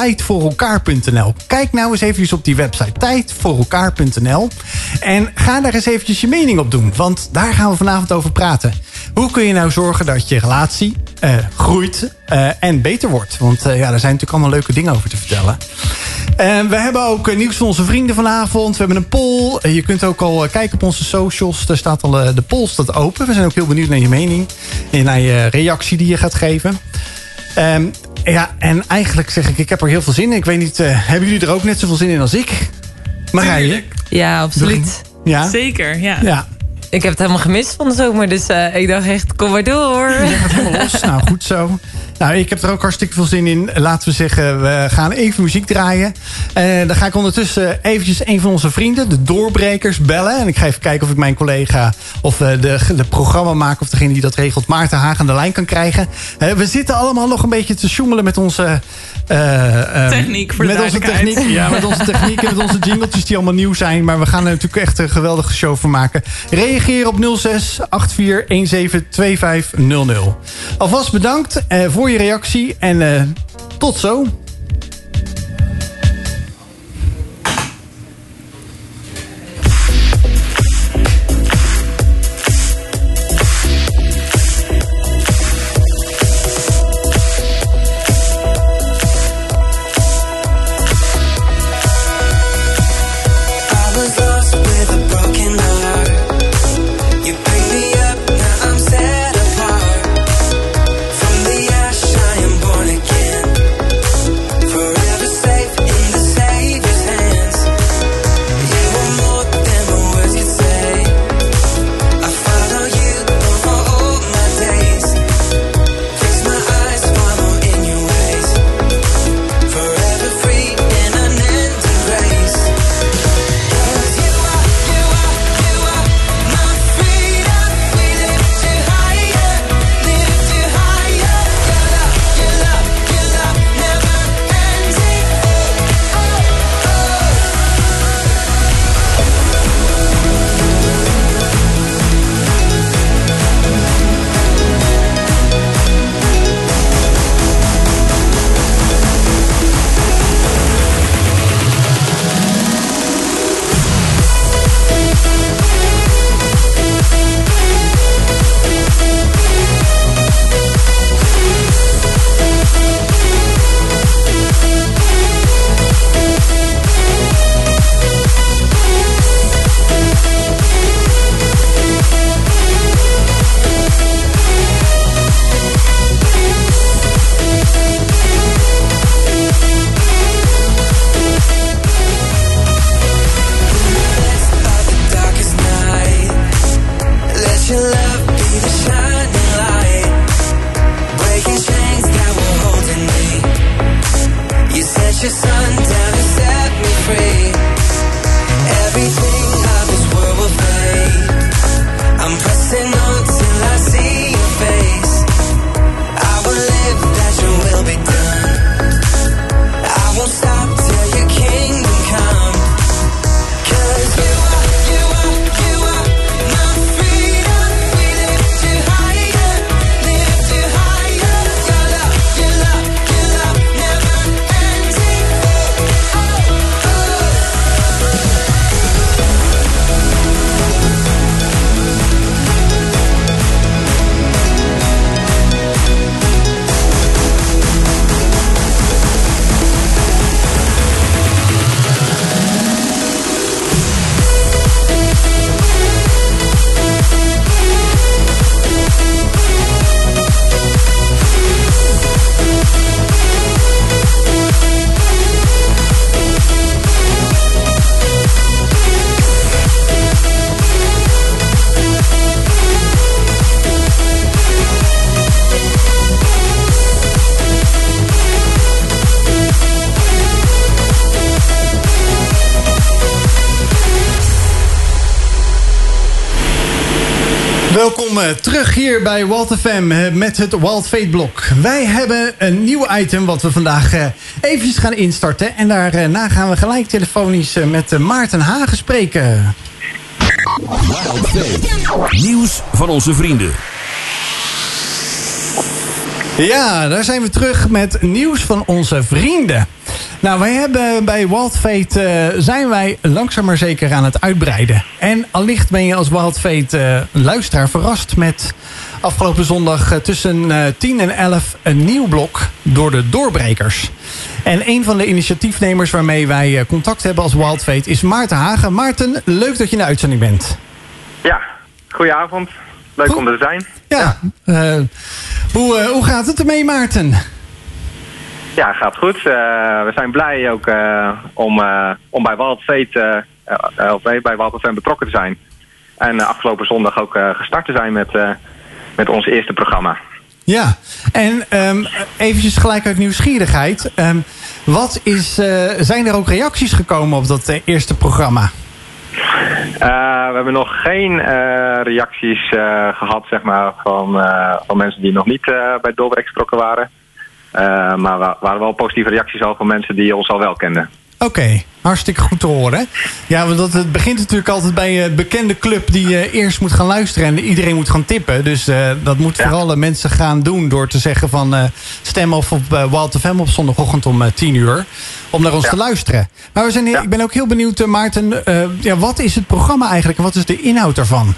tijdvoorelkaar.nl. Kijk nou eens even op die website tijdvoorelkaar.nl. En ga daar eens eventjes je mening op doen. Want daar gaan we vanavond over praten. Hoe kun je nou zorgen dat je relatie uh, groeit uh, en beter wordt? Want uh, ja, daar zijn natuurlijk allemaal leuke dingen over te vertellen. we hebben ook nieuws van onze vrienden vanavond. We hebben een poll. je kunt ook al kijken op onze socials. Daar staat al de poll staat open. We zijn ook heel benieuwd naar je mening. En naar je reactie die je gaat geven. Um, ja, en eigenlijk zeg ik, ik heb er heel veel zin in. Ik weet niet, hebben jullie er ook net zoveel zin in als ik? Marije? Ja, absoluut. Ja? Zeker, ja. ja. Ik heb het helemaal gemist van de zomer, dus uh, ik dacht echt, kom maar door. Ja, gaat helemaal los. nou, goed zo. Nou, ik heb er ook hartstikke veel zin in. Laten we zeggen, we gaan even muziek draaien. Uh, dan ga ik ondertussen eventjes een van onze vrienden, de doorbrekers, bellen. En ik ga even kijken of ik mijn collega of uh, de, de programmamaker of degene die dat regelt, Maarten Haag aan de lijn kan krijgen. we zitten allemaal nog een beetje te sjoemelen met onze uh, techniek voor met onze techniek, ja, met onze techniek en met onze jingletjes die allemaal nieuw zijn. Maar we gaan er natuurlijk echt een geweldige show van maken. Reageer op 06 84 17 2500. Alvast bedankt uh, voor je reactie en tot zo. Terug hier bij Walt FM eh, met het Wild Fate blok. Wij hebben een nieuw item wat we vandaag uh, eventjes gaan instarten. En daarna gaan we gelijk telefonisch uh, met Maarten Hagen spreken. Wild Fate. Nieuws van onze vrienden. Ja, daar zijn we terug met nieuws van onze vrienden. Nou, wij hebben bij Wild Fate uh, zijn wij langzaam maar zeker aan het uitbreiden. En allicht ben je als Wild Fate uh, luisteraar verrast met afgelopen zondag uh, tussen 10 en 11 een nieuw blok door de Doorbrekers. En een van de initiatiefnemers waarmee wij contact hebben als Wild Fate is Maarten Hagen. Maarten, leuk dat je in de uitzending bent. Ja, goedenavond. Leuk Goed. om er te zijn. Ja, ja. hoe, hoe gaat het ermee Maarten? Ja, gaat goed. Uh, we zijn blij ook uh, om, uh, om bij nee, bij Wild FM betrokken te zijn. En afgelopen zondag ook gestart te zijn met, met ons eerste programma. Ja, en um, eventjes gelijk uit nieuwsgierigheid. Um, wat is, zijn er ook reacties gekomen op dat eerste programma? we hebben nog geen reacties gehad zeg maar, van, van mensen die nog niet bij Doorbrek betrokken waren. Uh, maar er waren wel positieve reacties al van mensen die ons al wel kenden. Oké, hartstikke goed te horen. Ja, want dat, het begint natuurlijk altijd bij een bekende club die je eerst moet gaan luisteren en iedereen moet gaan tippen. Dus uh, dat moet ja. vooral mensen gaan doen door te zeggen van uh, stem of op uh, Wild FM op zondagochtend om 10 uur. Om naar ons ja. te luisteren. Maar we zijn, ja. ik ben ook heel benieuwd, Maarten, ja, wat is het programma eigenlijk en wat is de inhoud daarvan?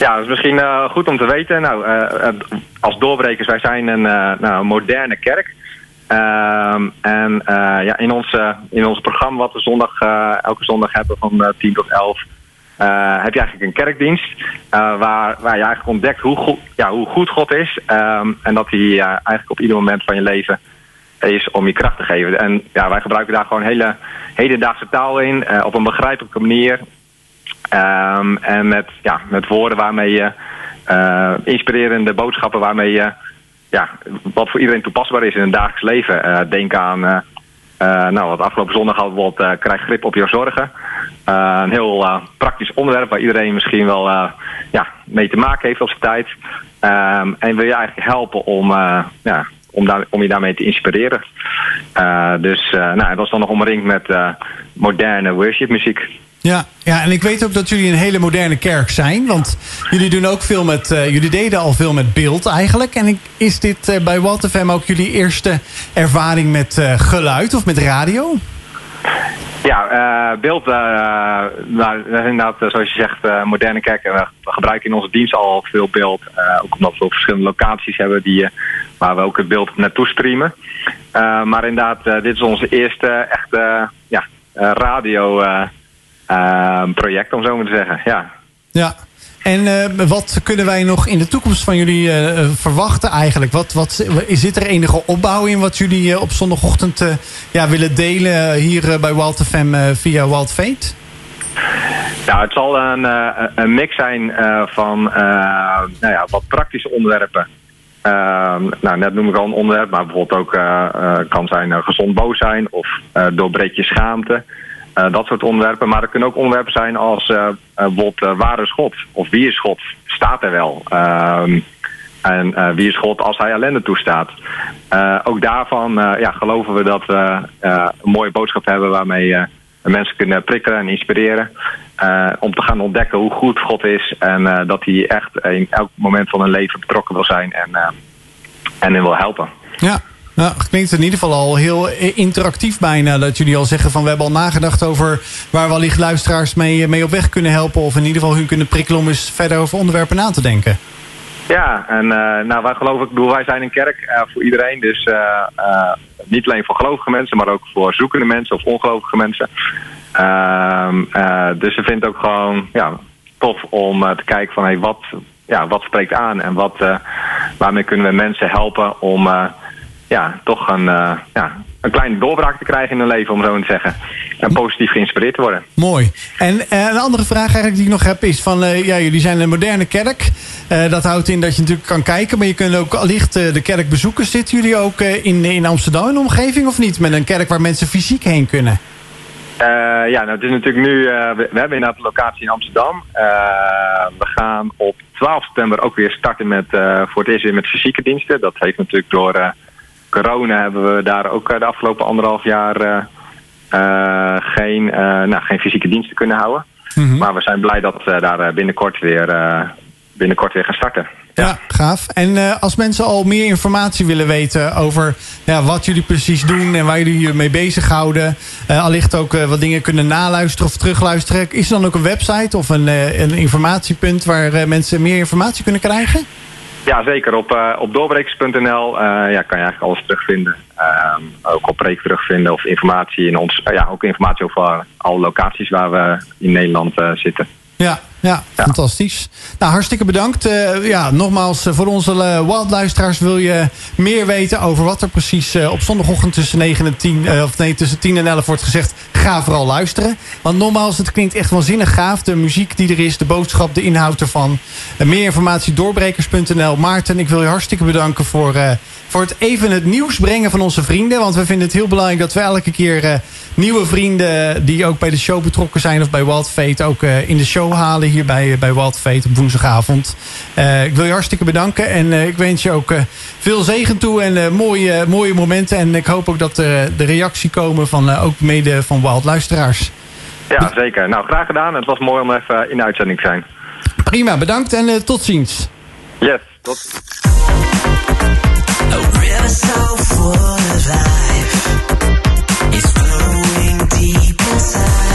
Ja, dat is misschien uh, goed om te weten. Nou, uh, als doorbrekers, wij zijn een nou, moderne kerk. Ehm, en ja, in, ons, in ons programma wat we zondag, elke zondag hebben van 10 tot 11... heb je eigenlijk een kerkdienst waar, waar je eigenlijk ontdekt hoe goed, ja, hoe goed God is. Um, en dat hij eigenlijk op ieder moment van je leven is om je kracht te geven. En ja, wij gebruiken daar gewoon hele hedendaagse taal in, op een begrijpelijke manier. Um, en met, ja, met woorden waarmee je uh, inspirerende boodschappen waarmee je ja, wat voor iedereen toepasbaar is in een dagelijks leven. Uh, denk aan, uh, nou, wat afgelopen zondag hadden we bijvoorbeeld krijg grip op je zorgen. een heel praktisch onderwerp waar iedereen misschien wel ja, mee te maken heeft op zijn tijd. Um, en wil je eigenlijk helpen om, ja, om, daar, om je daarmee te inspireren. dus nou, dat was dan nog omringd met moderne worshipmuziek. Ja, ja, en ik weet ook dat jullie een hele moderne kerk zijn. Want jullie doen ook veel met. Uh, jullie deden al veel met beeld eigenlijk. En is dit uh, bij WatFM ook jullie eerste ervaring met uh, geluid of met radio? Ja, beeld, nou, inderdaad, zoals je zegt, moderne kerk. We gebruiken in onze dienst al veel beeld. ook omdat we op verschillende locaties hebben die, waar we ook het beeld naartoe streamen. maar inderdaad, dit is onze eerste echte ja, radio project, om zo maar te zeggen. Ja. Ja. En uh, wat kunnen wij nog in de toekomst van jullie uh, verwachten eigenlijk? Wat, wat, zit er enige opbouw in wat jullie uh, op zondagochtend ja, willen delen hier bij Wild FM via Wild Fate? Nou, het zal een, een mix zijn van nou ja, wat praktische onderwerpen. Ehm, nou, net noem ik al een onderwerp, maar bijvoorbeeld ook kan zijn gezond boos zijn of doorbreek je schaamte. Uh, dat soort onderwerpen. Maar er kunnen ook onderwerpen zijn als uh, bijvoorbeeld waar is God? Of wie is God? Staat er wel? Um, en wie is God als hij ellende toestaat? ook daarvan ja, geloven we dat we een mooie boodschap hebben waarmee mensen kunnen prikkelen en inspireren. om te gaan ontdekken hoe goed God is en dat hij echt in elk moment van hun leven betrokken wil zijn en, en wil helpen. Ja, nou, het klinkt in ieder geval al heel interactief bijna. Dat jullie al zeggen van we hebben al nagedacht over waar we wellicht luisteraars mee, mee op weg kunnen helpen. Of in ieder geval hun kunnen prikkelen om eens verder over onderwerpen na te denken. Ja, en uh, nou, wij geloven, ik bedoel, wij zijn een kerk voor iedereen. Dus niet alleen voor gelovige mensen, maar ook voor zoekende mensen of ongelovige mensen. Ehm, dus we vinden het ook gewoon ja, tof om te kijken van hey, wat, ja, wat spreekt aan en wat, waarmee kunnen we mensen helpen om ja, toch een, uh, ja, een kleine doorbraak te krijgen in hun leven, om zo te zeggen. En positief geïnspireerd te worden. Mooi. En uh, een andere vraag eigenlijk die ik nog heb is van... Uh, ja, jullie zijn een moderne kerk. dat houdt in dat je natuurlijk kan kijken... maar je kunt ook allicht de kerk bezoeken. Zitten jullie ook in, in Amsterdam in de omgeving of niet? Met een kerk waar mensen fysiek heen kunnen? ja, nou, het is natuurlijk nu... we, we, hebben inderdaad een locatie in Amsterdam. we gaan op 12 september ook weer starten met... voor het eerst weer met fysieke diensten. Dat heeft natuurlijk door corona hebben we daar ook eh, de afgelopen anderhalf jaar eh, eh, geen, nou, geen fysieke diensten kunnen houden. Mhm. Maar we zijn blij dat we daar binnenkort weer, binnenkort weer gaan starten. Ja, gaaf. En als mensen al meer informatie willen weten over ja, wat jullie precies doen en waar jullie je mee bezighouden, allicht ook wat dingen kunnen naluisteren of terugluisteren, is er dan ook een website of een, een informatiepunt waar mensen meer informatie kunnen krijgen? Ja, zeker. Op, uh, op doorbrekers.nl uh, ja, kan je eigenlijk alles terugvinden. Uh, ook op terugvinden of informatie in ons. ja, ook informatie over alle locaties waar we in Nederland zitten. Ja, ja, fantastisch. Nou, hartstikke bedankt. Uh, ja, nogmaals, voor onze uh, Wild-luisteraars wil je meer weten over wat er precies uh, op zondagochtend tussen 9 en 10, of nee, tussen 10 en 11 wordt gezegd. Ga vooral luisteren. Want nogmaals, het klinkt echt waanzinnig gaaf. De muziek die er is, de boodschap, de inhoud ervan. meer informatie doorbrekers.nl. Maarten, ik wil je hartstikke bedanken voor, voor het even het nieuws brengen van onze vrienden. Want we vinden het heel belangrijk dat we elke keer nieuwe vrienden die ook bij de show betrokken zijn of bij Wild Fate ook in de show halen hier bij, bij Wild Fate op woensdagavond. Uh, ik wil je hartstikke bedanken en ik wens je ook veel zegen toe en mooie, mooie momenten. En ik hoop ook dat de reactie komen van ook mede van Wild luisteraars. Ja, zeker. Nou, graag gedaan. Het was mooi om even in de uitzending te zijn. Prima, bedankt en tot ziens. Yes, tot so full of life. It's growing deep inside.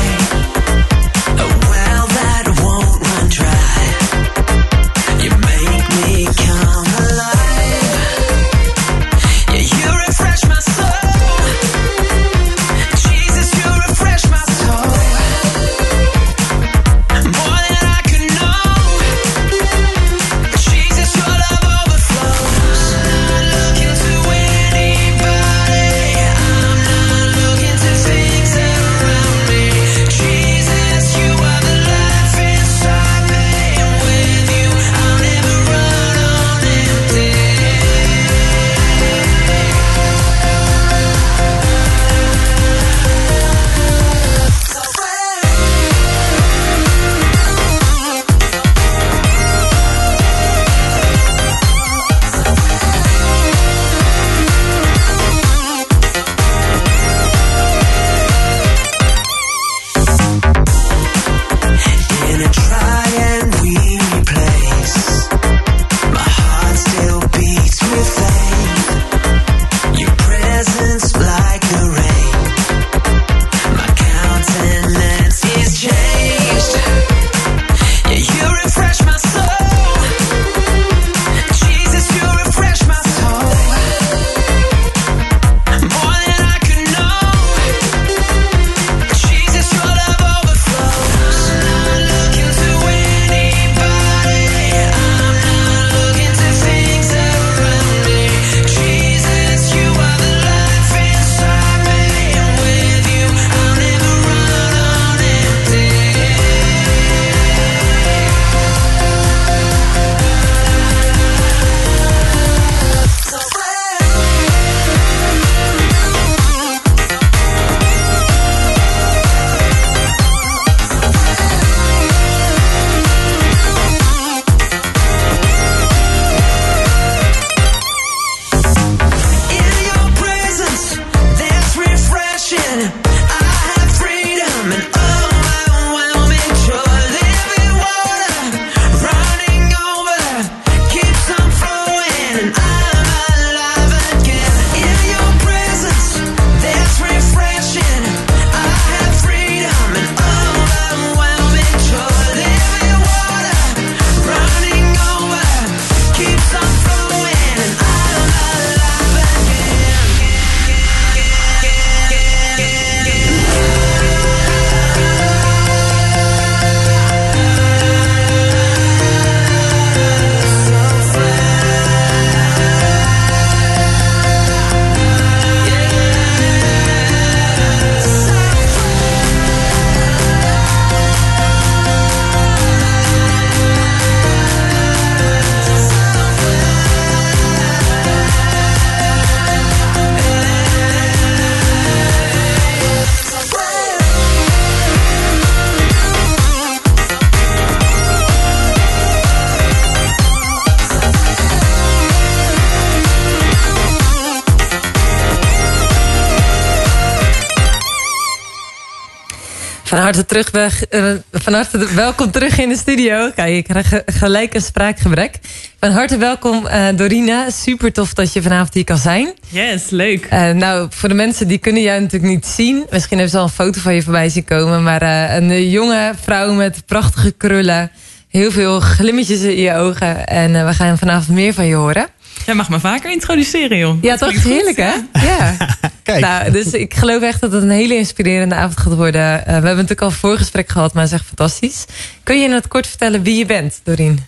Harte terug, uh, van harte welkom terug in de studio. Kijk, ik krijg gelijk een spraakgebrek. Van harte welkom uh, Dorina. Super tof dat je vanavond hier kan zijn. Yes, leuk. Uh, nou, voor de mensen die kunnen jou natuurlijk niet zien. Misschien hebben ze al een foto van je voorbij zien komen. Maar een jonge vrouw met prachtige krullen. Heel veel glimmetjes in je ogen. En we gaan vanavond meer van je horen. Jij mag me vaker introduceren, joh. Ja, toch? Heerlijk, hè? Ja. Kijk. Nou, dus ik geloof echt dat het een hele inspirerende avond gaat worden. Uh, we hebben natuurlijk al een voorgesprek gehad, maar echt fantastisch. Kun je in het kort vertellen wie je bent, Doreen?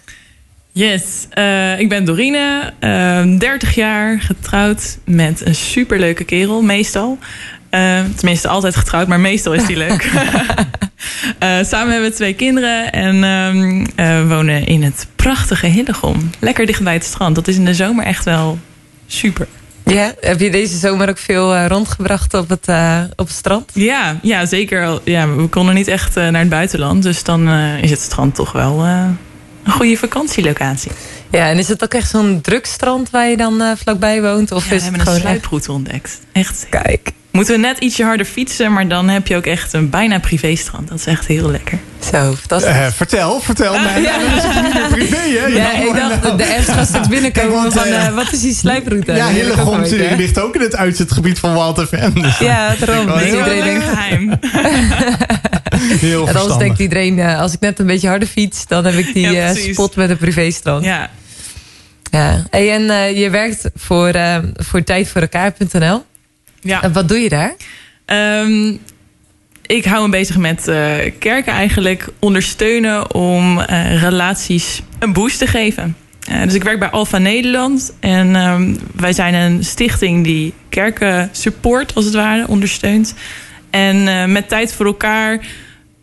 Yes, uh, ik ben Dorine, uh, 30 jaar, getrouwd met een superleuke kerel, meestal. Uh, tenminste, altijd getrouwd, maar meestal is die leuk. uh, samen hebben we twee kinderen en uh, wonen in het prachtige Hillegom. Lekker dicht bij het strand. Dat is in de zomer echt wel super. Ja, heb je deze zomer ook veel rondgebracht op het, op het strand? Ja, ja zeker. Ja, we konden niet echt naar het buitenland. Dus dan is het strand toch wel een goede vakantielocatie. Ja, en is het ook echt zo'n druk strand waar je dan vlakbij woont? Of ja, is we hebben het een sluiproute ontdekt. Echt. Kijk. Moeten we net ietsje harder fietsen, maar dan heb je ook echt een bijna privéstrand. Dat is echt heel lekker. Zo, fantastisch. Uh, vertel, vertel mij. Ja. Dat is niet privé, hè? Ja, ik dacht, de apps gaat straks binnenkomen van, uh, wat is die sluiproute? Ja, Hillegom ligt ook in het uitzetgebied van Wild FM. Dus ja, daarom. Dat is iedereen denkt geheim. heel en anders denkt iedereen, uh, als ik net een beetje harder fiets, dan heb ik die ja, spot met een privéstrand. Ja. Ja, hey, en je werkt voor, voor tijdvoorelkaar.nl. Ja. En wat doe je daar? Um, ik hou me bezig met uh, kerken eigenlijk ondersteunen om uh, relaties een boost te geven. Uh, dus ik werk bij Alfa Nederland en um, wij zijn een stichting die kerken support als het ware, ondersteunt. En met tijd voor elkaar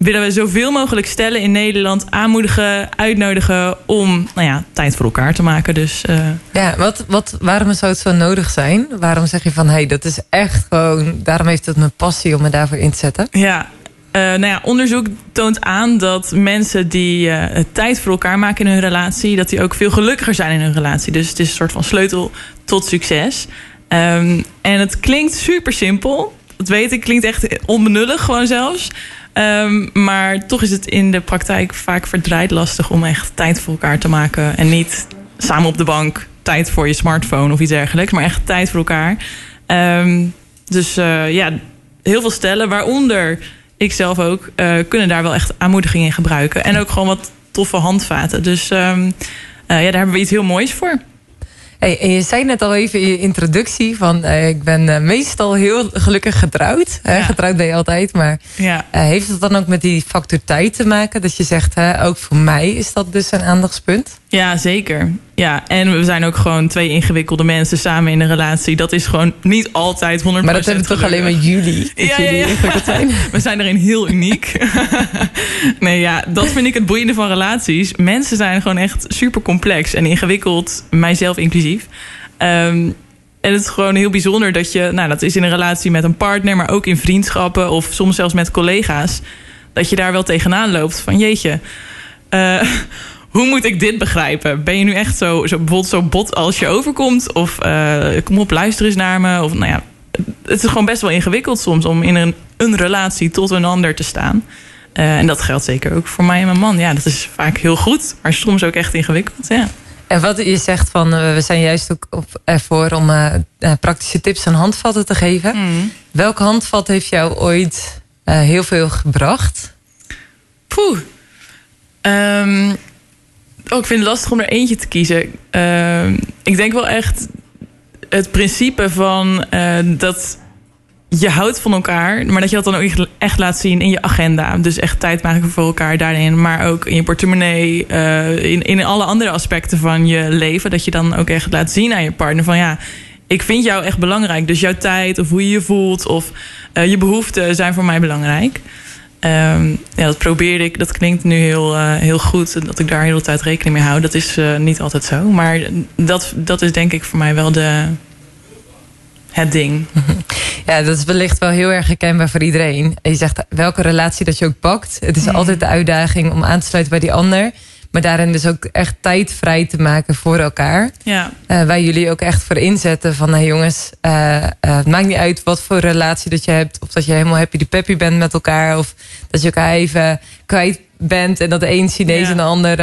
willen we zoveel mogelijk stellen in Nederland aanmoedigen, uitnodigen om nou ja, tijd voor elkaar te maken. Dus, uh... Ja, wat, wat, waarom zou het zo nodig zijn? Waarom zeg je van hé, hey, dat is echt gewoon, daarom heeft het mijn passie om me daarvoor in te zetten? Ja. Uh, nou ja, onderzoek toont aan dat mensen die uh, tijd voor elkaar maken in hun relatie, dat die ook veel gelukkiger zijn in hun relatie. Dus het is een soort van sleutel tot succes. Um, en het klinkt super simpel. Dat weet ik, klinkt echt onbenullig gewoon zelfs. Um, maar toch is het in de praktijk vaak verdraaid lastig om echt tijd voor elkaar te maken. En niet samen op de bank tijd voor je smartphone of iets dergelijks. Maar echt tijd voor elkaar. Um, dus uh, ja, heel veel stellen, waaronder ik zelf ook, uh, kunnen daar wel echt aanmoediging in gebruiken. En ook gewoon wat toffe handvaten. Dus um, uh, ja, daar hebben we iets heel moois voor. Hey, en je zei net al even in je introductie van uh, ik ben uh, meestal heel gelukkig getrouwd. Ja. Getrouwd ben je altijd, maar ja. uh, heeft het dan ook met die factor tijd te maken? Dat je zegt, ook voor mij is dat dus een aandachtspunt? Ja, zeker. Ja, en we zijn ook gewoon twee ingewikkelde mensen samen in een relatie. Dat is gewoon niet altijd 100% Maar dat hebben toch alleen maar jullie? Ja, jullie ja, ja. Zijn. We zijn erin heel uniek. nee, ja, dat vind ik het boeiende van relaties. Mensen zijn gewoon echt super complex en ingewikkeld, mijzelf inclusief. Um, en het is gewoon heel bijzonder dat je, nou, dat is in een relatie met een partner, maar ook in vriendschappen of soms zelfs met collega's, dat je daar wel tegenaan loopt van jeetje. Uh, hoe moet ik dit begrijpen? Ben je nu echt zo, zo bijvoorbeeld zo bot als je overkomt? Of uh, kom op, luister eens naar me. Of nou ja, het is gewoon best wel ingewikkeld soms om in een, een relatie tot een ander te staan. Uh, en dat geldt zeker ook voor mij en mijn man. Ja, dat is vaak heel goed, maar soms ook echt ingewikkeld. Ja. En wat je zegt van, uh, we zijn juist ook op, ervoor om praktische tips en handvatten te geven. Mm. Welk handvat heeft jou ooit heel veel gebracht? Poeh. Um, Oh, ik vind het lastig om er eentje te kiezen. Uh, ik denk wel echt het principe van uh, dat je houdt van elkaar, maar dat je dat dan ook echt laat zien in je agenda. Dus echt tijd maken voor elkaar daarin, maar ook in je portemonnee, uh, in, in alle andere aspecten van je leven. Dat je dan ook echt laat zien aan je partner van ja, ik vind jou echt belangrijk. Dus jouw tijd of hoe je je voelt of je behoeften zijn voor mij belangrijk. Um, ja, dat probeerde ik. Dat klinkt nu heel, uh, heel goed. Dat ik daar heel de tijd rekening mee hou. Dat is uh, niet altijd zo. Maar dat, dat is denk ik voor mij wel de, het ding. Ja, dat is wellicht wel heel erg herkenbaar voor iedereen. En je zegt welke relatie dat je ook pakt. Het is mm. altijd de uitdaging om aan te sluiten bij die ander. Maar daarin dus ook echt tijd vrij te maken voor elkaar. Ja. Uh, waar jullie ook echt voor inzetten van... nou jongens, uh, uh, het maakt niet uit wat voor relatie dat je hebt... of dat je helemaal happy de peppy bent met elkaar... of dat je elkaar even kwijt bent... en dat de een Chinees ja. en de ander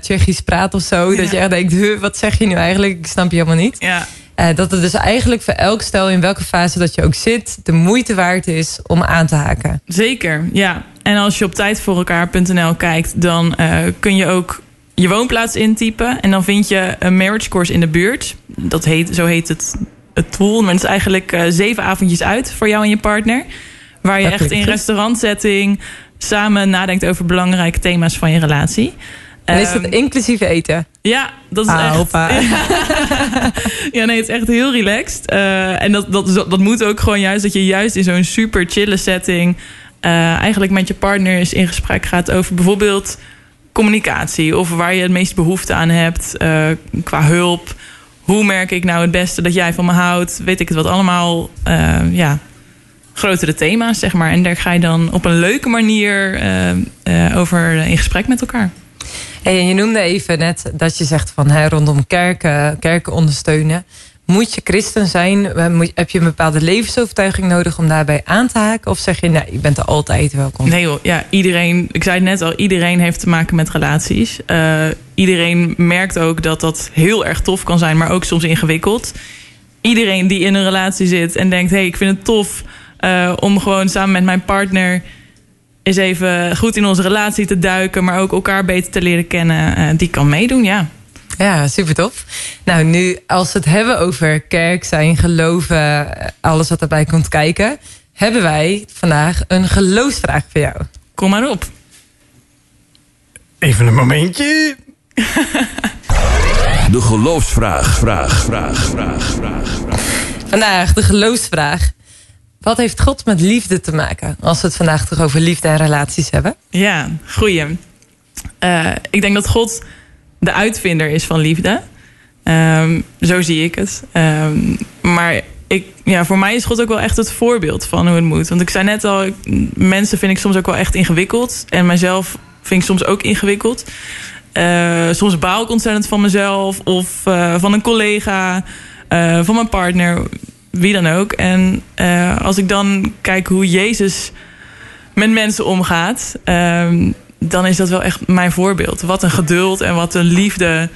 Tsjechisch praat of zo. Ja. Dat je echt denkt, huh, wat zeg je nu eigenlijk? Ik snap je helemaal niet. Ja. dat het dus eigenlijk voor elk stel in welke fase dat je ook zit... de moeite waard is om aan te haken. Zeker, ja. En als je op tijdvoorelkaar.nl kijkt... dan kun je ook je woonplaats intypen. En dan vind je een marriage course in de buurt. Dat heet, zo heet het, het tool. Maar het is eigenlijk uh, zeven avondjes uit voor jou en je partner. Waar je Dat echt in restaurantsetting samen nadenkt over belangrijke thema's van je relatie. En is dat Ehm, inclusief eten? ja, dat is Ah, echt. ja, nee, het is echt heel relaxed. Eh, en dat, dat, dat moet ook gewoon juist dat je juist in zo'n super chille setting eh, eigenlijk met je partner eens in gesprek gaat over bijvoorbeeld communicatie of waar je het meest behoefte aan hebt eh, qua hulp. Hoe merk ik nou het beste dat jij van me houdt? Weet ik het wat allemaal? eh, ja, grotere thema's, zeg maar. En daar ga je dan op een leuke manier eh, eh, over in gesprek met elkaar. En je noemde even net dat je zegt van hè, rondom kerken, kerken ondersteunen. Moet je christen zijn? Eh, Heb je een bepaalde levensovertuiging nodig om daarbij aan te haken? Of zeg je, nee, je bent er altijd welkom? Nee joh, ja, iedereen, ik zei het net al, iedereen heeft te maken met relaties. Eh, iedereen merkt ook dat dat heel erg tof kan zijn, maar ook soms ingewikkeld. Iedereen die in een relatie zit en denkt, hé, hey, ik vind het tof eh, om gewoon samen met mijn partner eens even goed in onze relatie te duiken, maar ook elkaar beter te leren kennen, die kan meedoen, ja. Ja, super tof. Nou, nu als we het hebben over kerk zijn, geloven, alles wat daarbij komt kijken, hebben wij vandaag een geloofsvraag voor jou. Kom maar op. Even een momentje. De geloofsvraag, vraag, vraag, vraag, vraag. Vandaag de geloofsvraag. Wat heeft God met liefde te maken? Als we het vandaag toch over liefde en relaties hebben. Ja, goeie. Eh, ik denk dat God de uitvinder is van liefde. Ehm, zo zie ik het. Ehm, maar ik, ja, voor mij is God ook wel echt het voorbeeld van hoe het moet. Want ik zei net al, mensen vind ik soms ook wel echt ingewikkeld. En mijzelf vind ik soms ook ingewikkeld. Eh, soms baal ik ontzettend van mezelf of eh, van een collega, eh, van mijn partner, wie dan ook. En als ik dan kijk hoe Jezus met mensen omgaat, ehm, dan is dat wel echt mijn voorbeeld. Wat een geduld en wat een liefde.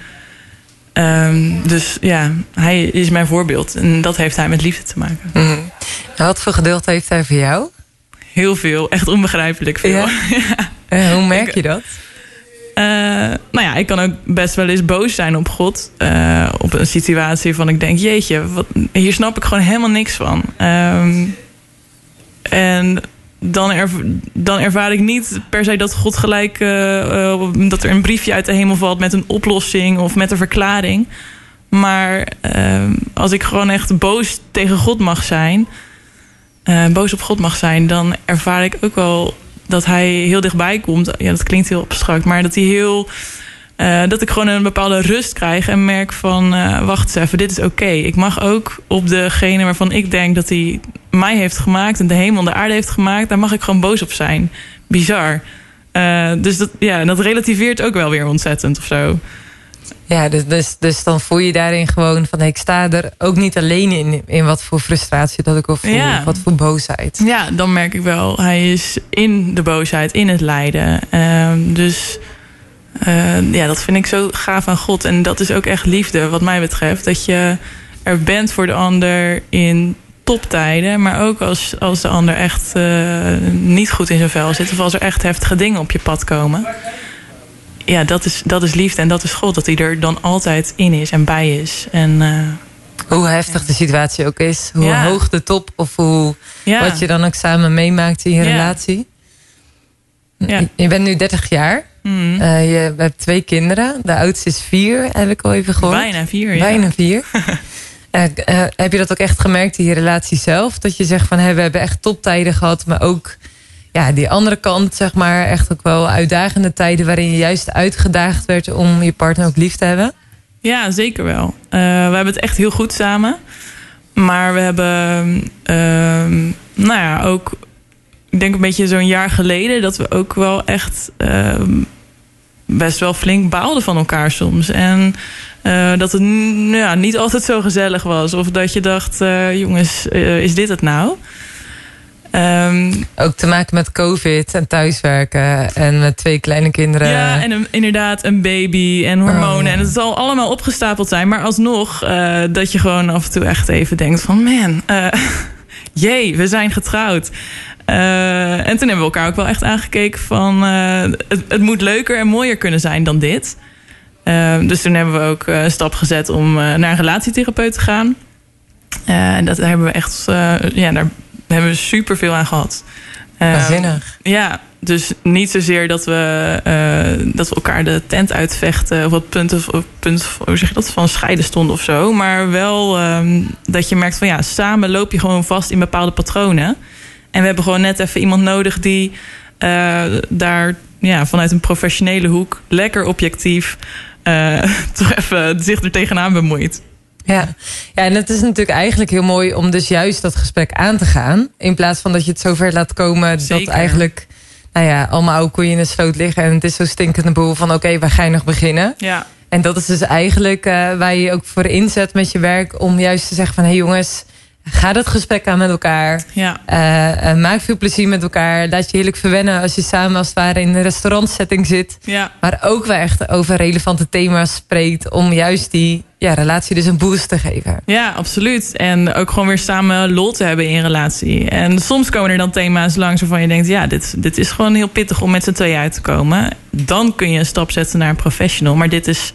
Ehm, dus ja, hij is mijn voorbeeld. En dat heeft hij met liefde te maken. Mhm. Nou, wat voor geduld heeft hij voor jou? Heel veel, echt onbegrijpelijk veel. Ja? Hoe merk je dat? Eh, nou ja, ik kan ook best wel eens boos zijn op God. eh, op een situatie van ik denk, jeetje, wat, hier snap ik gewoon helemaal niks van. Ehm, en dan, dan ervaar ik niet per se dat God gelijk... eh, eh, dat er een briefje uit de hemel valt met een oplossing of met een verklaring. Maar ehm, als ik gewoon echt boos tegen God mag zijn... eh, boos op God mag zijn, dan ervaar ik ook wel dat hij heel dichtbij komt. Ja, dat klinkt heel abstract, maar dat hij heel. eh, dat ik gewoon een bepaalde rust krijg en merk van, eh, wacht eens even, dit is oké. Ik mag ook op degene waarvan ik denk dat hij mij heeft gemaakt en de hemel en de aarde heeft gemaakt, daar mag ik gewoon boos op zijn. Bizar. Eh, dus dat, ja, dat relativeert ook wel weer ontzettend of zo. Ja, dus, dus, dus dan voel je daarin gewoon van... hey, ik sta er ook niet alleen in, in wat voor frustratie dat ik of voel. Ja. Wat voor boosheid. Ja, dan merk ik wel, hij is in de boosheid, in het lijden. Ehm, dus eh, ja, dat vind ik zo gaaf aan God. En dat is ook echt liefde, wat mij betreft. Dat je er bent voor de ander in toptijden, maar ook als, als de ander echt eh, niet goed in zijn vel zit. Of als er echt heftige dingen op je pad komen. Ja, dat is, dat is liefde en dat is God. Dat hij er dan altijd in is en bij is. En eh, Hoe heftig de situatie ook is. Hoe Ja. hoog de top of hoe, ja, wat je dan ook samen meemaakt in je relatie. Ja. Je- bent nu 30 jaar. mm, Eh, je hebt twee kinderen. De oudste is vier, heb ik al even gehoord. bijna vier. Ja. Bijna vier. Eh, eh, heb je dat ook echt gemerkt in je relatie zelf? Dat je zegt van we hebben echt toptijden gehad, maar ook ja, die andere kant, zeg maar, echt ook wel uitdagende tijden waarin je juist uitgedaagd werd om je partner ook lief te hebben. Ja, zeker wel. Eh, we hebben het echt heel goed samen. Maar we hebben, ehm, nou ja, ook, ik denk een beetje zo'n jaar geleden, dat we ook wel echt ehm, best wel flink baalden van elkaar soms. En uh, dat het nou ja, niet altijd zo gezellig was. Of dat je dacht, uh, jongens, uh, is dit het nou? Um, Ook te maken met COVID en thuiswerken en met twee kleine kinderen. Ja, en een, inderdaad een baby en hormonen. Oh. En het zal allemaal opgestapeld zijn. Maar alsnog dat je gewoon af en toe echt even denkt van... man, jee, we zijn getrouwd. Uh, en toen hebben we elkaar ook wel echt aangekeken van... Uh, het, het, moet leuker en mooier kunnen zijn dan dit. Uh, dus toen hebben we ook een stap gezet om naar een relatietherapeut te gaan. en dat hebben we echt... ja, daar hebben we super veel aan gehad. Waanzinnig. ja, dus niet zozeer dat we, dat we elkaar de tent uitvechten... of wat punten, of punt, hoe zeg je dat, van scheiden stonden of zo. Maar wel um, dat je merkt van ja, samen loop je gewoon vast in bepaalde patronen... En we hebben gewoon net even iemand nodig die uh, daar ja, vanuit een professionele hoek lekker objectief uh, toch even zich er tegenaan bemoeit. Ja. ja, en het is natuurlijk eigenlijk heel mooi om dus juist dat gesprek aan te gaan. In plaats van dat je het zover laat komen Zeker. dat eigenlijk nou ja, allemaal oude koeien in de sloot liggen. En het is zo stinkende boel van oké, okay, waar ga je nog beginnen? Ja. En dat is dus eigenlijk uh, waar je ook voor inzet met je werk. Om juist te zeggen van hé hey jongens, Ga dat gesprek aan met elkaar. Ja. Uh, uh, maak veel plezier met elkaar. Laat je heerlijk verwennen als je samen als het ware in een restaurantsetting zit. Ja. Maar ook wel echt over relevante thema's spreekt. Om juist die ja, relatie dus een boost te geven. Ja, absoluut. En ook gewoon weer samen lol te hebben in relatie. En soms komen er dan thema's langs waarvan je denkt... ja, dit, dit is gewoon heel pittig om met z'n tweeën uit te komen. Dan kun je een stap zetten naar een professional. Maar dit is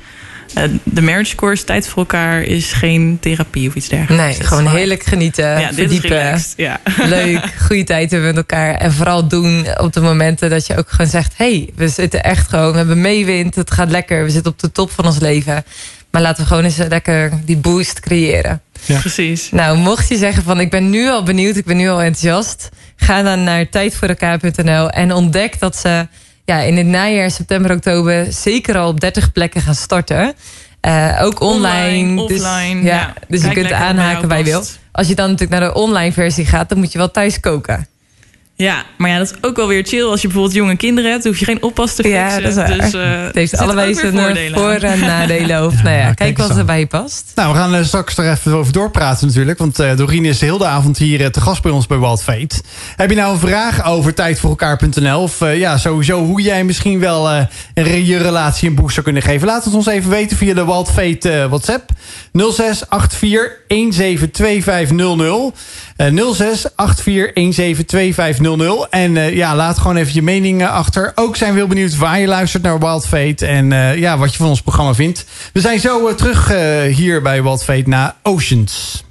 de marriage course, tijd voor elkaar, is geen therapie of iets dergelijks. Nee, gewoon heerlijk genieten, ja, verdiepen. ja. Leuk, goede tijd hebben met elkaar. En vooral doen op de momenten dat je ook gewoon zegt... hey, we zitten echt gewoon, we hebben meewind, het gaat lekker. We zitten op de top van ons leven. Maar laten we gewoon eens lekker die boost creëren. Ja. Precies. Nou, mocht je zeggen van ik ben nu al benieuwd, ik ben nu al enthousiast... ga dan naar tijdvoorelkaar.nl en ontdek dat ze ja, in het najaar, september, oktober zeker al op 30 plekken gaan starten. Uh, ook online. online dus, offline. Ja, ja. dus je kunt aanhaken bij wil. Als je dan natuurlijk naar de online versie gaat, dan moet je wel thuis koken. Ja, maar ja, dat is ook wel weer chill. Als je bijvoorbeeld jonge kinderen hebt, hoef je geen oppas te fixen. Ja, dat is waar. Dus, uh, het heeft allebei zijn eh, voor- en nadelen. Of, nou ja, ja kijk wat erbij past. Nou, we gaan uh, straks er even over doorpraten natuurlijk. Want uh, Doreen is de hele avond hier te gast bij ons bij Wild Fate. Heb je nou een vraag over tijdvoorelkaar.nl? Of ja, sowieso hoe jij misschien wel je relatie een boost zou kunnen geven? Laat het ons even weten via de Wild Fate WhatsApp. 0684 172500. 06 84 172500. En uh, ja, laat gewoon even je mening achter. Ook zijn we heel benieuwd waar je luistert naar Wild Fate. En uh, ja, wat je van ons programma vindt. We zijn zo terug hier bij Wild Fate naar Oceans.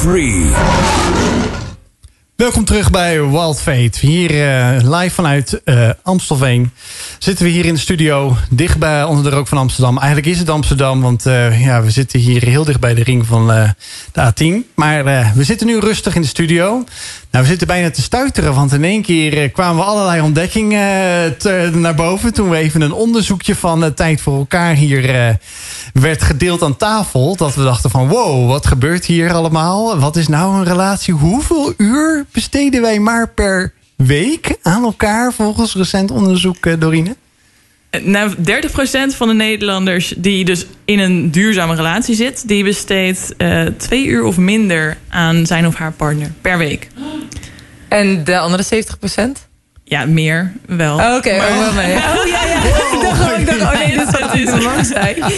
Free. Welkom terug bij Wild Fate. Hier uh, live vanuit uh, Amstelveen. Zitten we hier in de studio, dichtbij onder de rook van Amsterdam. Eigenlijk is het Amsterdam, want uh, ja, we zitten hier heel dicht bij de ring van de A10. Maar we zitten nu rustig in de studio. Nou, we zitten bijna te stuiteren, want in één keer kwamen we allerlei ontdekkingen naar boven. Toen we even een onderzoekje van Tijd voor elkaar hier werd gedeeld aan tafel. Dat we dachten van wow, wat gebeurt hier allemaal? Wat is nou een relatie? Hoeveel uur besteden wij maar per week aan elkaar volgens recent onderzoek, eh, Dorine? Nou, 30% van de Nederlanders die dus in een duurzame relatie zit, die besteedt uh, twee uur of minder aan zijn of haar partner per week. En de andere 70%? Ja, meer wel. Oh, Oké, okay, oh, mee. Oh ja, ja. Ik dacht gewoon, ik dacht, oh nee, dit het is,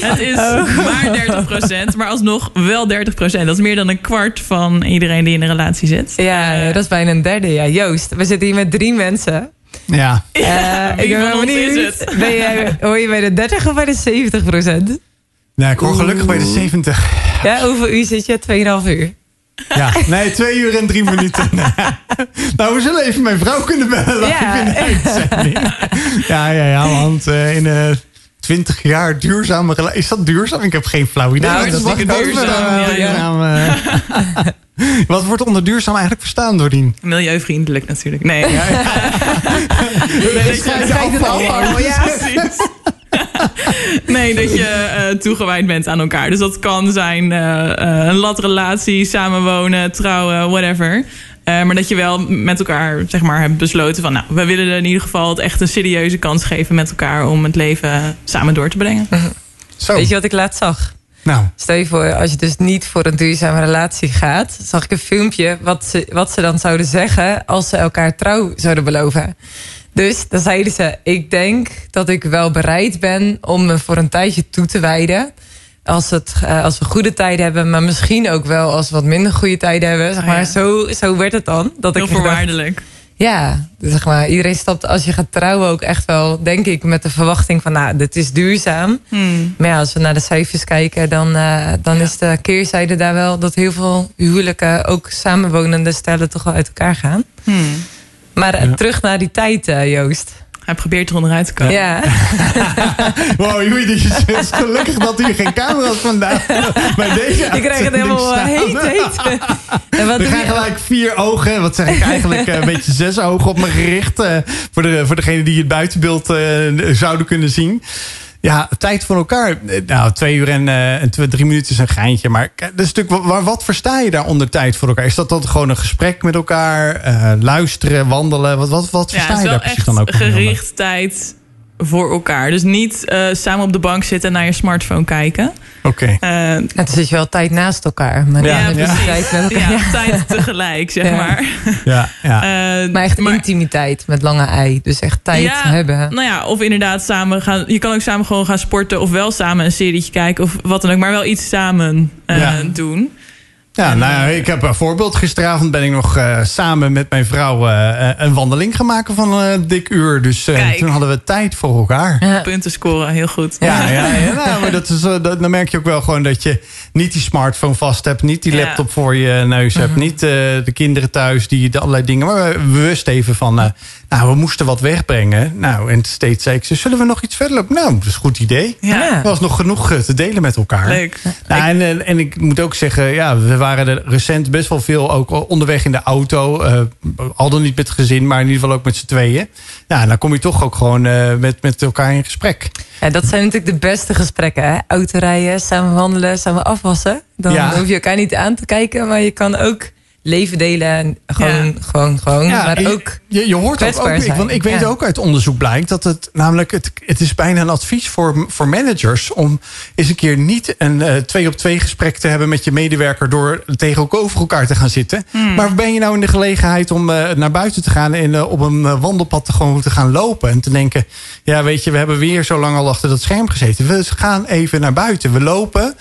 het is oh. maar 30%, maar alsnog wel 30%. Dat is meer dan een kwart van iedereen die in een relatie zit. Ja, ja dat is bijna een derde. Ja, Joost, we zitten hier met drie mensen. Ja. Uh, ja ik ben benieuwd. Ben jij, hoor je bij de 30 of bij de 70 procent? Nee, ik hoor gelukkig bij de 70. Ja, hoeveel uur zit je? 2,5 uur. Ja, nee, twee uur en drie minuten. nou, we zullen even mijn vrouw kunnen bellen. Ja, ja, ja, ja, want uh, in uh, 20 jaar duurzame relatie. Is dat duurzaam? Ik heb geen flauw idee. Nou, dat is duurzaam. duurzaam. Ja, ja. Wat wordt onder duurzaam eigenlijk verstaan, Dorien? Milieuvriendelijk natuurlijk. Nee. Ja, ja. ja, precies. nee, dat je uh, toegewijd bent aan elkaar. Dus dat kan zijn uh, uh, een latrelatie, samenwonen, trouwen, whatever. maar dat je wel met elkaar zeg maar, hebt besloten van... nou, we willen in ieder geval het echt een serieuze kans geven met elkaar... om het leven samen door te brengen. Zo. Weet je wat ik laat zag? Nou. Stel je voor, als je dus niet voor een duurzame relatie gaat... zag ik een filmpje wat ze, wat ze dan zouden zeggen... als ze elkaar trouw zouden beloven. Dus dan zeiden ze, ik denk dat ik wel bereid ben om me voor een tijdje toe te wijden. Als, het, uh, als we goede tijden hebben, maar misschien ook wel als we wat minder goede tijden hebben. Zeg maar, oh zo, zo werd het dan. Dat Heel ik voorwaardelijk. Dacht, ja, dus zeg maar, iedereen stapt als je gaat trouwen ook echt wel, denk ik, met de verwachting van, nou, dit is duurzaam. Hmm. Maar ja, als we naar de cijfers kijken, dan, uh, dan is de keerzijde daar wel dat heel veel huwelijken, ook samenwonende stellen, toch wel uit elkaar gaan. Hmm. Maar ja. terug naar die tijd, uh, Joost. Hij probeert er onderuit te komen. Ja. wow, Joey, dit is gelukkig dat hier geen camera's vandaag bij deze Ik krijg het helemaal uh, heet, heet. En wat We gaan gelijk vier ogen, wat zeg ik eigenlijk, een beetje zes ogen op me gericht. Uh, voor, de, voor degene die het buitenbeeld zouden kunnen zien. Ja, tijd voor elkaar. Nou, twee uur en, uh, en drie minuten is een geintje. Maar dat is natuurlijk, wat, wat versta je daar onder tijd voor elkaar? Is dat dan gewoon een gesprek met elkaar? Uh, luisteren, wandelen? Wat, wat, wat versta je daar precies dan ook? Gericht tijd voor elkaar. Dus niet uh, samen op de bank zitten en naar je smartphone kijken. Oké. Okay. Uh, het is wel tijd naast elkaar. Maar ja, ja, precies. Tijd, met elkaar. Ja, tijd tegelijk, zeg maar. Ja, ja. Uh, maar echt maar, intimiteit met lange ei. Dus echt tijd hebben. Nou ja, of inderdaad samen gaan. Je kan ook samen gewoon gaan sporten. Of wel samen een serietje kijken. Of wat dan ook. Maar wel iets samen doen. Ja, nou ja, ik heb een voorbeeld. Gisteravond ben ik nog uh, samen met mijn vrouw uh, een wandeling gemaakt van een dik uur. Dus uh, toen hadden we tijd voor elkaar. Ja. Punten scoren, heel goed. Ja, ja, ja nou, maar dat is, dat, dan merk je ook wel gewoon dat je niet die smartphone vast hebt. Niet die laptop voor je neus hebt. Mhm. Niet de kinderen thuis die de allerlei dingen. Maar bewust even van, nou, we moesten wat wegbrengen. Nou, en steeds zei ik ze, zullen we nog iets verder lopen? Nou, dat is een goed idee. Ja. Er was nog genoeg te delen met elkaar. Leuk. Nou, en, en ik moet ook zeggen, ja, we waren er recent best wel veel ook onderweg in de auto. Uh, al dan niet met het gezin, maar in ieder geval ook met z'n tweeën. Nou, dan kom je toch ook gewoon uh, met, met elkaar in gesprek. Ja, dat zijn natuurlijk de beste gesprekken. Hè? Autorijden, samen wandelen, samen afwassen. Dan ja. hoef je elkaar niet aan te kijken, maar je kan ook leven delen. En gewoon, ja. gewoon, gewoon. Ja, maar ook. Je, je hoort ook, ook ik, want ik weet ja. ook uit onderzoek blijkt dat het namelijk, het, het is bijna een advies voor, voor managers om eens een keer niet een uh, twee op twee gesprek te hebben met je medewerker door tegenover elkaar te gaan zitten. Hmm. Maar ben je nou in de gelegenheid om uh, naar buiten te gaan en uh, op een wandelpad te, gewoon te gaan lopen en te denken, ja, weet je, we hebben weer zo lang al achter dat scherm gezeten. We gaan even naar buiten. We lopen.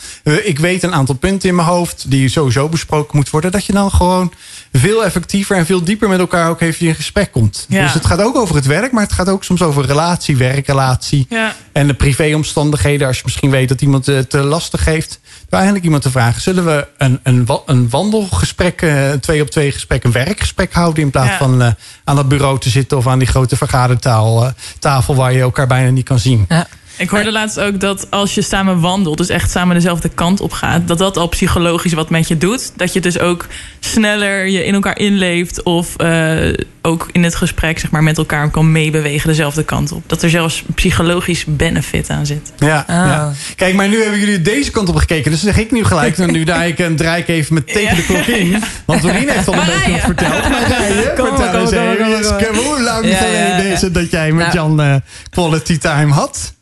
ik weet een aantal punten in mijn hoofd die sowieso besproken moeten worden. Dat je dan gewoon gewoon veel effectiever en veel dieper met elkaar ook even in gesprek komt. Ja. Dus het gaat ook over het werk, maar het gaat ook soms over relatie, werkrelatie. Ja. En de privéomstandigheden, als je misschien weet dat iemand het te lastig heeft. Door eigenlijk iemand te vragen: zullen we een, een, een wandelgesprek, eh, een twee op twee gesprek, een werkgesprek houden. In plaats Ja. van eh, aan dat bureau te zitten of aan die grote vergadertafel eh, tafel waar je elkaar bijna niet kan zien. Ja. Ik hoorde laatst ook dat als je samen wandelt, dus echt samen dezelfde kant op gaat, dat dat al psychologisch wat met je doet. Dat je dus ook sneller je in elkaar inleeft of eh, ook in het gesprek zeg maar, met elkaar kan meebewegen dezelfde kant op. Dat er zelfs psychologisch benefit aan zit. Ja, ja. Kijk, maar nu hebben jullie deze kant op gekeken. Dus zeg ik nu gelijk. Dan nu draai ik, en draai ik even met tegen de klok in. Want Doreen heeft al een beetje wat verteld. Maar Marije, Kom vertel eens even. Hoe lang geleden is het dat jij met Nou. Jan eh, quality time had?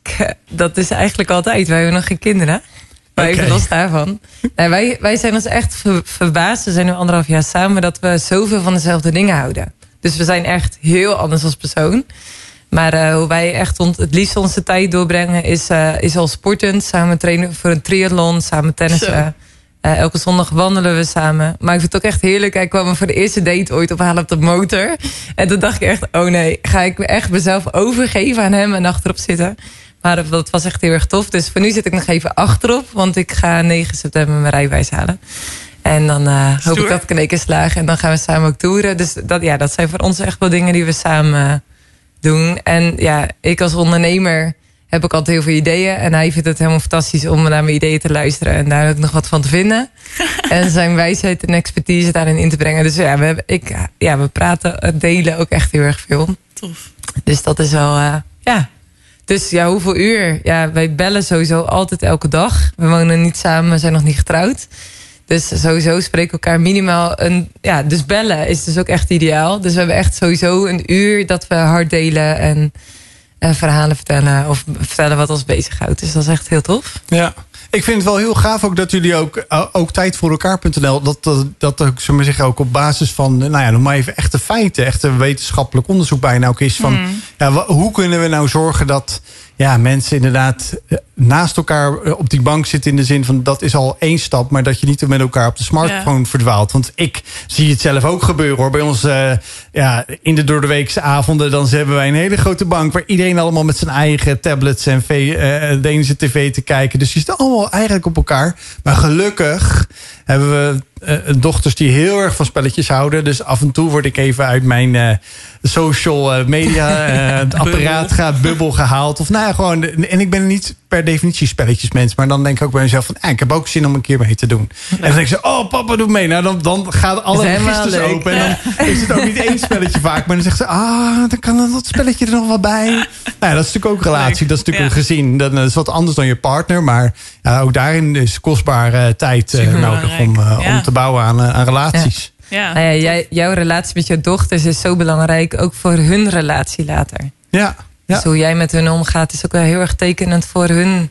Dat is eigenlijk altijd. Wij hebben nog geen kinderen. Maar Oké. even los daarvan. Nee, wij, wij zijn ons echt ver- verbaasd. We zijn nu anderhalf jaar samen dat we zoveel van dezelfde dingen houden. Dus we zijn echt heel anders als persoon. Maar eh, hoe wij echt ont- het liefst onze tijd doorbrengen is, eh, is al sportend. Samen trainen voor een triathlon, samen tennissen. Eh, elke zondag wandelen we samen. Maar ik vind het ook echt heerlijk. Hij kwam me voor de eerste date ooit ophalen op de motor. En toen dacht ik echt, oh nee, ga ik me echt mezelf overgeven aan hem en achterop zitten. Maar dat was echt heel erg tof. Dus voor nu zit ik nog even achterop. Want ik ga 9 september mijn rijbewijs halen. En dan eh, hoop ik dat ik in één keer slaag. En dan gaan we samen ook toeren. Dus dat, ja, dat zijn voor ons echt wel dingen die we samen doen. En ja, ik als ondernemer heb ook altijd heel veel ideeën. En hij vindt het helemaal fantastisch om naar mijn ideeën te luisteren. En daar ook nog wat van te vinden. en zijn wijsheid en expertise daarin in te brengen. Dus ja, we, hebben, ik, ja, we praten, eh, delen ook echt heel erg veel. Tof. Dus dat is wel, eh, ja. Dus ja, hoeveel uur? Ja, wij bellen sowieso altijd elke dag. We wonen niet samen, we zijn nog niet getrouwd. Dus sowieso spreken elkaar minimaal een... Ja, dus bellen is dus ook echt ideaal. Dus we hebben echt sowieso een uur dat we hard delen en eh, verhalen vertellen. Of vertellen wat ons bezighoudt. Dus dat is echt heel tof. Ja. Ik vind het wel heel gaaf ook dat jullie ook, eh, ook tijd voor elkaar.nl. Dat, dat, dat ook, zullen we zeggen, ook op basis van, nou ja, noem maar even echte feiten, echte wetenschappelijk onderzoek bijna ook is van, ja, wa- hoe kunnen we nou zorgen dat ja, mensen inderdaad eh, naast elkaar eh, op die bank zitten in de zin van dat is al één stap, maar dat je niet met elkaar op de smartphone verdwaalt. Want ik zie het zelf ook gebeuren hoor. Bij ons eh, ja, in de door de weekse avonden, dan hebben wij een hele grote bank waar iedereen allemaal met zijn eigen tablets en eh, de ene tv te kijken. Dus je zit allemaal eigenlijk op elkaar. Maar gelukkig hebben we eh, dochters die heel erg van spelletjes houden. Dus af en toe word ik even uit mijn eh, social eh, media eh, het apparaat gaat bubbel gehaald. Of nou ja, gewoon. En ik ben niet per definitie spelletjesmens. Maar dan denk ik ook bij mezelf van, ah, ik heb ook zin om een keer mee te doen. En dan denk ik zo, oh papa doet mee. Nou, dan, dan gaan alle registers leuk. open. En dan is het ook niet één spelletje vaak. Maar dan zegt ze, ah, dan kan dat spelletje er nog wel bij. Nou ja, dat is natuurlijk ook relatie. Dat is natuurlijk Ja. een gezin. Dat is wat anders dan je partner. Maar ja, ook daarin is kostbare tijd eh, nodig om, eh, Ja. om te bouwen aan, eh, aan relaties. Ja. Nou ja, jij, jouw relatie met je dochters is zo belangrijk. Ook voor hun relatie later. Ja. Dus hoe jij met hun omgaat is ook wel heel erg tekenend voor hun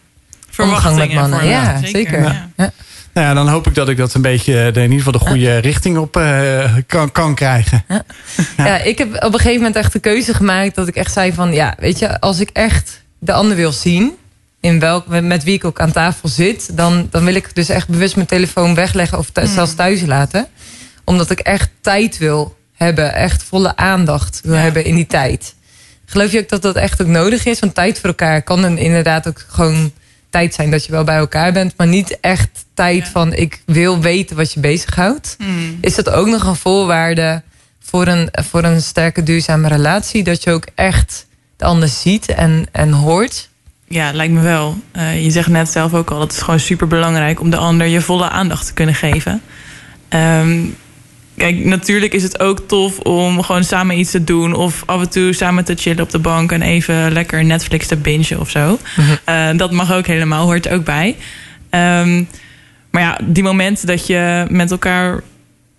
omgang met mannen. Ja, zeker. Ja. Ja. Nou ja, dan hoop ik dat ik dat een beetje de, in ieder geval de goede richting op eh, kan, kan krijgen. Ja. ik heb op een gegeven moment echt de keuze gemaakt dat ik echt zei van ja, weet je, als ik echt de ander wil zien, in welk, met wie ik ook aan tafel zit, dan, dan wil ik dus echt bewust mijn telefoon wegleggen of thu- zelfs thuis laten. Omdat ik echt tijd wil hebben, echt volle aandacht wil Ja. hebben in die tijd. Geloof je ook dat dat echt ook nodig is? Want tijd voor elkaar kan dan inderdaad ook gewoon tijd zijn dat je wel bij elkaar bent, maar niet echt tijd Ja. van ik wil weten wat je bezighoudt. Hmm. Is dat ook nog een voorwaarde voor een, voor een sterke, duurzame relatie? Dat je ook echt de ander ziet en, en hoort? Ja, lijkt me wel. Eh, je zegt net zelf ook al, het is gewoon super belangrijk om de ander je volle aandacht te kunnen geven. Ehm, kijk, natuurlijk is het ook tof om gewoon samen iets te doen. Of af en toe samen te chillen op de bank en even lekker Netflix te bingen of zo. Eh, dat mag ook helemaal, hoort er ook bij. Ehm, maar ja, die momenten dat je met elkaar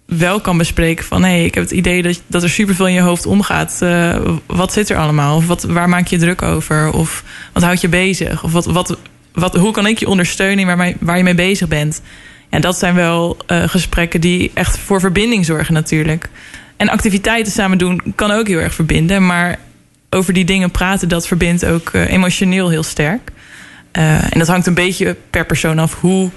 wel kan bespreken van... hé, hey, ik heb het idee dat, dat er superveel in je hoofd omgaat. Eh, wat zit er allemaal? Of wat, waar maak je druk over? Of wat houdt je bezig? Of wat, wat, wat, hoe kan ik je ondersteunen waar, waar je mee bezig bent? Ja, dat zijn wel eh, gesprekken die echt voor verbinding zorgen natuurlijk. En activiteiten samen doen kan ook heel erg verbinden. Maar over die dingen praten, dat verbindt ook eh, emotioneel heel sterk. Eh, en dat hangt een beetje per persoon af hoe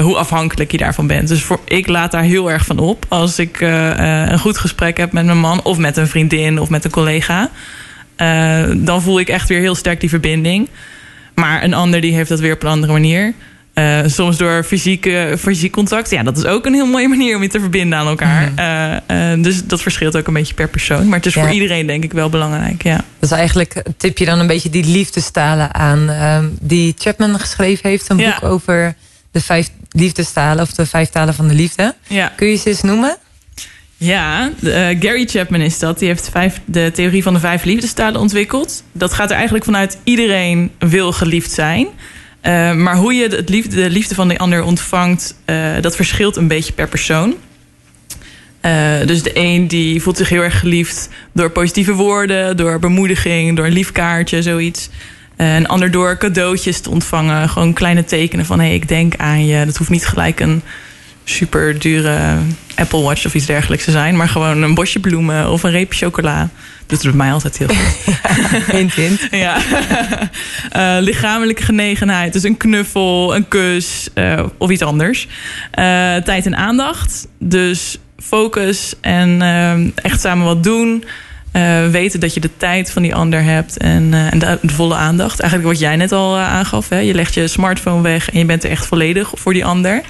hoe afhankelijk je daarvan bent. Dus voor, ik laat daar heel erg van op. Als ik een goed gesprek heb met mijn man of met een vriendin of met een collega. dan voel ik echt weer heel sterk die verbinding. Maar een ander die heeft dat weer op een andere manier. Eh, soms door fysieke, fysiek contact. Ja, dat is ook een heel mooie manier om je te verbinden aan elkaar. Eh, eh, dus dat verschilt ook een beetje per persoon. Maar het is Ja. voor iedereen denk ik wel belangrijk. Ja. Dus eigenlijk tip je dan een beetje die liefdestalen aan. ehm, die Chapman geschreven heeft. Een Ja. boek over de vijf liefdestalen. Of de vijf talen van de liefde. Ja. Kun je ze eens noemen? Ja, Gary Chapman is dat. Die heeft vijf, de theorie van de vijf liefdestalen ontwikkeld. Dat gaat er eigenlijk vanuit iedereen wil geliefd zijn. Eh, maar hoe je het liefde, de liefde van de ander ontvangt, eh, dat verschilt een beetje per persoon. Eh, dus de een die voelt zich heel erg geliefd door positieve woorden, door bemoediging, door een lief kaartje, zoiets. Een ander door cadeautjes te ontvangen. Gewoon kleine tekenen van hé, hey, ik denk aan je. Dat hoeft niet gelijk een super dure Apple Watch of iets dergelijks te zijn. Maar gewoon een bosje bloemen of een reepje chocola. Dat doet mij altijd heel goed. Hint, hint. ja. Eh, lichamelijke genegenheid. Dus een knuffel, een kus eh, of iets anders. Eh, tijd en aandacht. Dus focus en eh, echt samen wat doen. Eh, weten dat je de tijd van die ander hebt en, eh, en de, de volle aandacht. Eigenlijk wat jij net al eh, aangaf. Hè? Je legt je smartphone weg en je bent er echt volledig voor die ander.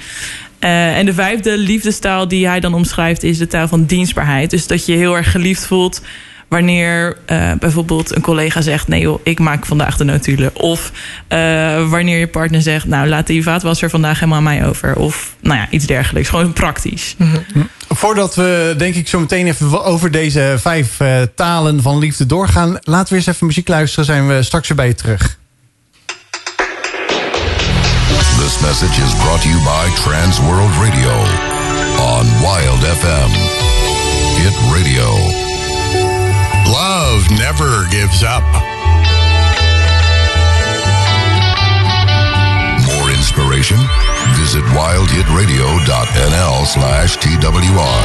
Eh, en de vijfde liefdestaal die hij dan omschrijft is de taal van dienstbaarheid. Dus dat je heel erg geliefd voelt wanneer eh, bijvoorbeeld een collega zegt... nee joh, ik maak vandaag de notulen. Of eh, wanneer je partner zegt... nou, laat die vaatwasser vandaag helemaal aan mij over. Of nou ja, iets dergelijks. Gewoon praktisch. Voordat we, denk ik, zo meteen even over deze vijf talen van liefde doorgaan... laten we eens even muziek luisteren. Zijn we straks weer bij je terug. This message is brought to you by Trans World Radio on Wild FM. Hit Radio. Love never gives up. More inspiration? Visit wildhitradio.nl slash TWR.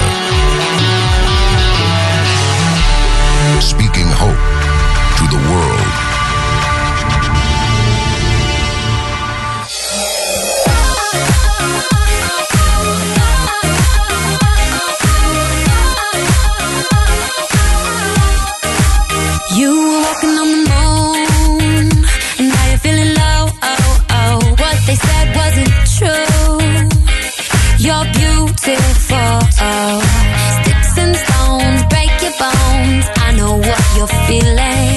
Speaking hope to the world. You're feeling.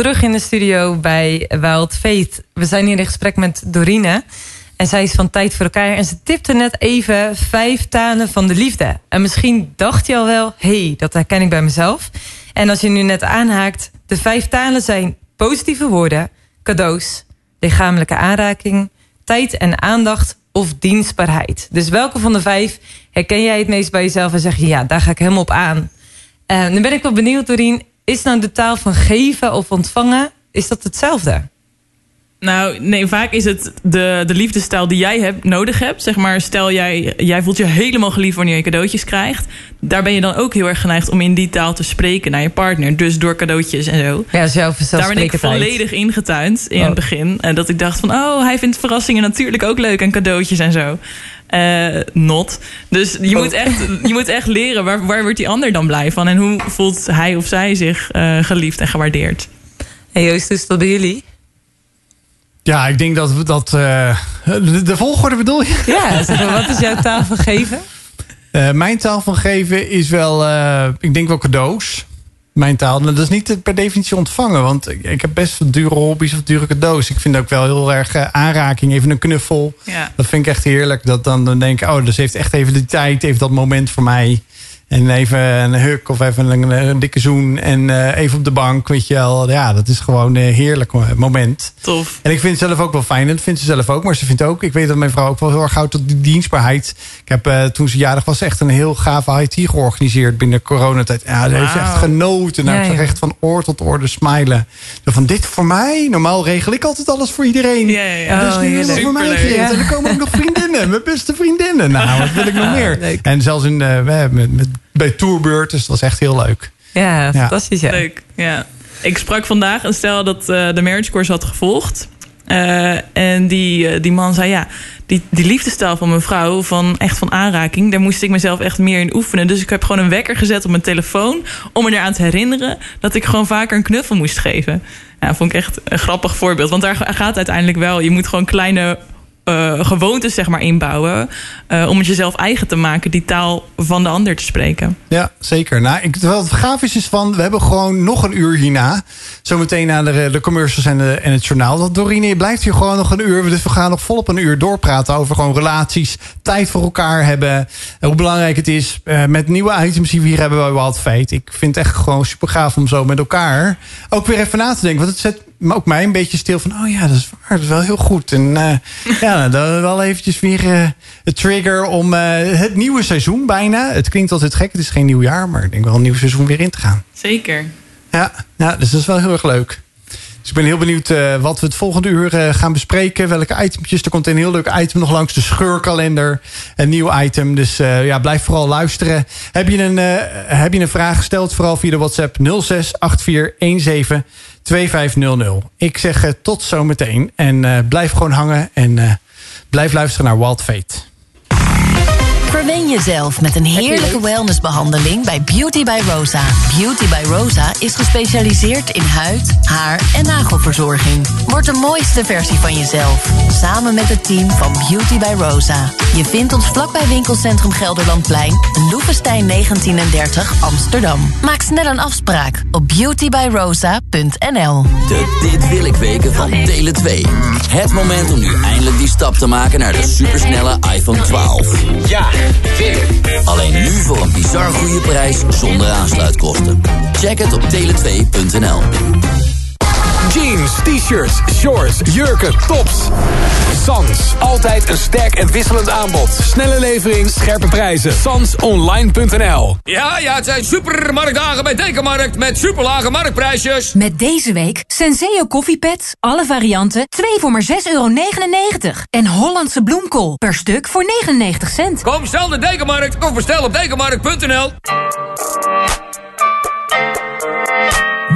Terug in de studio bij Wild Fate. We zijn hier in gesprek met Dorine. En zij is van Tijd voor elkaar. En ze tipte net even vijf talen van de liefde. En misschien dacht je al wel, hey, dat herken ik bij mezelf. En als je nu net aanhaakt, de vijf talen zijn positieve woorden, cadeaus, lichamelijke aanraking, tijd en aandacht of dienstbaarheid. Dus welke van de vijf herken jij het meest bij jezelf en zeg je, ja, daar ga ik helemaal op aan. Uh, nu ben ik wel benieuwd, Doreen, is nou de taal van geven of ontvangen, is dat hetzelfde? Nou, nee, vaak is het de, de liefdestaal die jij hebt, nodig hebt. Zeg maar, stel jij, jij voelt je helemaal geliefd wanneer je cadeautjes krijgt. Daar ben je dan ook heel erg geneigd om in die taal te spreken naar je partner. Dus door cadeautjes en zo. Ja, zelf Daar ben ik volledig ingetuind in oh. het begin. En dat ik dacht van, oh, hij vindt verrassingen natuurlijk ook leuk en cadeautjes en zo. Uh, not. Dus je, oh. moet echt, je moet echt leren waar, waar wordt die ander dan blij van? En hoe voelt hij of zij zich uh, geliefd en gewaardeerd? Hey Joost, dus dat bij jullie? Ja, ik denk dat... dat uh, de, de, volgorde bedoel je? Ja, zeg wat is jouw taal van geven? Uh, mijn taal van geven is wel... Uh, ik denk wel cadeaus. Mijn taal. Dat is niet per definitie ontvangen. Want ik heb best dure hobby's of dure cadeaus. Ik vind ook wel heel erg aanraking. Even een knuffel. Ja. Dat vind ik echt heerlijk. Dat dan, dan denk ik... Oh, dus heeft echt even de tijd. Even dat moment voor mij. En even een huk of even een, een dikke zoen. En uh, even op de bank, weet je wel. Ja, dat is gewoon een heerlijk moment. Tof. En ik vind het zelf ook wel fijn. En dat vindt ze zelf ook. Maar ze vindt ook, ik weet dat mijn vrouw ook wel heel erg houdt tot die dienstbaarheid. Ik heb uh, toen ze jarig was echt een heel gave IT georganiseerd binnen coronatijd. Ja, ze wow. heeft echt genoten. Nou, ja, echt van oor tot oor de smilen. Van dit voor mij. Normaal regel ik altijd alles voor iedereen. Ja, ja, ja. Dus nu is het voor mij geregeld. En er komen ook nog vriendinnen. Mijn beste vriendinnen. Nou, wat wil ik nog meer? Leuk. En zelfs in, uh, met, met bij Tourbeurt. Dus dat was echt heel leuk. Ja, fantastisch. Ja. Leuk, ja. Ik sprak vandaag een stel dat uh, de marriage course had gevolgd. Uh, en die, uh, die man zei, ja, die, die liefdestaal van mijn vrouw, van echt van aanraking, daar moest ik mezelf echt meer in oefenen. Dus ik heb gewoon een wekker gezet op mijn telefoon om me eraan te herinneren dat ik gewoon vaker een knuffel moest geven. Ja, vond ik echt een grappig voorbeeld. Want daar gaat uiteindelijk wel. Je moet gewoon kleine uh, gewoontes zeg maar inbouwen. Uh, om het jezelf eigen te maken, die taal van de ander te spreken. Ja, zeker. Nou, ik, wat gaaf is, is van, we hebben gewoon nog een uur hierna. Zometeen na de, de commercials en, de, en het journaal. Dat Dorine, je blijft hier gewoon nog een uur. Dus we gaan nog volop een uur doorpraten over gewoon relaties. Tijd voor elkaar hebben. Hoe belangrijk het is. Uh, met nieuwe items die we hier hebben bij Wild Fate. Ik vind het echt gewoon super gaaf om zo met elkaar ook weer even na te denken. Want het zet maar ook mij een beetje stil van... oh ja, dat is waar, dat is wel heel goed. En uh, ja, dan wel eventjes weer uh, het trigger om uh, het nieuwe seizoen bijna... het klinkt altijd gek, het is geen nieuw jaar... maar ik denk wel een nieuw seizoen weer in te gaan. Zeker. Ja, ja dus dat is wel heel erg leuk. Dus ik ben heel benieuwd wat we het volgende uur gaan bespreken. Welke itempjes. Er komt een heel leuk item nog langs de scheurkalender. Een nieuw item. Dus ja, blijf vooral luisteren. Heb je een, heb je een vraag gesteld? Vooral via de WhatsApp 068417 2500. Ik zeg uh, tot zometeen. En uh, blijf gewoon hangen. En uh, blijf luisteren naar Wild Fate. Jezelf met een heerlijke wellnessbehandeling bij Beauty by Rosa. Beauty by Rosa is gespecialiseerd in huid, haar en nagelverzorging. Word de mooiste versie van jezelf. Samen met het team van Beauty by Rosa. Je vindt ons vlakbij winkelcentrum Gelderlandplein, Loevestein 1930 Amsterdam. Maak snel een afspraak op beautybyrosa.nl. De Dit Wil Ik weken van Tele 2. Het moment om nu eindelijk die stap te maken naar de supersnelle iPhone 12. Ja! Alleen nu voor een bizar goede prijs zonder aansluitkosten. Check het op tele2.nl. Jeans, t-shirts, shorts, jurken, tops. Sans, altijd een sterk en wisselend aanbod. Snelle levering, scherpe prijzen. Sansonline.nl Ja, ja, het zijn supermarktdagen bij Dekenmarkt met superlage marktprijsjes. Met deze week Senseo koffiepads, alle varianten, 2 voor maar 6,99 euro. En Hollandse bloemkool, per stuk voor 99 cent. Kom snel naar Dekenmarkt of bestel op dekenmarkt.nl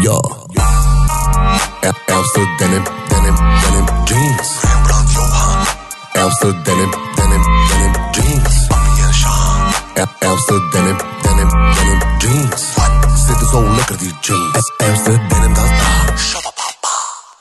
Ja. Elfste denim, denim, jeans. Rembrandt Johan. Elfste denim, denim, jeans. Papier Jean. Elfste denim, denim, jeans. Wat? Zitten zo lekker die jeans. Denim, dat is daar.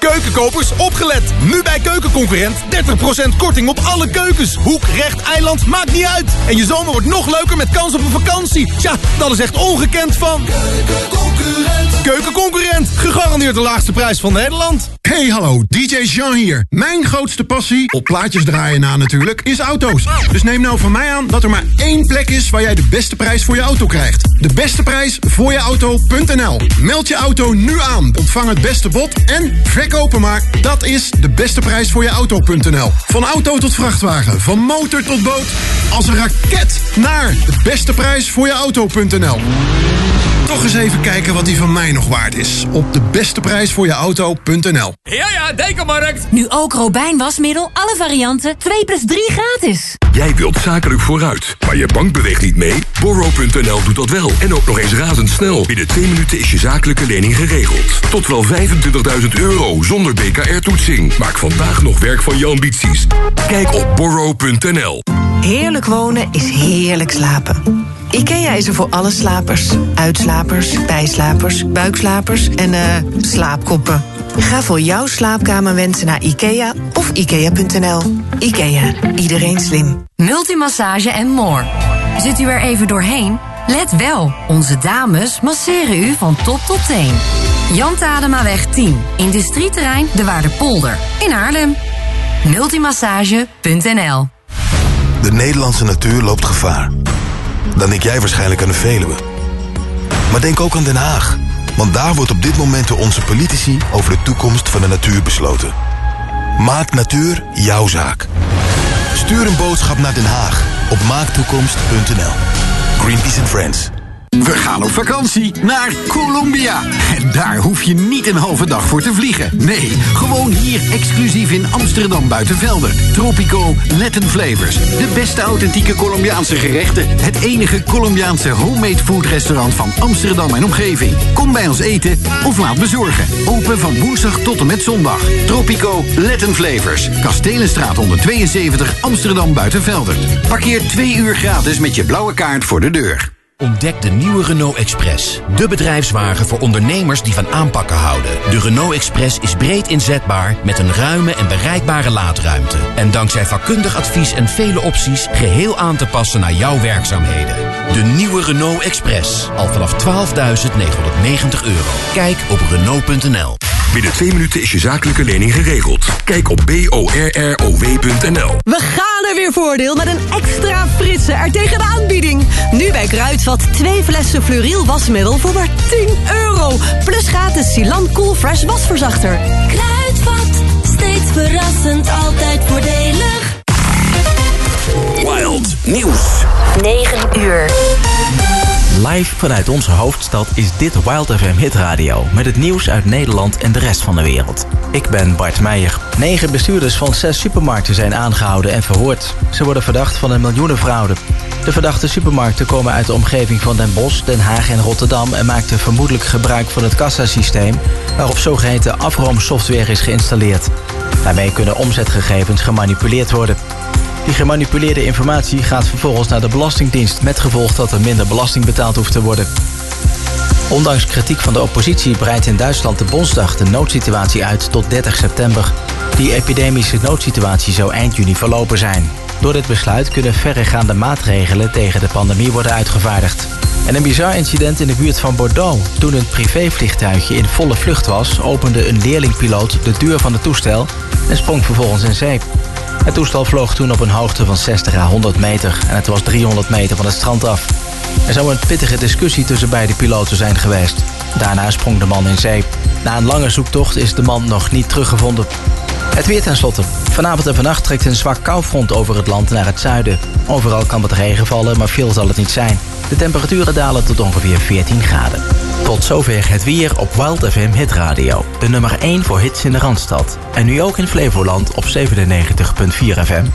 Keuken Keukenkopers, opgelet! Nu bij Keukenconcurrent 30% korting op alle keukens. Hoek, recht, eiland, maakt niet uit. En je zomer wordt nog leuker met kans op een vakantie. Tja, dat is echt ongekend van... Keukenconcurrent. Keukenconcurrent, gegarandeerd de laagste prijs van Nederland. Hey, hallo, DJ Jean hier. Mijn grootste passie, op plaatjes draaien na natuurlijk, is auto's. Dus neem nou van mij aan dat er maar één plek is waar jij de beste prijs voor je auto krijgt. De beste prijs voor je auto.nl. Meld je auto nu aan, ontvang het beste bod en verkopen maar. Dat is de beste prijs voor je auto.nl. Van auto tot vrachtwagen, van motor tot boot, als een raket naar de beste prijs voor je auto.nl. Toch eens even kijken wat die van mij nog waard is. Op de beste prijs voor je auto.nl. Ja, ja, Dekenmarkt. Nu ook Robijn wasmiddel, alle varianten, 2 plus 3 gratis. Jij wilt zakelijk vooruit, maar je bank beweegt niet mee? Borrow.nl doet dat wel. En ook nog eens razendsnel. Binnen twee minuten is je zakelijke lening geregeld. Tot wel 25.000 euro zonder BKR-toetsing. Maak vandaag nog werk van je ambities. Kijk op borrow.nl. Heerlijk wonen is heerlijk slapen. IKEA is er voor alle slapers. Uitslapers, bijslapers, buikslapers en eh slaapkoppen. Ga voor jouw slaapkamer wensen naar IKEA of IKEA.nl. IKEA, iedereen slim. Multimassage en more. Zit u er even doorheen? Let wel, onze dames masseren u van top tot teen. Jan Tademaweg 10, industrieterrein De Waardepolder in Haarlem. Multimassage.nl De Nederlandse natuur loopt gevaar. Dan denk jij waarschijnlijk aan de Veluwe. Maar denk ook aan Den Haag. Want daar wordt op dit moment door onze politici over de toekomst van de natuur besloten. Maak natuur jouw zaak. Stuur een boodschap naar Den Haag op maaktoekomst.nl. Greenpeace and Friends. We gaan op vakantie naar Colombia. En daar hoef je niet een halve dag voor te vliegen. Nee, gewoon hier exclusief in Amsterdam Buitenvelder. Tropico Latin Flavors. De beste authentieke Colombiaanse gerechten. Het enige Colombiaanse homemade food restaurant van Amsterdam en omgeving. Kom bij ons eten of laat bezorgen. Open van woensdag tot en met zondag. Tropico Latin Flavors. Kastelenstraat 172 Amsterdam Buitenvelder. Parkeer twee uur gratis met je blauwe kaart voor de deur. Ontdek de nieuwe Renault Express. De bedrijfswagen voor ondernemers die van aanpakken houden. De Renault Express is breed inzetbaar met een ruime en bereikbare laadruimte. En dankzij vakkundig advies en vele opties geheel aan te passen naar jouw werkzaamheden. De nieuwe Renault Express. Al vanaf 12.990 euro. Kijk op Renault.nl. Binnen twee minuten is je zakelijke lening geregeld. Kijk op borrow.nl. We gaan er weer voordeel met een extra frisse er tegen de aanbieding. Nu bij Kruidvat twee flessen Fleuriel wasmiddel voor maar 10 euro. Plus gratis Silan Cool Fresh wasverzachter. Kruidvat, steeds verrassend, altijd voordelig. Wild nieuws. 9 uur. Live vanuit onze hoofdstad is dit Wild FM Hit Radio. Met het nieuws uit Nederland en de rest van de wereld. Ik ben Bart Meijer. Negen bestuurders van zes supermarkten zijn aangehouden en verhoord. Ze worden verdacht van een miljoenenfraude. De verdachte supermarkten komen uit de omgeving van Den Bosch, Den Haag en Rotterdam... en maakten vermoedelijk gebruik van het kassasysteem... waarop zogeheten afroomsoftware is geïnstalleerd. Daarmee kunnen omzetgegevens gemanipuleerd worden. Die gemanipuleerde informatie gaat vervolgens naar de Belastingdienst... met gevolg dat er minder belasting betaald hoeft te worden. Ondanks kritiek van de oppositie breidt in Duitsland de Bondsdag de noodsituatie uit tot 30 september. Die epidemische noodsituatie zou eind juni verlopen zijn. Door dit besluit kunnen verregaande maatregelen tegen de pandemie worden uitgevaardigd. En een bizar incident in de buurt van Bordeaux. Toen een privévliegtuigje in volle vlucht was, opende een leerlingpiloot de deur van het toestel en sprong vervolgens in zee. Het toestel vloog toen op een hoogte van 60 à 100 meter en het was 300 meter van het strand af. Er zou een pittige discussie tussen beide piloten zijn geweest. Daarna sprong de man in zee. Na een lange zoektocht is de man nog niet teruggevonden. Het weer tenslotte. Vanavond en vannacht trekt een zwak koufront over het land naar het zuiden. Overal kan wat regen vallen, maar veel zal het niet zijn. De temperaturen dalen tot ongeveer 14 graden. Tot zover het weer op Wild FM Hit Radio. De nummer 1 voor hits in de Randstad. En nu ook in Flevoland op 97.4 FM.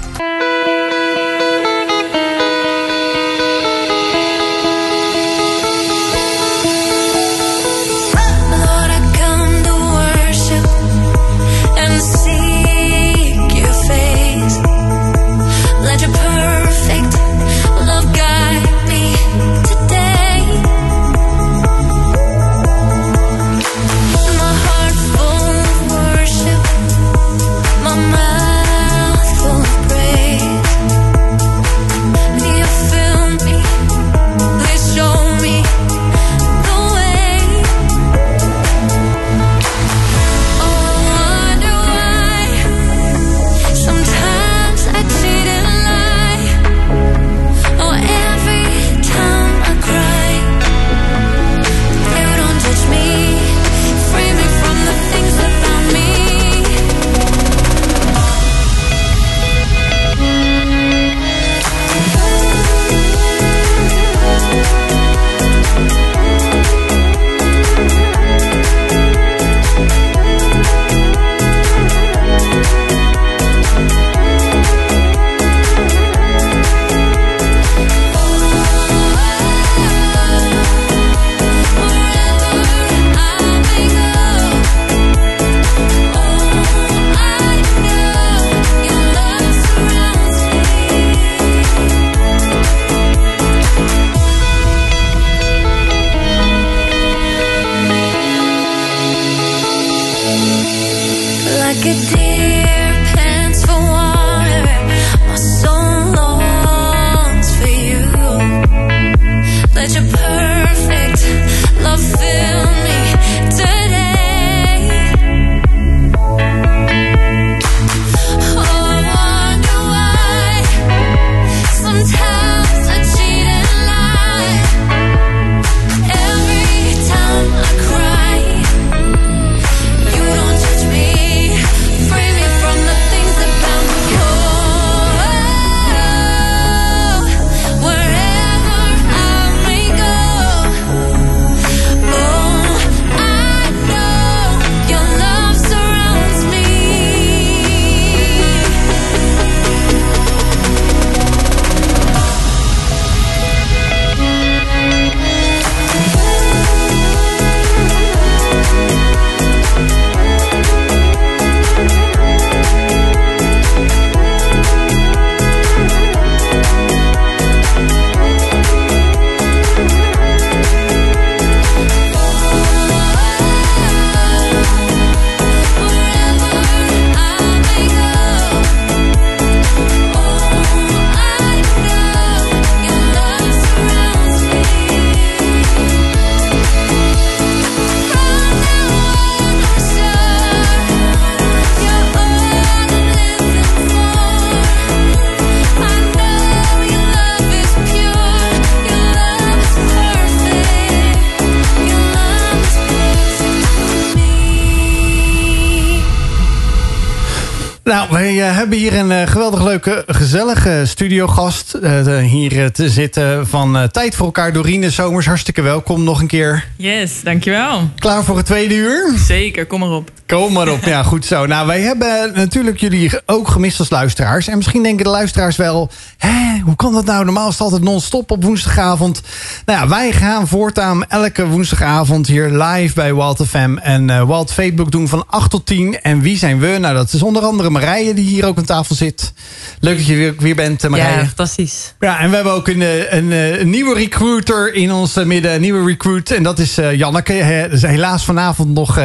Hebben hier een eh, geweldig leuke, gezellige studiogast eh, hier eh, te zitten van eh, Tijd voor elkaar. Dorine Zomers, hartstikke welkom nog een keer. Yes, dankjewel. Klaar voor het tweede uur? Zeker, kom maar op. Kom maar op, ja goed zo. Nou, wij hebben natuurlijk jullie ook gemist als luisteraars. En misschien denken de luisteraars wel... Hé, hoe kan dat nou? Normaal is het altijd non-stop op woensdagavond. Nou ja, wij gaan voortaan elke woensdagavond hier live bij Walt FM en eh Walt Facebook doen van 8 tot 10. En wie zijn we? Nou, dat is onder andere Marije die hier ook aan tafel zit. Leuk dat je weer, weer bent, eh, Marije. Ja, fantastisch. Ja, en we hebben ook een, eh, een, een nieuwe recruiter in ons midden. Een nieuwe recruit. En dat is Janneke. Hè, dus helaas vanavond nog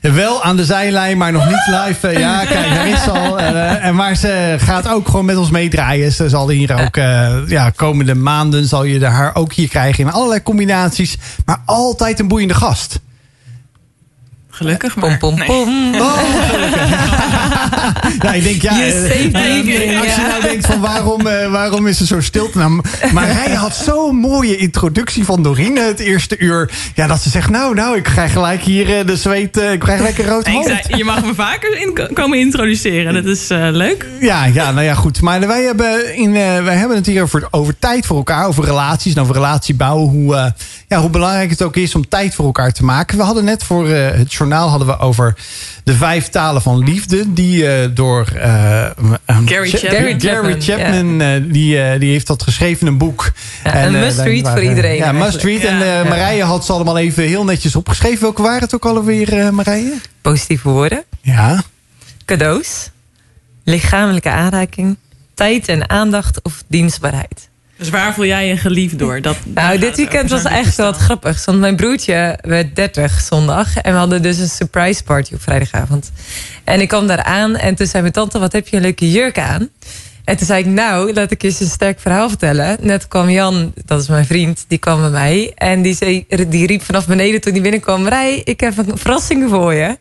wel aan de zijlijn, maar nog niet live. Eh, ja, kijk, daar is ze al. Eh, en maar ze gaat ook gewoon met ons meedraaien. Ze zal hier ook eh, ja, komende maanden zal je haar ook hier krijgen in allerlei combinaties. Maar altijd een boeiende gast. Gelukkig maar. Pom, pom, pom. Ja, ik denk, ja, eh, eh, als je nou denkt van waarom, eh, waarom is er zo stilte? Nou, maar hij had zo'n mooie introductie van Dorine het eerste uur. Ja, dat ze zegt, nou, nou, ik krijg gelijk hier de zweet, ik krijg lekker rood hoofd. zei, je mag me vaker in komen introduceren. Dat is eh, leuk. Ja, ja, nou ja, goed. Maar wij hebben, in, eh, wij hebben het hier over, over tijd voor elkaar, over relaties en over relatiebouwen. Hoe, eh, ja, hoe belangrijk het ook is om tijd voor elkaar te maken. We hadden net voor eh, het journaal hadden we over de vijf talen van liefde. Die eh, door um, Gary Chapman. Gary, Chapman, Chapman, eh, die, die heeft dat geschreven in een boek. Ja, een must read voor iedereen Ja, must read. En. Marije had ze allemaal even heel netjes opgeschreven. Welke waren het ook alweer, Marije? Positieve woorden. Ja. Cadeaus. Lichamelijke aanraking. Tijd en aandacht of dienstbaarheid. Dus waar voel jij je geliefd door? Dat, Nou, dit het weekend was wel wat grappig. Want mijn broertje werd 30 zondag. En we hadden dus een surprise party op vrijdagavond. En ik kwam daar aan en toen zei mijn tante, wat heb je een leuke jurk aan? En toen zei ik, nou, laat ik je eens een sterk verhaal vertellen. Net kwam Jan, dat is mijn vriend, die kwam bij mij. En die, zei, die riep vanaf beneden toen hij binnenkwam... Rij, ik heb een verrassing voor je.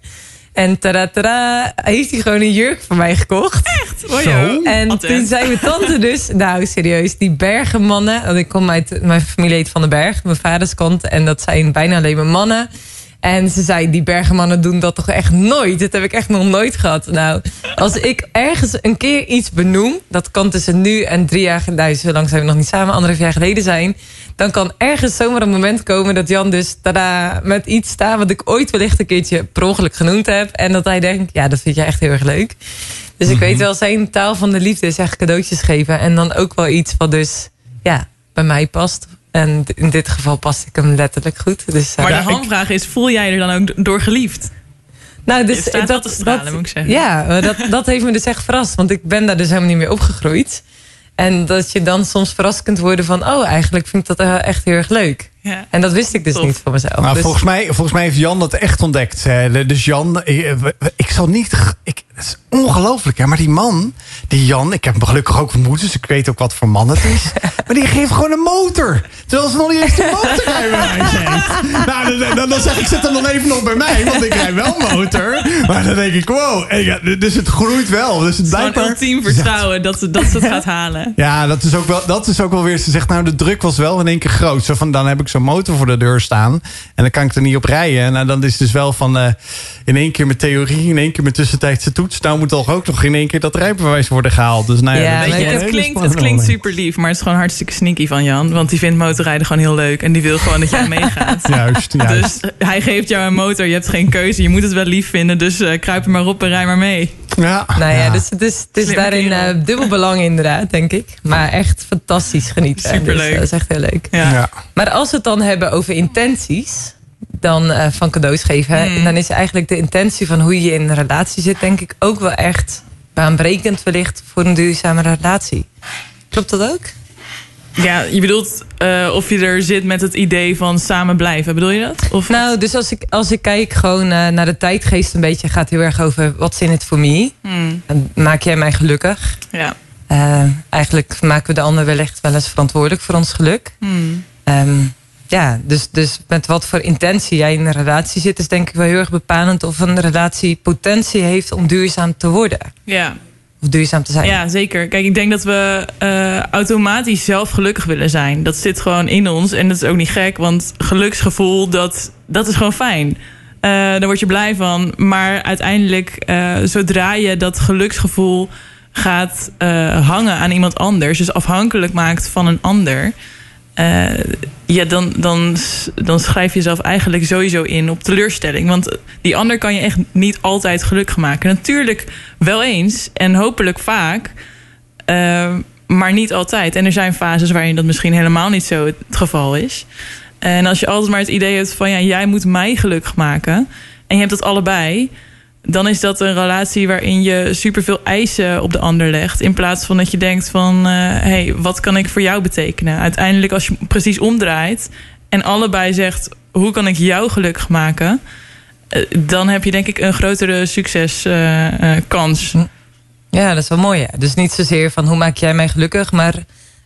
En tada, tada, heeft hij gewoon een jurk voor mij gekocht. Echt? Oh. En toen zei mijn tante dus, nou serieus, die bergenmannen. Want ik kom uit, mijn familie heet Van den Berg, mijn vaders kant. En dat zijn bijna alleen maar mannen. En ze zei, die bergenmannen doen dat toch echt nooit? Dat heb ik echt nog nooit gehad. Nou, als ik ergens een keer iets benoem... dat kan tussen nu en drie jaar... nou, zo lang zijn we nog niet samen, anderhalf jaar geleden zijn... dan kan ergens zomaar een moment komen dat Jan dus... tada, met iets staat wat ik ooit wellicht een keertje per ongeluk genoemd heb... en dat hij denkt, ja, dat vind jij echt heel erg leuk. Dus ik weet wel, zijn taal van de liefde is echt cadeautjes geven... en dan ook wel iets wat dus, ja, bij mij past... En in dit geval past ik hem letterlijk goed. Dus, eh, Maar de hamvraag is, voel jij er dan ook door geliefd? nou, dus Je staat wel te stralen, moet ik zeggen. Ja, dat, dat heeft me dus echt verrast. Want ik ben daar dus helemaal niet meer opgegroeid. En dat je dan soms verrast kunt worden van... oh, eigenlijk vind ik dat eh, echt heel erg leuk. Ja. En dat wist ik dus niet van mezelf. Nou, Dus- volgens, mij, volgens mij heeft Jan dat echt ontdekt. hè. Dus Jan, ik, ik zal niet. Ik, het is ongelooflijk, hè? Maar die man, die Jan, ik heb hem gelukkig ook ontmoet, dus ik weet ook wat voor man het is. maar die geeft gewoon een motor. Terwijl ze nog niet eens de motorrijbewijs heeft. Nou, dan, dan, dan zeg ik, zet hem nog even nog bij mij, want ik rijd wel motor. Maar dan denk ik, wow. Ja, dus het groeit wel. Dus het blijkbaar. ultiem vertrouwen dat, ze- dat ze het gaat halen. Ja, dat is, ook wel, dat is ook wel weer. Ze zegt, nou, de druk was wel in één keer groot. Zo van, dan heb ik zo'n motor voor de deur staan. En dan kan ik er niet op rijden. En nou, dan is het dus wel van. eh, in één keer met theorie, in één keer met tussentijdse toets. Nou moet toch ook nog in één keer dat rijbewijs worden gehaald. Dus nou ja, Weet je, het, klinkt, het klinkt super lief, maar het is gewoon hartstikke sneaky van Jan. Want die vindt motorrijden gewoon heel leuk. En die wil gewoon dat jij meegaat. Juist, juist. Dus hij geeft jou een motor, je hebt geen keuze. Je moet het wel lief vinden, dus eh, kruip er maar op en rij maar mee. Ja, Nou ja, dus het is, het is daarin eh, dubbel belang inderdaad, denk ik. Maar echt fantastisch genieten. Superleuk. Dus dat is echt heel leuk. Ja. Ja. Maar als we het dan hebben over intenties dan eh, van cadeaus geven, Hmm. dan is eigenlijk de intentie van hoe je in een relatie zit, denk ik ook wel echt baanbrekend wellicht voor een duurzame relatie. Klopt dat ook? Ja, je bedoelt eh, of je er zit met het idee van samen blijven. Bedoel je dat? Of Nou, dus als ik, als ik kijk gewoon eh, naar de tijdgeest een beetje, gaat heel erg over what's in it for me. Hmm, Maak jij mij gelukkig? ja. Eh, eigenlijk maken we de ander wellicht wel eens verantwoordelijk voor ons geluk. Hmm. Ehm, ja, dus, dus met wat voor intentie jij in een relatie zit, is denk ik wel heel erg bepalend of een relatie potentie heeft om duurzaam te worden. Ja. Duurzaam te zijn. Ja, zeker. Kijk, ik denk dat we eh, automatisch zelf gelukkig willen zijn. Dat zit gewoon in ons. En dat is ook niet gek, want geluksgevoel, dat, dat is gewoon fijn. Eh, daar word je blij van. Maar uiteindelijk, eh, zodra je dat geluksgevoel gaat hangen aan iemand anders, dus afhankelijk maakt van een ander, eh, ja, dan, dan, dan schrijf je jezelf eigenlijk sowieso in op teleurstelling. Want die ander kan je echt niet altijd gelukkig maken. Natuurlijk wel eens en hopelijk vaak, eh, maar niet altijd. En er zijn fases waarin dat misschien helemaal niet zo het geval is. En als je altijd maar het idee hebt van ja, jij moet mij gelukkig maken. En je hebt dat allebei. Dan is dat een relatie waarin je superveel eisen op de ander legt. In plaats van dat je denkt van hé, hey, wat kan ik voor jou betekenen? Uiteindelijk als je precies omdraait en allebei zegt hoe kan ik jou gelukkig maken? eh, Dan heb je denk ik een grotere succeskans. Ja, dat is wel mooi. Ja. Dus niet zozeer van hoe maak jij mij gelukkig, maar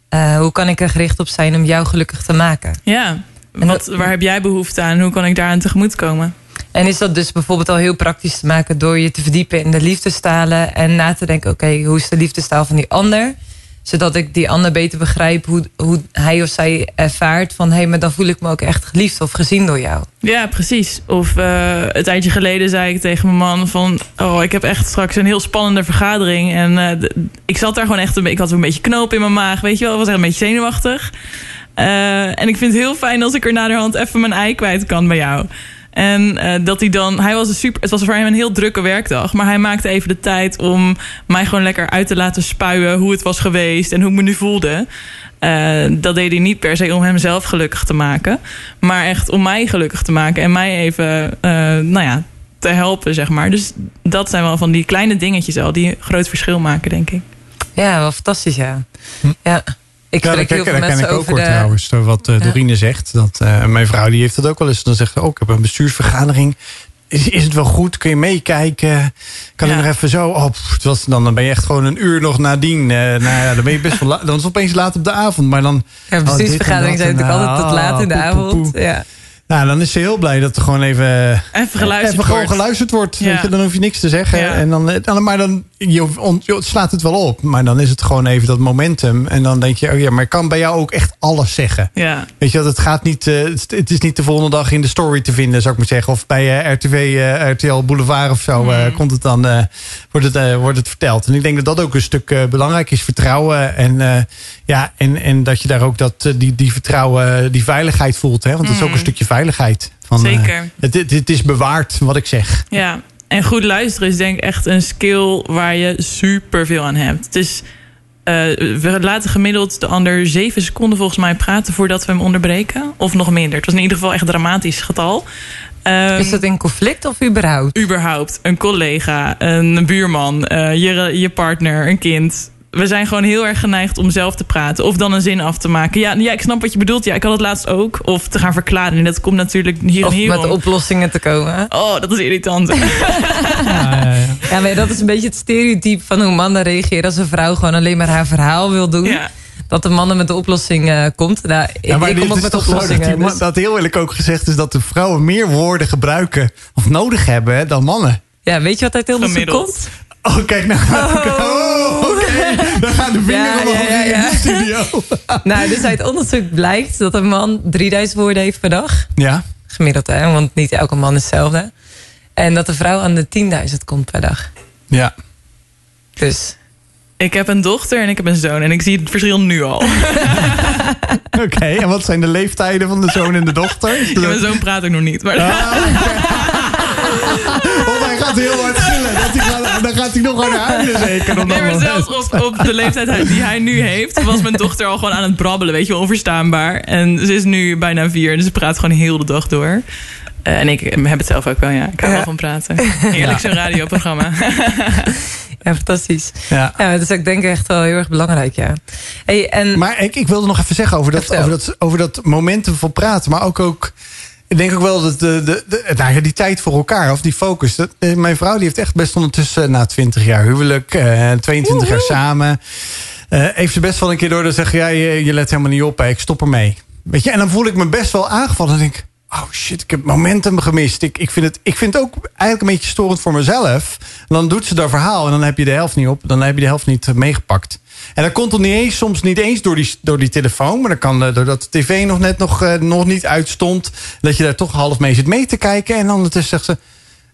eh, hoe kan ik er gericht op zijn om jou gelukkig te maken. Ja, wat, waar heb jij behoefte aan? Hoe kan ik daaraan tegemoet komen? En is dat dus bijvoorbeeld al heel praktisch te maken door je te verdiepen in de liefdestalen en na te denken, oké, hoe is de liefdestaal van die ander? Zodat ik die ander beter begrijp hoe, hoe hij of zij ervaart van hé, hey, maar dan voel ik me ook echt geliefd of gezien door jou. Ja, precies. Of uh, een tijdje geleden zei ik tegen mijn man van... oh, ik heb echt straks een heel spannende vergadering. En uh, ik zat daar gewoon echt... Een, ik had een beetje knoop in mijn maag, weet je wel. Ik was echt een beetje zenuwachtig. Uh, en ik vind het heel fijn als ik er naderhand even mijn ei kwijt kan bij jou. En uh, dat hij dan, hij was een super, het was voor hem een heel drukke werkdag. Maar hij maakte even de tijd om mij gewoon lekker uit te laten spuien hoe het was geweest en hoe ik me nu voelde. Uh, dat deed hij niet per se om hemzelf gelukkig te maken. Maar echt om mij gelukkig te maken. En mij even, uh, nou ja, te helpen, zeg maar. Dus dat zijn wel van die kleine dingetjes al die een groot verschil maken, denk ik. Ja, wel fantastisch, ja. Ja. Ik ja, spreek dat, heel veel dat ken mensen ik ook over hoor, de... trouwens, wat uh, Dorine zegt. Dat, uh, mijn vrouw die heeft dat ook wel eens. Dan zegt ze, oh, ik heb een bestuursvergadering. Is, is het wel goed? Kun je meekijken? Kan ja. ik nog even zo? Oh, pff, was, dan, dan ben je echt gewoon een uur nog nadien. Uh, nou ja, dan ben je best wel laat. Dan is het opeens laat op de avond. Maar dan, ja, bestuursvergaderingen zijn natuurlijk altijd tot laat in de poe, avond. Ja. Nou, dan is ze heel blij dat er gewoon even, even geluisterd even gewoon wordt. geluisterd wordt. Ja. Weet je, dan hoef je niks te zeggen. Ja. En dan, dan, maar dan je, on, je slaat het wel op. Maar dan is het gewoon even dat momentum. En dan denk je, oh ja, maar ik kan bij jou ook echt alles zeggen. Ja. Weet je, dat het gaat niet. Uh, het is niet de volgende dag in de story te vinden, zou ik maar zeggen. Of bij uh, RTV, uh, RTL Boulevard of zo mm. komt het dan, eh, wordt, het, wordt het verteld. En ik denk dat dat ook een stuk belangrijk is. Vertrouwen. En, ja, en, en dat je daar ook dat, die, die vertrouwen, die veiligheid voelt. Hè? Want dat is ook een stukje veiligheid. Van, Zeker. Het, het, het is bewaard wat ik zeg. Ja, en goed luisteren is denk ik echt een skill waar je super veel aan hebt. Het is, uh, we laten gemiddeld de ander zeven seconden volgens mij praten voordat we hem onderbreken. Of nog minder. Het was in ieder geval echt een dramatisch getal. Um, is dat in conflict of überhaupt? Überhaupt. Een collega, een buurman, uh, je, je partner, een kind we zijn gewoon heel erg geneigd om zelf te praten. Of dan een zin af te maken. Ja, ja, ik snap wat je bedoelt. Ja, ik had het laatst ook. Of te gaan verklaren. En dat komt natuurlijk hier of en hier met om. oplossingen te komen. Oh, dat is irritant. ja, ja, ja. ja, maar dat is een beetje het stereotype van hoe mannen reageren... als een vrouw gewoon alleen maar haar verhaal wil doen. Ja. Dat de mannen met de oplossing uh, komt. Nou, ja, maar ik kom ook met oplossingen. Dat, dus... dat heel eerlijk ook gezegd is dat de vrouwen meer woorden gebruiken... of nodig hebben hè, dan mannen. Ja, weet je wat uit onderzoek komt? Oh, kijk nou. Oh, oké. Okay. Dan gaan de vinger ja, omhoog ja, ja, ja. in de studio. nou, dus uit onderzoek blijkt dat een man 3000 woorden heeft per dag. Ja. Gemiddeld, hè? Want niet elke man is hetzelfde. En dat de vrouw aan de 10.000 komt per dag. Ja. Dus. Ik heb een dochter en ik heb een zoon. En ik zie het verschil nu al. Oké, okay, en wat zijn de leeftijden van de zoon en de dochter? Ja, mijn zoon praat ook nog niet. Maar... Ah, oh, gaat heel hard gillen. Dat hij dan gaat hij nog harder huilen zeker. Op nee, maar zelfs op, op de leeftijd die hij nu heeft... was mijn dochter al gewoon aan het brabbelen. Weet je wel, onverstaanbaar. En ze is nu bijna vier. Dus ze praat gewoon heel de dag door. Uh, en ik heb het zelf ook wel, ja. Ik hou wel van praten. Heerlijk zo'n radioprogramma. Ja, fantastisch. Ja. ja, dat is ik denk echt wel heel erg belangrijk, ja. Hey, en... Maar ik, ik wilde nog even zeggen over dat, over dat, over dat momentum van praten. Maar ook, ook ik denk ook wel dat de, de, de, nou die tijd voor elkaar, of die focus. Dat, mijn vrouw die heeft echt best ondertussen na 20 jaar huwelijk, uh, 22 Woehoe. jaar samen. Uh, heeft ze best wel een keer door te zeggen: ja, je, je let helemaal niet op, hè, ik stop ermee. Weet je, en dan voel ik me best wel aangevallen. En denk ik: oh shit, ik heb momentum gemist. Ik, ik, vind het, ik vind het ook eigenlijk een beetje storend voor mezelf. En dan doet ze dat verhaal en dan heb je de helft niet op, dan heb je de helft niet meegepakt. En dat komt dan niet eens, soms niet eens door die, door die telefoon. Maar dat kan eh, doordat de tv nog net nog, eh, nog niet uitstond. Dat je daar toch half mee zit mee te kijken. En ondertussen zegt ze...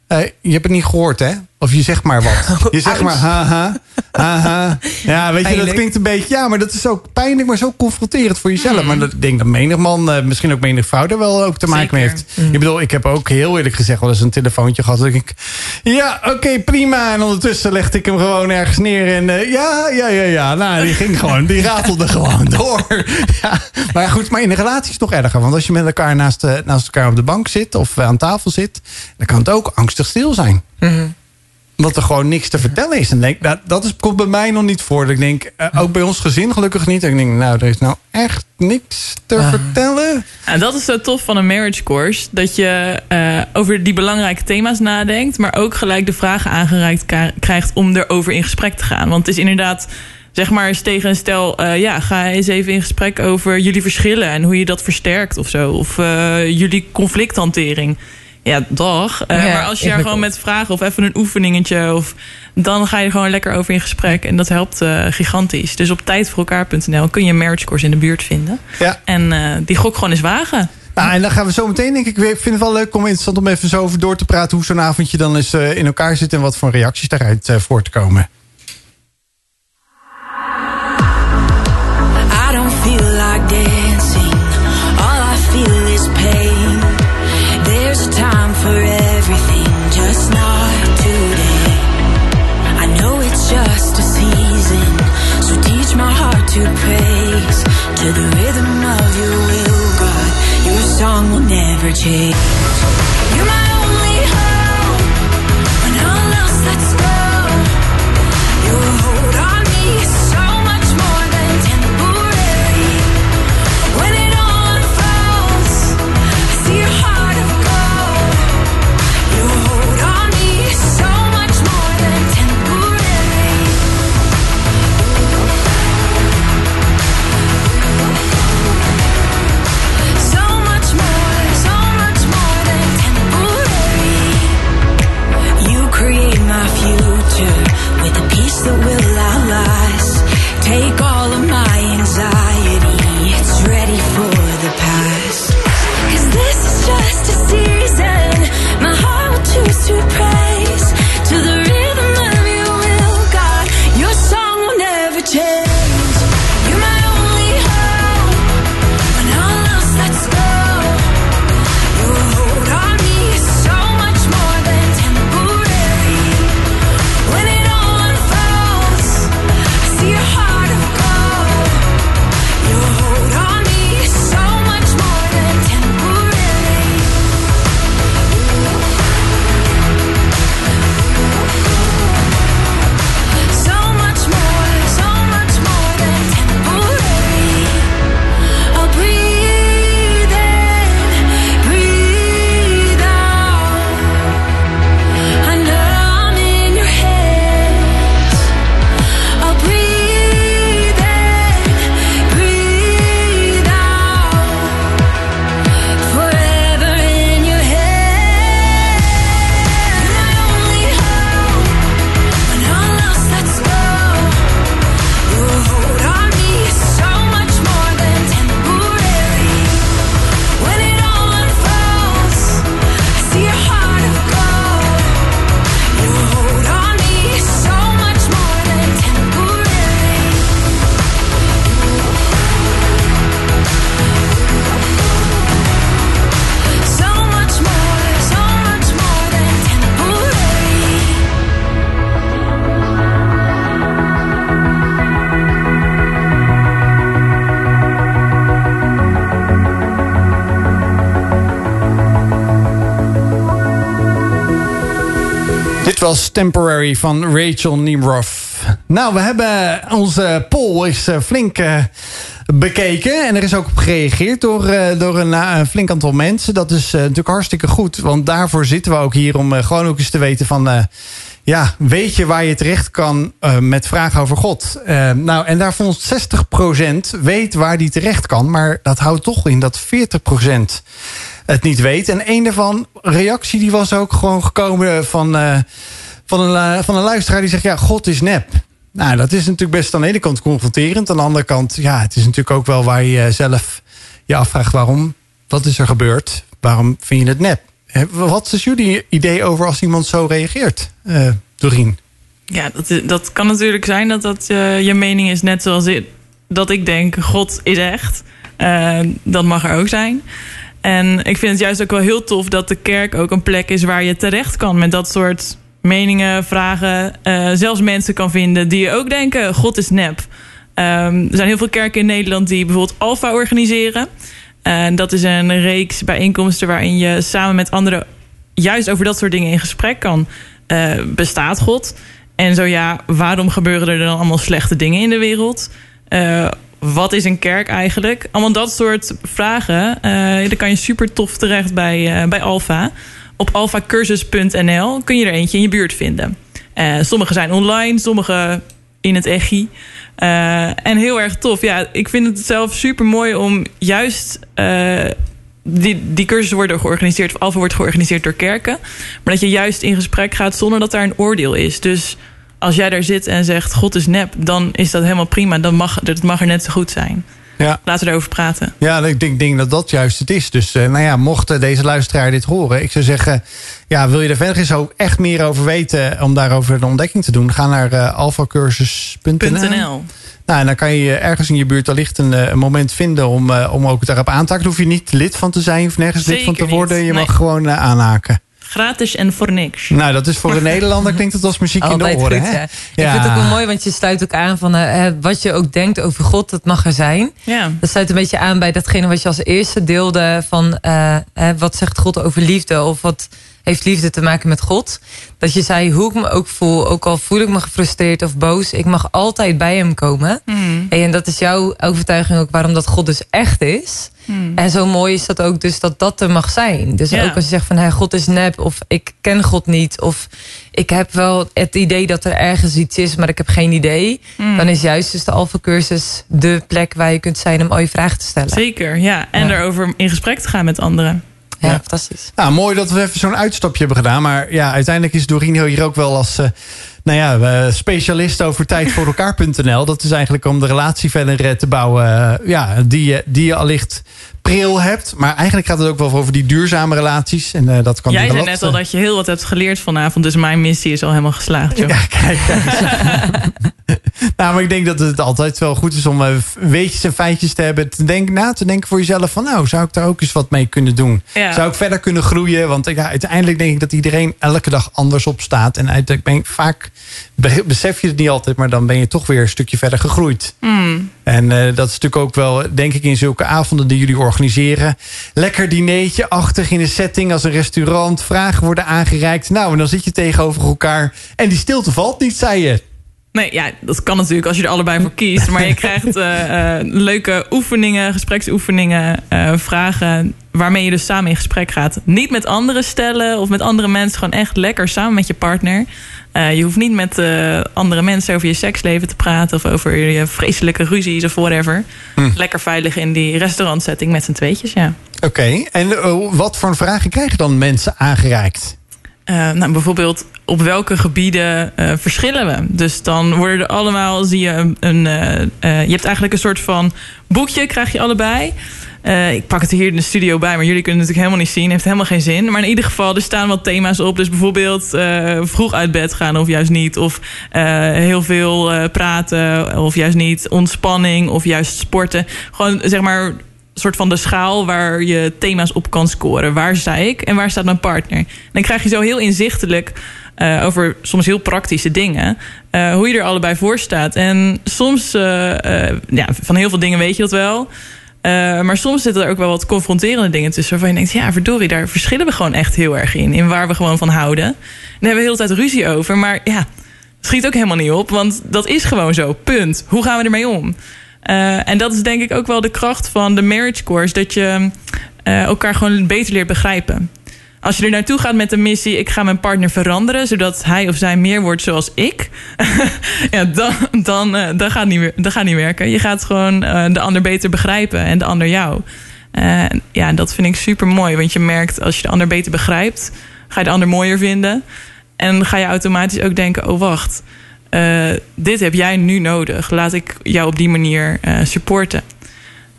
eh, je hebt het niet gehoord, hè? Of je zegt maar wat. Je zegt maar haha, haha. Ja, weet je, dat klinkt een beetje... Ja, maar dat is ook pijnlijk, maar zo confronterend voor jezelf. Maar dat, ik denk dat menig man, eh, misschien ook menig vrouw... daar wel ook te maken mee heeft. Ik bedoel, ik heb ook heel eerlijk gezegd... wel eens een telefoontje gehad. Dat ik, ja, oké, prima. En ondertussen legde ik hem gewoon ergens neer. En eh, ja, ja, ja, ja. Nou, die ging gewoon, die ratelde gewoon door. Ja, maar goed, maar in een relatie is het toch erger. Want als je met elkaar naast, eh, naast elkaar op de bank zit... of aan tafel zit... dan kan het ook angstig stil zijn omdat er gewoon niks te vertellen is. En denk, dat, dat is, komt bij mij nog niet voor. Dat ik denk, eh, ook bij ons gezin gelukkig niet. Ik denk, nou, er is nou echt niks te vertellen. En dat is zo tof van een marriage course. Dat je eh, over die belangrijke thema's nadenkt. Maar ook gelijk de vragen aangereikt krijgt om erover in gesprek te gaan. Want het is inderdaad, zeg maar eens tegen een stel... eh, ja, ga eens even in gesprek over jullie verschillen. En hoe je dat versterkt of zo. Of jullie conflicthantering. Ja, dag. Eh, Ja, maar als je daar ingewikkeld. gewoon met vragen of even een oefeningetje... Of, dan ga je er gewoon lekker over in gesprek. En dat helpt eh, gigantisch. Dus op tijdvoorelkaar.nl kun je een marriage course in de buurt vinden. Ja. En eh, die gok gewoon eens wagen. Nou, en dan gaan we zo meteen, denk ik, weer. Ik vind het wel leuk om interessant om even zo over door te praten. Hoe zo'n avondje dan eens in elkaar zit. En wat voor reacties daaruit voortkomen. 对。Dit was Temporary van Rachel Nimroff. Nou, we hebben onze poll is eh, flink eh, bekeken. En er is ook op gereageerd door, eh, door een, flink aantal mensen. Dat is natuurlijk hartstikke goed. Want daarvoor zitten we ook hier om gewoon ook eens te weten van... ja, weet je waar je terecht kan met vragen over God? Nou, en daar vond 60% weet waar die terecht kan. Maar dat houdt toch in dat 40% het niet weet. En een daarvan, reactie, die was ook gewoon gekomen van, eh, van, een, eh, van een luisteraar die zegt: Ja, God is nep. Nou, dat is natuurlijk best aan de ene kant confronterend. Aan de andere kant, ja, het is natuurlijk ook wel waar je zelf je afvraagt waarom. Wat is er gebeurd? Waarom vind je het nep? Wat is jullie idee over als iemand zo reageert, eh Doreen? Ja, dat, dat kan natuurlijk zijn dat dat je mening is. Net zoals ik, dat ik denk, God is echt. Eh, dat mag er ook zijn. En ik vind het juist ook wel heel tof dat de kerk ook een plek is waar je terecht kan met dat soort meningen, vragen. eh, zelfs mensen kan vinden die ook denken, God is nep. Ehm, er zijn heel veel kerken in Nederland die bijvoorbeeld Alpha organiseren. En dat is een reeks bijeenkomsten waarin je samen met anderen juist over dat soort dingen in gesprek kan. Eh, bestaat God? En zo ja, waarom gebeuren er dan allemaal slechte dingen in de wereld? Wat is een kerk eigenlijk? Allemaal dat soort vragen. eh daar kan je super tof terecht bij, eh, bij Alpha. Op alphacursus.nl kun je er eentje in je buurt vinden. Eh, sommige zijn online, sommige in het echi. En heel erg tof. Ja, ik vind het zelf super mooi om juist. die, die cursussen worden georganiseerd, of Alpha wordt georganiseerd door kerken. Maar dat je juist in gesprek gaat zonder dat daar een oordeel is. Dus als jij daar zit en zegt: God is nep, dan is dat helemaal prima. Dan mag, dat mag er net zo goed zijn. Ja. Laten we erover praten. Ja, ik denk, denk dat dat juist het is. Dus eh, nou ja, mocht eh, deze luisteraar dit horen, ik zou zeggen, ja, wil je er verder eens ook echt meer over weten om daarover een ontdekking te doen, ga naar uh, alphacursus.nl. .nl. Nou, en dan kan je ergens in je buurt allicht een, eh, een moment vinden om, eh, om ook daarop aan te haken. Daar hoef je niet lid van te zijn of nergens lid van te worden. Je nee. mag gewoon eh, aanhaken. Gratis en voor niks. Nou, dat is voor een Nederlander klinkt het als muziek in de oren. goed, hè? ja. Ik vind het ook wel mooi, want je sluit ook aan van eh, wat je ook denkt over God, dat mag er zijn. Ja. Dat sluit een beetje aan bij datgene wat je als eerste deelde van eh, eh, wat zegt God over liefde of wat heeft liefde te maken met God. Dat je zei hoe ik me ook voel, ook al voel ik me gefrustreerd of boos, ik mag altijd bij hem komen. Hmm. En dat is jouw overtuiging ook waarom dat God dus echt is. Hmm. En zo mooi is dat ook dus dat dat er mag zijn. Dus Ja. ook als je zegt van hey, God is nep of ik ken God niet of ik heb wel het idee dat er ergens iets is, maar ik heb geen idee. Mm. Dan is juist dus de Alpha cursus de plek waar je kunt zijn om al je vragen te stellen. Zeker, ja. En Ja. erover in gesprek te gaan met anderen. Ja, fantastisch. Nou, mooi dat we even zo'n uitstapje hebben gedaan. Maar ja, uiteindelijk is Doreen hier ook wel als... eh, nou ja, eh, specialist over tijdvoorelkaar.nl. Dat is eigenlijk om de relatie verder eh, te bouwen. eh, ja, die, je- die je allicht pril hebt. Maar eigenlijk gaat het ook wel over die duurzame relaties. En eh, dat kan Jij zei net al eh, dat je heel wat hebt geleerd vanavond. Dus mijn missie is al helemaal geslaagd. Joh. Ja, kijk. Nou, maar ik denk dat het altijd wel goed is om eh, weetjes en feitjes te hebben. Te denken, na te denken voor jezelf van nou, zou ik daar ook eens wat mee kunnen doen? Ja. Zou ik verder kunnen groeien? Want ja, uiteindelijk denk ik dat iedereen elke dag anders op staat. En uiteindelijk ben ik vaak be- besef je het niet altijd, maar dan ben je toch weer een stukje verder gegroeid. Hmm. En eh, dat is natuurlijk ook wel, denk ik, in zulke avonden die jullie organiseren. Lekker dineetje-achtig in een setting als een restaurant. Vragen worden aangereikt. Nou, en dan zit je tegenover elkaar. En die stilte valt niet, zei je. Nee, ja, dat kan natuurlijk als je er allebei voor kiest. Maar je krijgt eh, eh, leuke oefeningen, gespreksoefeningen, vragen... waarmee je dus samen in gesprek gaat. Niet met andere stellen of met andere mensen. Gewoon echt lekker samen met je partner. Eh, je hoeft niet met eh, andere mensen over je seksleven te praten... of over je vreselijke ruzies of whatever. Hm. Lekker veilig in die restaurantsetting met z'n tweetjes, ja. Oké, en eh, wat voor vragen krijgen dan mensen aangereikt? Nou, bijvoorbeeld op welke gebieden verschillen we? Dus dan worden er allemaal, zie je een, een je hebt eigenlijk een soort van boekje, krijg je allebei. Eh, ik pak het hier in de studio bij, maar jullie kunnen het natuurlijk helemaal niet zien. Heeft helemaal geen zin. Maar in ieder geval, er staan wat thema's op. Dus bijvoorbeeld eh, vroeg uit bed gaan of juist niet. Of eh, heel veel praten of juist niet. Ontspanning of juist sporten. Gewoon zeg maar soort van de schaal waar je thema's op kan scoren. Waar sta ik en waar staat mijn partner? En dan krijg je zo heel inzichtelijk over soms heel praktische dingen. hoe je er allebei voor staat. En soms, ja, van heel veel dingen weet je dat wel. Eh, maar soms zitten er ook wel wat confronterende dingen tussen. Waarvan je denkt, ja verdorie, daar verschillen we gewoon echt heel erg in. In waar we gewoon van houden. En daar hebben we de hele tijd ruzie over. Maar ja, het schiet ook helemaal niet op. Want dat is gewoon zo, punt. Hoe gaan we ermee om? Eh, en dat is denk ik ook wel de kracht van de marriage course. Dat je eh, elkaar gewoon beter leert begrijpen. Als je er naartoe gaat met de missie... ik ga mijn partner veranderen... zodat hij of zij meer wordt zoals ik... ja, dan, dan, eh, dan, gaat niet, dat gaat niet werken. Je gaat gewoon eh, de ander beter begrijpen... en de ander jou. Eh, ja, dat vind ik super mooi. Want je merkt als je de ander beter begrijpt... ga je de ander mooier vinden. En ga je automatisch ook denken... oh wacht, eh, dit heb jij nu nodig. Laat ik jou op die manier supporten.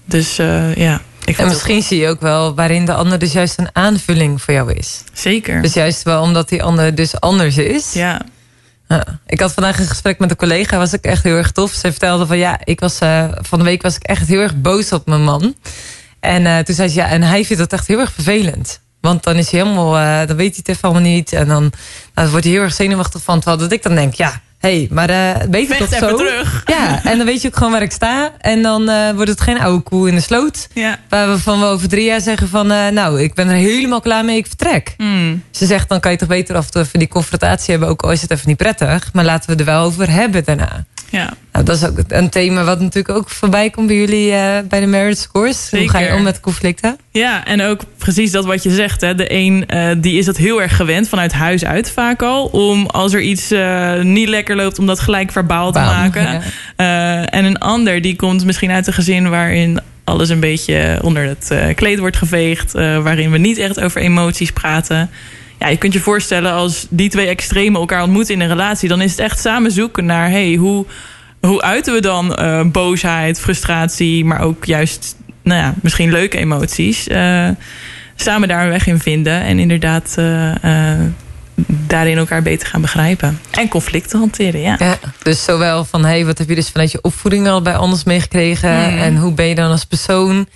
Dus ja. En misschien zie je ook wel waarin de ander dus juist een aanvulling voor jou is. Zeker. Dus juist wel omdat die ander dus anders is. Ja. ik had vandaag een gesprek met een collega, was ik echt heel erg tof. Ze vertelde van ja, ik was, eh, van de week was ik echt heel erg boos op mijn man. En eh, toen zei ze ja, en hij vindt dat echt heel erg vervelend. Want dan is hij helemaal, eh, dan weet hij het even allemaal niet. En dan nou, wordt hij heel erg zenuwachtig van. Terwijl dat ik dan denk, ja, hey, maar weet je toch zo? terug. Ja, en dan weet je ook gewoon waar ik sta. En dan eh, wordt het geen oude koe in de sloot. Ja. Waar we over drie jaar zeggen van... eh, nou, ik ben er helemaal klaar mee, ik vertrek. Hmm. Ze zegt, dan kan je toch beter af en toe even die confrontatie hebben... ook al is het even niet prettig. Maar laten we er wel over hebben daarna. Ja. Nou, dat is ook een thema wat natuurlijk ook voorbij komt bij jullie eh, bij de Marriage Scores. Hoe ga je om met conflicten? Ja, en ook precies dat wat je zegt. Hè. De een eh, die is dat heel erg gewend vanuit huis uit vaak al. Om als er iets eh, niet lekker loopt, om dat gelijk verbaal te Bam, maken. ja. En een ander die komt misschien uit een gezin waarin alles een beetje onder het kleed wordt geveegd. waarin we niet echt over emoties praten. Ja, je kunt je voorstellen als die twee extremen elkaar ontmoeten in een relatie. Dan is het echt samen zoeken naar hey, hoe, hoe uiten we dan eh, boosheid, frustratie, maar ook juist nou ja, misschien leuke emoties. eh, samen daar een weg in vinden en inderdaad eh, daarin elkaar beter gaan begrijpen. En conflicten hanteren, ja. Ja, dus zowel van, hey, wat heb je dus vanuit je opvoeding al bij anders meegekregen? Mhm. En hoe ben je dan als persoon?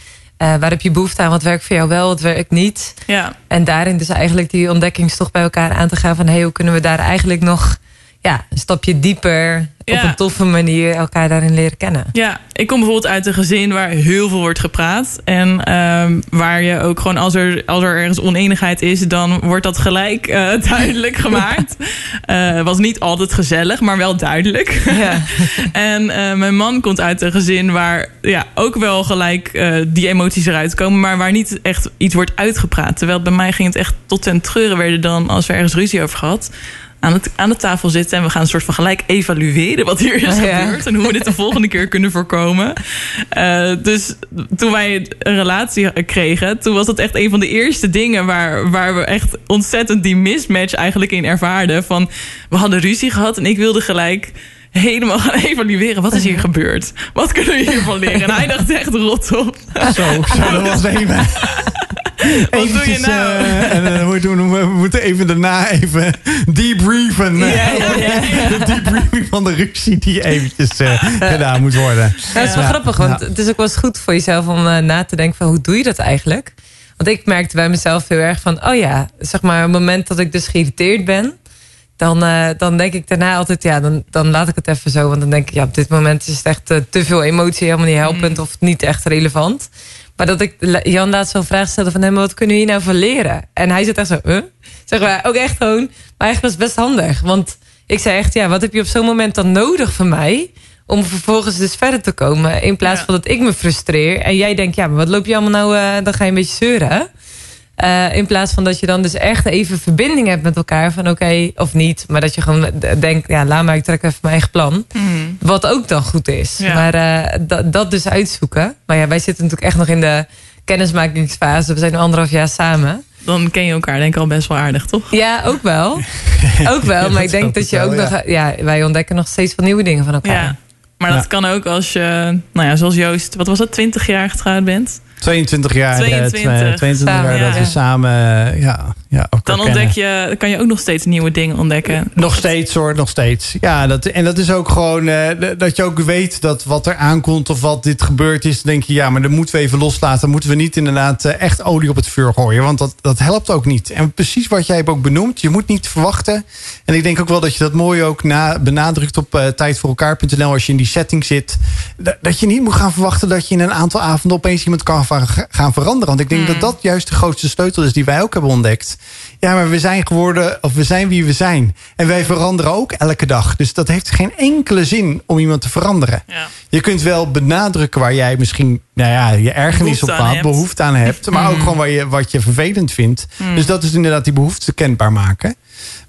Eh, waar heb je behoefte aan? Wat werkt voor jou wel, wat werkt niet? Ja. En daarin dus eigenlijk die ontdekkingstocht bij elkaar aan te gaan van... hey, hoe kunnen we daar eigenlijk nog ja, een stapje dieper... op een toffe manier elkaar daarin leren kennen? Ja, ik kom bijvoorbeeld uit een gezin waar heel veel wordt gepraat. En ehm, waar je ook gewoon, als er, als er ergens oneenigheid is, dan wordt dat gelijk eh, duidelijk gemaakt. Eh, was niet altijd gezellig, maar wel duidelijk. Ja. en eh, mijn man komt uit een gezin waar ja, ook wel gelijk die emoties eruit komen, maar waar niet echt iets wordt uitgepraat. Terwijl bij mij ging het echt tot ten treuren werden dan, als we ergens ruzie over gehad. Aan, het, aan de tafel zitten en we gaan een soort van gelijk evalueren wat hier is Ja. gebeurd en hoe we dit de volgende keer kunnen voorkomen. Eh, dus toen wij een relatie kregen, toen was dat echt een van de eerste dingen waar, waar we echt ontzettend die mismatch eigenlijk in ervaarden. Van we hadden ruzie gehad en ik wilde gelijk helemaal gaan evalueren. Wat is hier gebeurd? Wat kunnen we hiervan leren? En hij dacht echt rot op. Zo, zo dat was even. Wat doe je nou? eh, en dan moeten we, we moeten even daarna even debriefen. Ja, ja, ja. De debriefing van de ruzie die eventjes eh, gedaan moet worden. Ja, dat is wel Ja, grappig, want ja. het is ook wel eens goed voor jezelf om eh, na te denken van hoe doe je dat eigenlijk? Want ik merkte bij mezelf heel erg van, oh ja, zeg maar, op het moment dat ik dus geïrriteerd ben, dan, eh, dan denk ik daarna altijd, ja, dan, dan laat ik het even zo. Want dan denk ik, ja, op dit moment is het echt eh, te veel emotie, helemaal niet helpend of niet echt relevant. Maar dat ik Jan laatst zo'n vraag stelde van, maar wat kunnen we hier nou van leren? En hij zit echt zo, huh? Zeg maar, ook echt gewoon, maar eigenlijk was het best handig. Want ik zei echt, ja, wat heb je op zo'n moment dan nodig van mij? Om vervolgens dus verder te komen. In plaats van dat ik me frustreer. En jij denkt, ja, maar wat loop je allemaal nou? eh, dan ga je een beetje zeuren. Eh, in plaats van dat je dan dus echt even verbinding hebt met elkaar. Van oké, of niet. Maar dat je gewoon denkt, ja, laat maar, ik trek even mijn eigen plan. Hmm. Wat ook dan goed is. Ja. Maar eh, dat, dat dus uitzoeken. Maar ja, wij zitten natuurlijk echt nog in de kennismakingsfase. We zijn nu anderhalf jaar samen. Dan ken je elkaar denk ik al best wel aardig, toch? Ja, ook wel. ook wel. Maar ik denk dat je ook nog... Ja, wij ontdekken nog steeds wat nieuwe dingen van elkaar. Ja. Maar dat Ja. kan ook als je, nou ja, zoals Joost, wat was dat, 20 jaar getrouwd bent? 22 jaar, eh, 22. 22 jaar dat we samen eh, ja, ja, Dan ontdek je, dan kan je ook nog steeds nieuwe dingen ontdekken. Nog steeds hoor, nog steeds. Ja, dat, en dat is ook gewoon eh, dat je ook weet dat wat er aankomt of wat dit gebeurd is. Dan denk je, ja, maar dat moeten we even loslaten. Dan moeten we niet inderdaad eh, echt olie op het vuur gooien. Want dat, dat helpt ook niet. En precies wat jij hebt ook benoemd. Je moet niet verwachten. En ik denk ook wel dat je dat mooi ook na, benadrukt op eh tijdvoorelkaar.nl als je in die setting zit. Dat, je niet moet gaan verwachten dat je in een aantal avonden opeens iemand kan gaan veranderen. Want ik denk dat dat juist de grootste sleutel is die wij ook hebben ontdekt. Ja, maar we zijn geworden, of we zijn wie we zijn. En wij veranderen ook elke dag. Dus dat heeft geen enkele zin om iemand te veranderen. Je kunt wel benadrukken waar jij misschien nou ja, je ergernis Behoefte op aan had, hebt. behoefte aan hebt. Maar ook Mm. gewoon waar je, wat je vervelend vindt. Mm. Dus dat is inderdaad die behoefte kenbaar maken.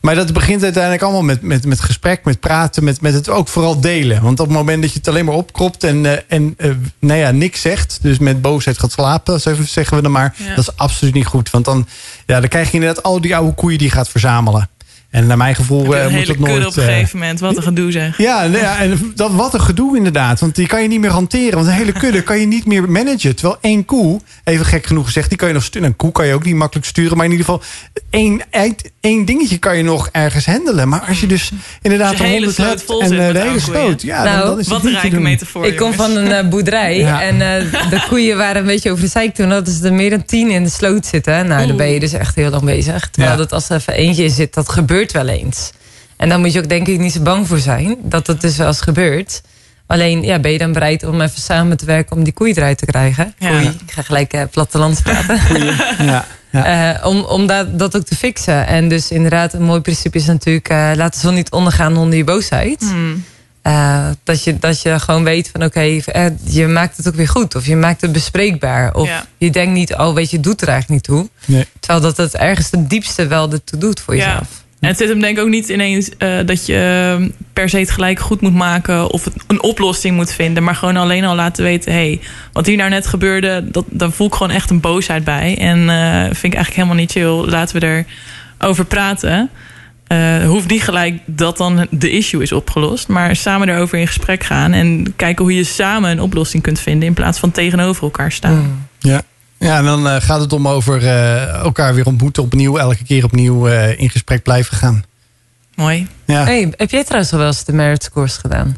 Maar dat begint uiteindelijk allemaal met, met, met gesprek, met praten, met, met het ook vooral delen. Want op het moment dat je het alleen maar opkropt en, eh, en eh, nou ja, niks zegt, dus met boosheid gaat slapen, zeggen we dan maar, Ja. dat is absoluut niet goed. Want dan, ja, dan krijg je inderdaad al die oude koeien die je gaat verzamelen. En naar mijn gevoel eh, een moet het nooit... op een eh, gegeven moment. Wat een gedoe zeg. ja, nou ja, en dat, wat een gedoe inderdaad. Want die kan je niet meer hanteren. Want een hele kudde kan je niet meer managen. Terwijl één koe, even gek genoeg gezegd, die kan je nog sturen. Een koe kan je ook niet makkelijk sturen. Maar in ieder geval, één, één dingetje kan je nog ergens handelen. Maar als je dus inderdaad Als je een hele honderd sloot hebt vol en eh, de hele sloot. Ja, Nou, dan, dan is wat het een rijke doen. metafoor. Ik kom van een eh, boerderij Ja. en eh, de koeien waren een beetje over de zeik toen. hadden ze er meer dan tien in de sloot zitten. Nou, dan ben je dus echt heel lang bezig. Terwijl Ja. dat als er even eentje in zit, dat gebeurt wel eens. En dan moet je ook denk ik niet zo bang voor zijn dat dat dus wel eens gebeurt. Alleen, ja, ben je dan bereid om even samen te werken om die koeien eruit te krijgen? Ja. Koei, ik ga gelijk eh, plattelands praten. Ja, ja. Eh, om om dat, dat ook te fixen. En dus inderdaad, een mooi principe is natuurlijk... eh laat de zon niet ondergaan onder je boosheid. Hmm. Eh, dat, je, dat je gewoon weet van oké, je maakt het ook weer goed. Of je maakt het bespreekbaar. Of Ja. je denkt niet, oh weet je, het doet er eigenlijk niet toe. Nee. Terwijl dat het ergens het diepste wel ertoe doet voor Ja. jezelf. En het zit hem denk ik ook niet ineens eh, dat je eh, per se het gelijk goed moet maken of een oplossing moet vinden. Maar gewoon alleen al laten weten, hé, hey, wat hier nou net gebeurde, dat, daar voel ik gewoon echt een boosheid bij. En eh, vind ik eigenlijk helemaal niet chill. Laten we erover praten. Eh, hoeft niet gelijk dat dan de issue is opgelost. Maar samen erover in gesprek gaan. En kijken hoe je samen een oplossing kunt vinden. In plaats van tegenover elkaar staan. Ja. Ja, en dan eh, gaat het om over eh, elkaar weer ontmoeten opnieuw. Elke keer opnieuw eh, in gesprek blijven gaan. Mooi. Ja. Hey, heb jij trouwens al wel eens de merit scores gedaan?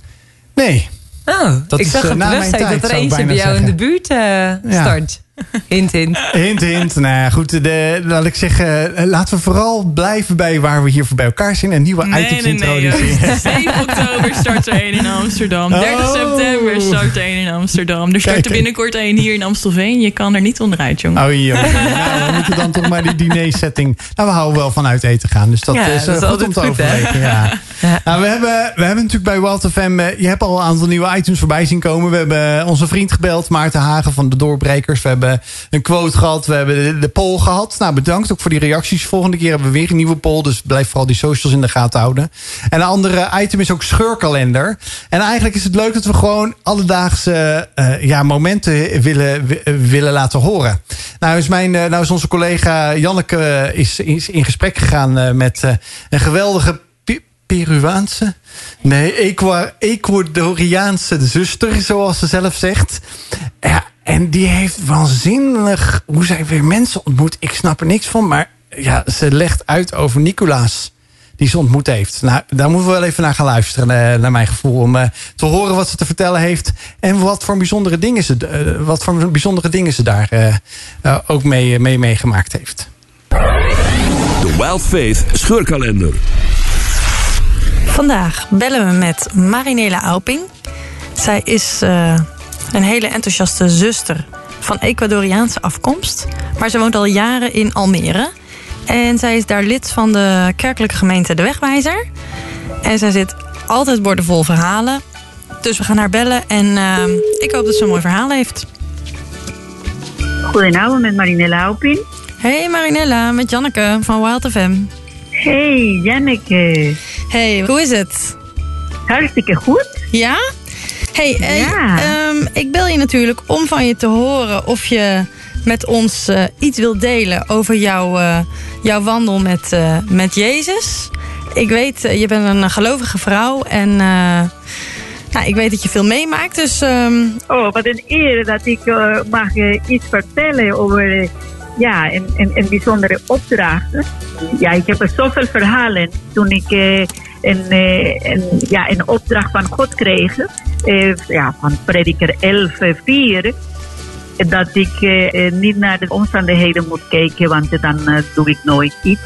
Nee. Oh, Dat ik is, zag op de website tijd, dat er eentje bij jou in de buurt Ja. start. Hint, hint. Hint, hint. Nou ja, goed. De, laat ik zeggen, eh, laten we vooral blijven bij waar we hier voor bij elkaar zijn. En nieuwe Nee, items nee, nee. introduceren. 7 oktober start er één in Amsterdam. 30 Oh. september start er één in Amsterdam. Er start er binnenkort één hier in Amstelveen. Je kan er niet onderuit, jongen. Oh, joh. nou, we moeten dan toch maar die dinersetting. Nou, we houden wel van uit eten gaan. Dus dat Ja, is, eh, dat is goed altijd om te overwegen. Ja. Nou, we, hebben, we hebben natuurlijk bij Wild FM... eh, je hebt al een aantal nieuwe items voorbij zien komen. We hebben onze vriend gebeld, Maarten Hagen van de Doorbrekers. We hebben een quote gehad. We hebben de, poll gehad. Nou, bedankt ook voor die reacties. Volgende keer hebben we weer een nieuwe poll. Dus blijf vooral die socials in de gaten houden. En een andere item is ook scheurkalender. En eigenlijk is het leuk dat we gewoon alledaagse eh, ja, momenten willen, wi- willen laten horen. Nou is, mijn, eh, nou is onze collega Janneke eh, is, is in gesprek gegaan met een geweldige Pe- Peruaanse, nee, Ecuadoriaanse zuster, zoals ze zelf zegt. Ja, en die heeft waanzinnig hoe zij weer mensen ontmoet. Ik snap er niks van, maar ja, ze legt uit over Nicolaas. Die ze ontmoet heeft. Nou, daar moeten we wel even naar gaan luisteren, eh, naar mijn gevoel. Om eh, te horen wat ze te vertellen heeft. En wat voor bijzondere dingen ze, eh, wat voor bijzondere dingen ze daar eh, eh, ook mee, mee meegemaakt heeft. De Wild Faith scheurkalender. Vandaag bellen we met Marinela Auping. Zij is eh, een hele enthousiaste zuster van Ecuadoriaanse afkomst. Maar ze woont al jaren in Almere. En zij is daar lid van de kerkelijke gemeente De Wegwijzer. En zij zit altijd boordevol verhalen. Dus we gaan haar bellen en eh, ik hoop dat ze een mooi verhaal heeft. Goedenavond met Marinella Auping. Hey Marinella, met Janneke van Wild FM. Hey Janneke. Hey, hoe is het? Hartstikke goed. Ja? Hey, eh, Ja. ehm, ik bel je natuurlijk om van je te horen of je met ons eh, iets wilt delen over jouw, eh, jouw wandel met, met Jezus. Ik weet, je bent een gelovige vrouw en nou, ik weet dat je veel meemaakt. Dus ehm, Oh, wat een eer dat ik mag iets vertellen over ja, een, een, een bijzondere opdracht. Ja, ik heb zoveel verhalen toen ik een, een, ja, een opdracht van God kreeg. Ja, van prediker 11, eh, 4. Dat ik eh, eh, niet naar de omstandigheden moet kijken, want dan eh, doe ik nooit iets.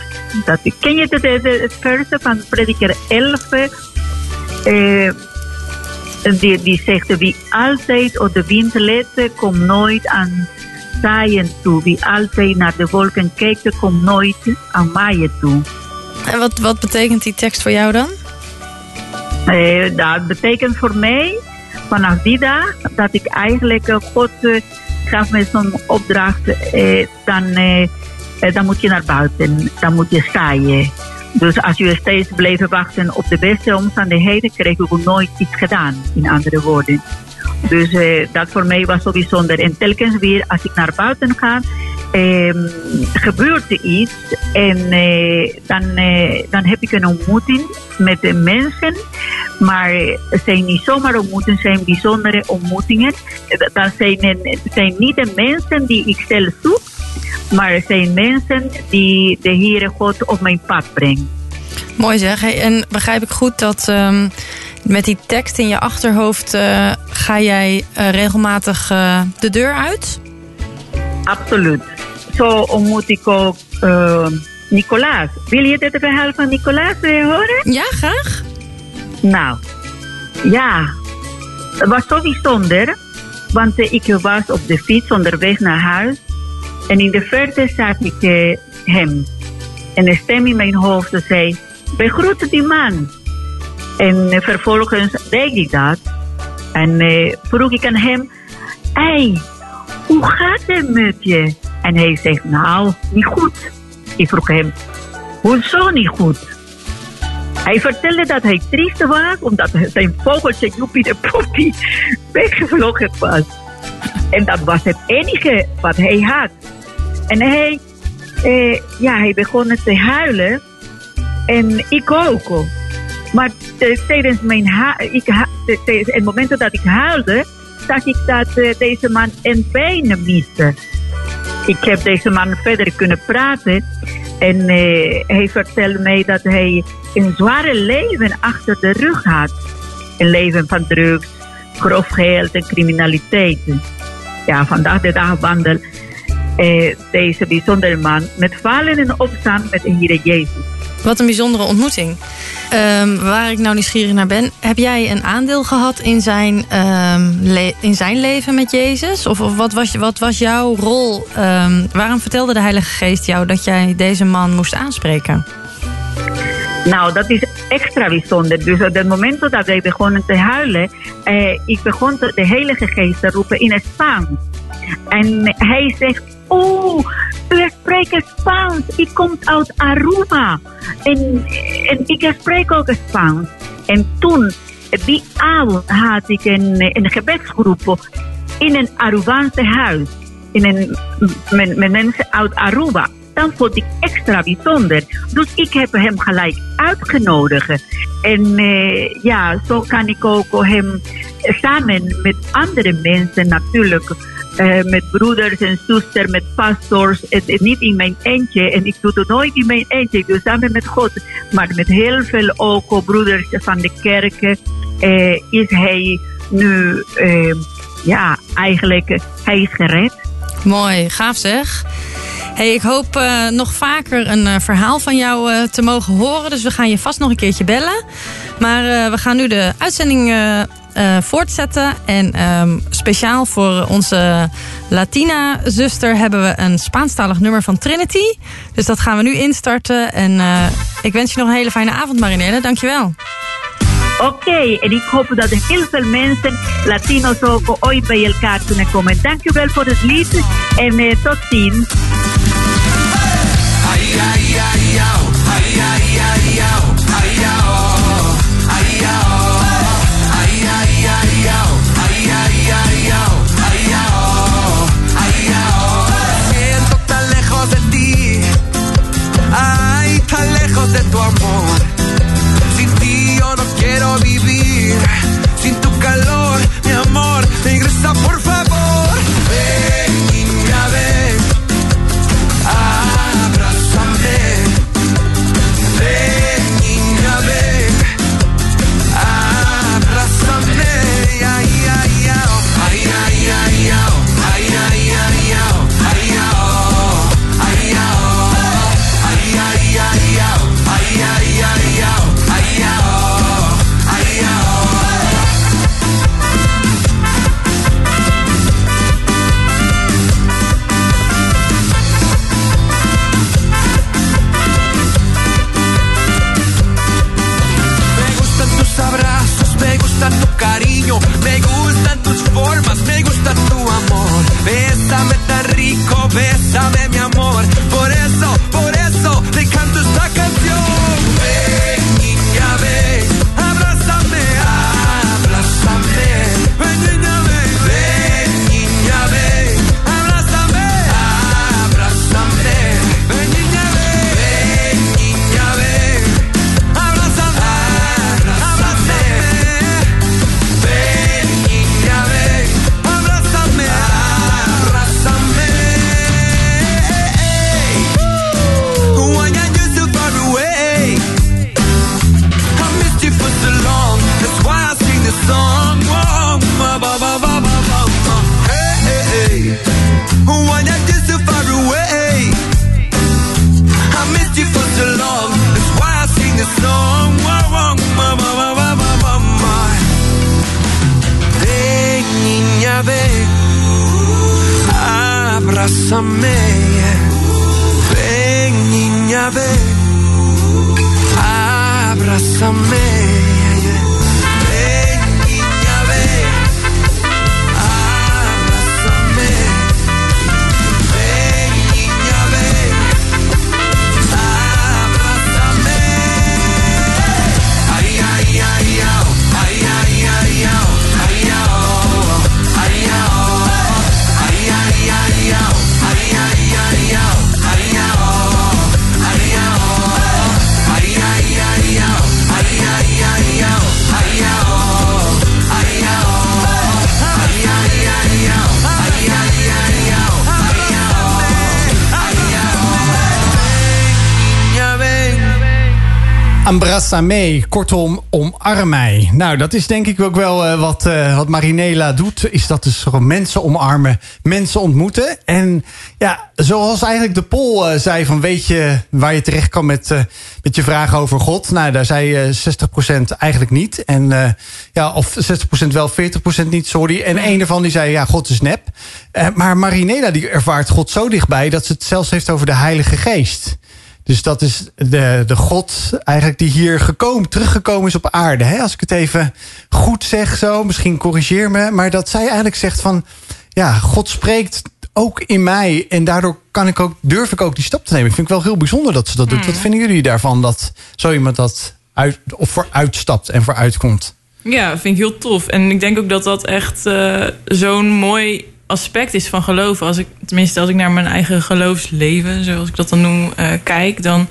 Dat ken je het, het, het verse van prediker 11? eh, die, die zegt, wie altijd op de wind let, komt nooit aan zaaien toe. Wie altijd naar de wolken kijkt, komt nooit aan maaien toe. en wat, wat betekent die tekst voor jou dan? Eh, dat betekent voor mij, vanaf die dag, dat ik eigenlijk, God eh, gaf me zo'n opdracht, eh, dan, eh, eh, moet je naar buiten, dan moet je zaaien. Dus als je steeds blijft wachten op de beste omstandigheden, krijg je nooit iets gedaan, in andere woorden. Dus eh, dat voor mij was zo bijzonder. En telkens weer, als ik naar buiten ga, ehm, gebeurt iets en eh, dan, eh, dan heb ik een ontmoeting met de mensen. Maar het zijn niet zomaar ontmoetingen, het zijn bijzondere ontmoetingen. Dat zijn, het zijn niet de mensen die ik zelf zoek, maar het zijn mensen die de Heere God op mijn pad brengt. Mooi zeg. En begrijp ik goed dat ehm, met die tekst in je achterhoofd eh, ga jij eh, regelmatig eh, de deur uit? Absoluut. Zo ontmoet ik ook eh, Nicolaas. Wil je dit verhaal van Nicolaas horen? Ja, graag. Nou, ja. Het was zo bijzonder. Want eh, ik was op de fiets onderweg naar huis. En in de verte zag ik eh, hem. En een stem in mijn hoofd zei... Begroet die man. En eh, vervolgens deed ik dat. En vroeg ik aan hem... Hey, hoe gaat het met je? En hij zegt, nou, niet goed. Ik vroeg hem, hoezo niet goed? Hij vertelde dat hij triest was omdat zijn vogeltje Joepie de Poppy weggevlogen was. En dat was het enige wat hij had. En hij, eh, ja, hij begon te huilen. En ik ook. Maar t- tijdens mijn ik, tijdens het moment dat ik huilde, zag ik dat eh, deze man een been miste. Ik heb deze man verder kunnen praten. En eh, hij vertelde mij dat hij een zware leven achter de rug had. Een leven van drugs, grof geld en criminaliteit. Ja, vandaag de dag wandelt eh, deze bijzondere man met vallen en opstaan met de Heer Jezus. Wat een bijzondere ontmoeting. Ehm, waar ik nou nieuwsgierig naar ben, heb jij een aandeel gehad in zijn, ehm, in zijn leven met Jezus? Of, of wat, was, wat was jouw rol? Ehm, waarom vertelde de Heilige Geest jou dat jij deze man moest aanspreken? Nou, dat is extra bijzonder. Dus op het moment dat hij begon te huilen, eh, ik begon de Heilige Geest te roepen in het Spaans. En hij zegt, oh, u spreekt Spaans. Ik kom uit Aruba. En, ik spreek ook Spaans. En toen, die avond, had ik een, een gebedsgroep in een Arubaanse huis. In een, met, met mensen uit Aruba. Dan vond ik extra bijzonder. Dus ik heb hem gelijk uitgenodigd. En eh, ja, zo kan ik ook hem samen met andere mensen natuurlijk. Eh, met broeders en zusters, met pastors. En, en niet in mijn eentje. En ik doe het nooit in mijn eentje. Ik doe samen met God. Maar met heel veel ook broeders van de kerk. eh, is hij nu, eh, ja, eigenlijk, hij is gered. Mooi, gaaf zeg. Hey, ik hoop nog vaker een verhaal van jou te mogen horen. Dus we gaan je vast nog een keertje bellen. Maar we gaan nu de uitzending eh, voortzetten. En ehm, speciaal voor onze Latina-zuster hebben we een Spaanstalig nummer van Trinity. Dus dat gaan we nu instarten. En eh, ik wens je nog een hele fijne avond, Marinelle. Dankjewel. Oké, en ik hoop dat heel veel mensen, Latino's ook, ooit bij elkaar kunnen komen. Dank u wel voor het lied en eh, tot ziens. Lejos de tu amor. Bésame mi amor. amei. Vem, minha vez, abraça-me. Ambrassame, kortom, omarm mij. Nou, dat is denk ik ook wel eh, wat, eh, wat Marinela doet. Is dat dus gewoon mensen omarmen, mensen ontmoeten. En ja, zoals eigenlijk de poll eh, zei van weet je waar je terecht kan met, met je vragen over God. Nou, daar zei eh 60% eigenlijk niet. En ja, of 60% wel, 40% niet, sorry. En een ervan die zei ja, God is nep. Maar Marinela die ervaart God zo dichtbij dat ze het zelfs heeft over de Heilige Geest. Dus dat is de, de God eigenlijk die hier gekomen, teruggekomen is op aarde. Hè? Als ik het even goed zeg zo, misschien corrigeer me. Maar dat zij eigenlijk zegt van, ja, God spreekt ook in mij. En daardoor kan ik ook, durf ik ook die stap te nemen. Ik vind het wel heel bijzonder dat ze dat doet. Mm. Wat vinden jullie daarvan dat zo iemand dat uit, of vooruit stapt en vooruit komt? Ja, vind ik heel tof. En ik denk ook dat dat echt eh, zo'n mooi aspect is van geloven. Als ik, tenminste, als ik naar mijn eigen geloofsleven, zoals ik dat dan noem, eh, kijk, dan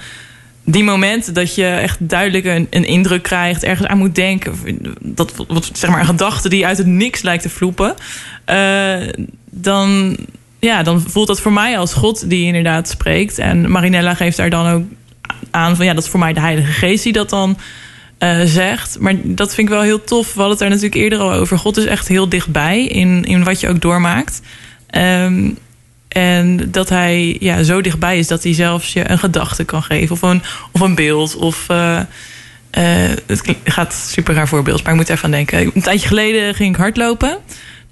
die momenten dat je echt duidelijk een, een indruk krijgt, ergens aan moet denken, dat wat, zeg maar een gedachte die uit het niks lijkt te vloepen, eh, dan, ja, dan voelt dat voor mij als God die inderdaad spreekt. En Marinella geeft daar dan ook aan van ja, dat is voor mij de Heilige Geest die dat dan eh, zegt. Maar dat vind ik wel heel tof. We hadden het daar natuurlijk eerder al over. God is echt heel dichtbij in, in wat je ook doormaakt. Ehm, en dat hij ja, zo dichtbij is dat hij zelfs je een gedachte kan geven. Of een, of een beeld. Of, eh, eh, het gaat super raar voorbeeld, maar ik moet even aan denken. Een tijdje geleden ging ik hardlopen.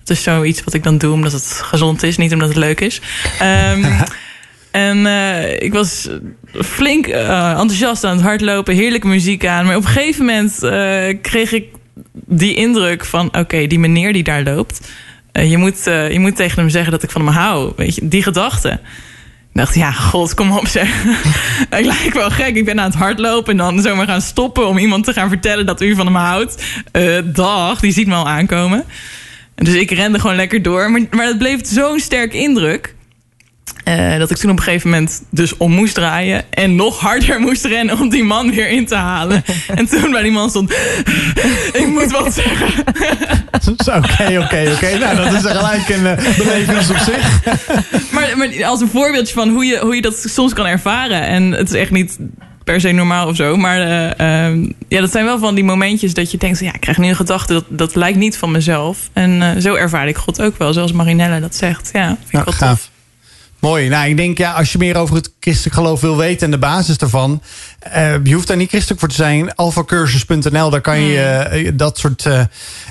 Dat is zoiets wat ik dan doe omdat het gezond is, niet omdat het leuk is. Ehm, en ik was flink eh, enthousiast aan het hardlopen, heerlijke muziek aan. Maar op een gegeven moment eh, kreeg ik die indruk van: oké, die meneer die daar loopt, eh, je, moet, je moet tegen hem zeggen dat ik van hem hou. Weet je, die gedachte. Ik dacht, ja, god, kom op zeg. ik lijk wel gek. Ik ben aan het hardlopen en dan zomaar gaan stoppen om iemand te gaan vertellen dat u van hem houdt. Dag, die ziet me al aankomen. En Dus ik rende gewoon lekker door. Maar, maar het bleef zo'n sterk indruk. Eh, dat ik toen op een gegeven moment dus om moest draaien. En nog harder moest rennen om die man weer in te halen. en toen bij die man stond... ik moet wat zeggen. Oké, oké, oké. Nou, dat is gelijk een uh, belevenis op zich. maar, maar als een voorbeeldje van hoe je, hoe je dat soms kan ervaren. En het is echt niet per se normaal of zo. Maar eh, ehm, ja, dat zijn wel van die momentjes dat je denkt... ja, ik krijg nu een gedachte, dat, dat lijkt niet van mezelf. En zo ervaar ik God ook wel, zoals Marinella dat zegt. Ja, vind ik Nou, wel gaaf. tof. Mooi. Nou, ik denk, ja, als je meer over het christelijk geloof wil weten en de basis daarvan, eh, je hoeft daar niet christelijk voor te zijn. Alphacursus.nl, daar kan je eh, dat soort eh,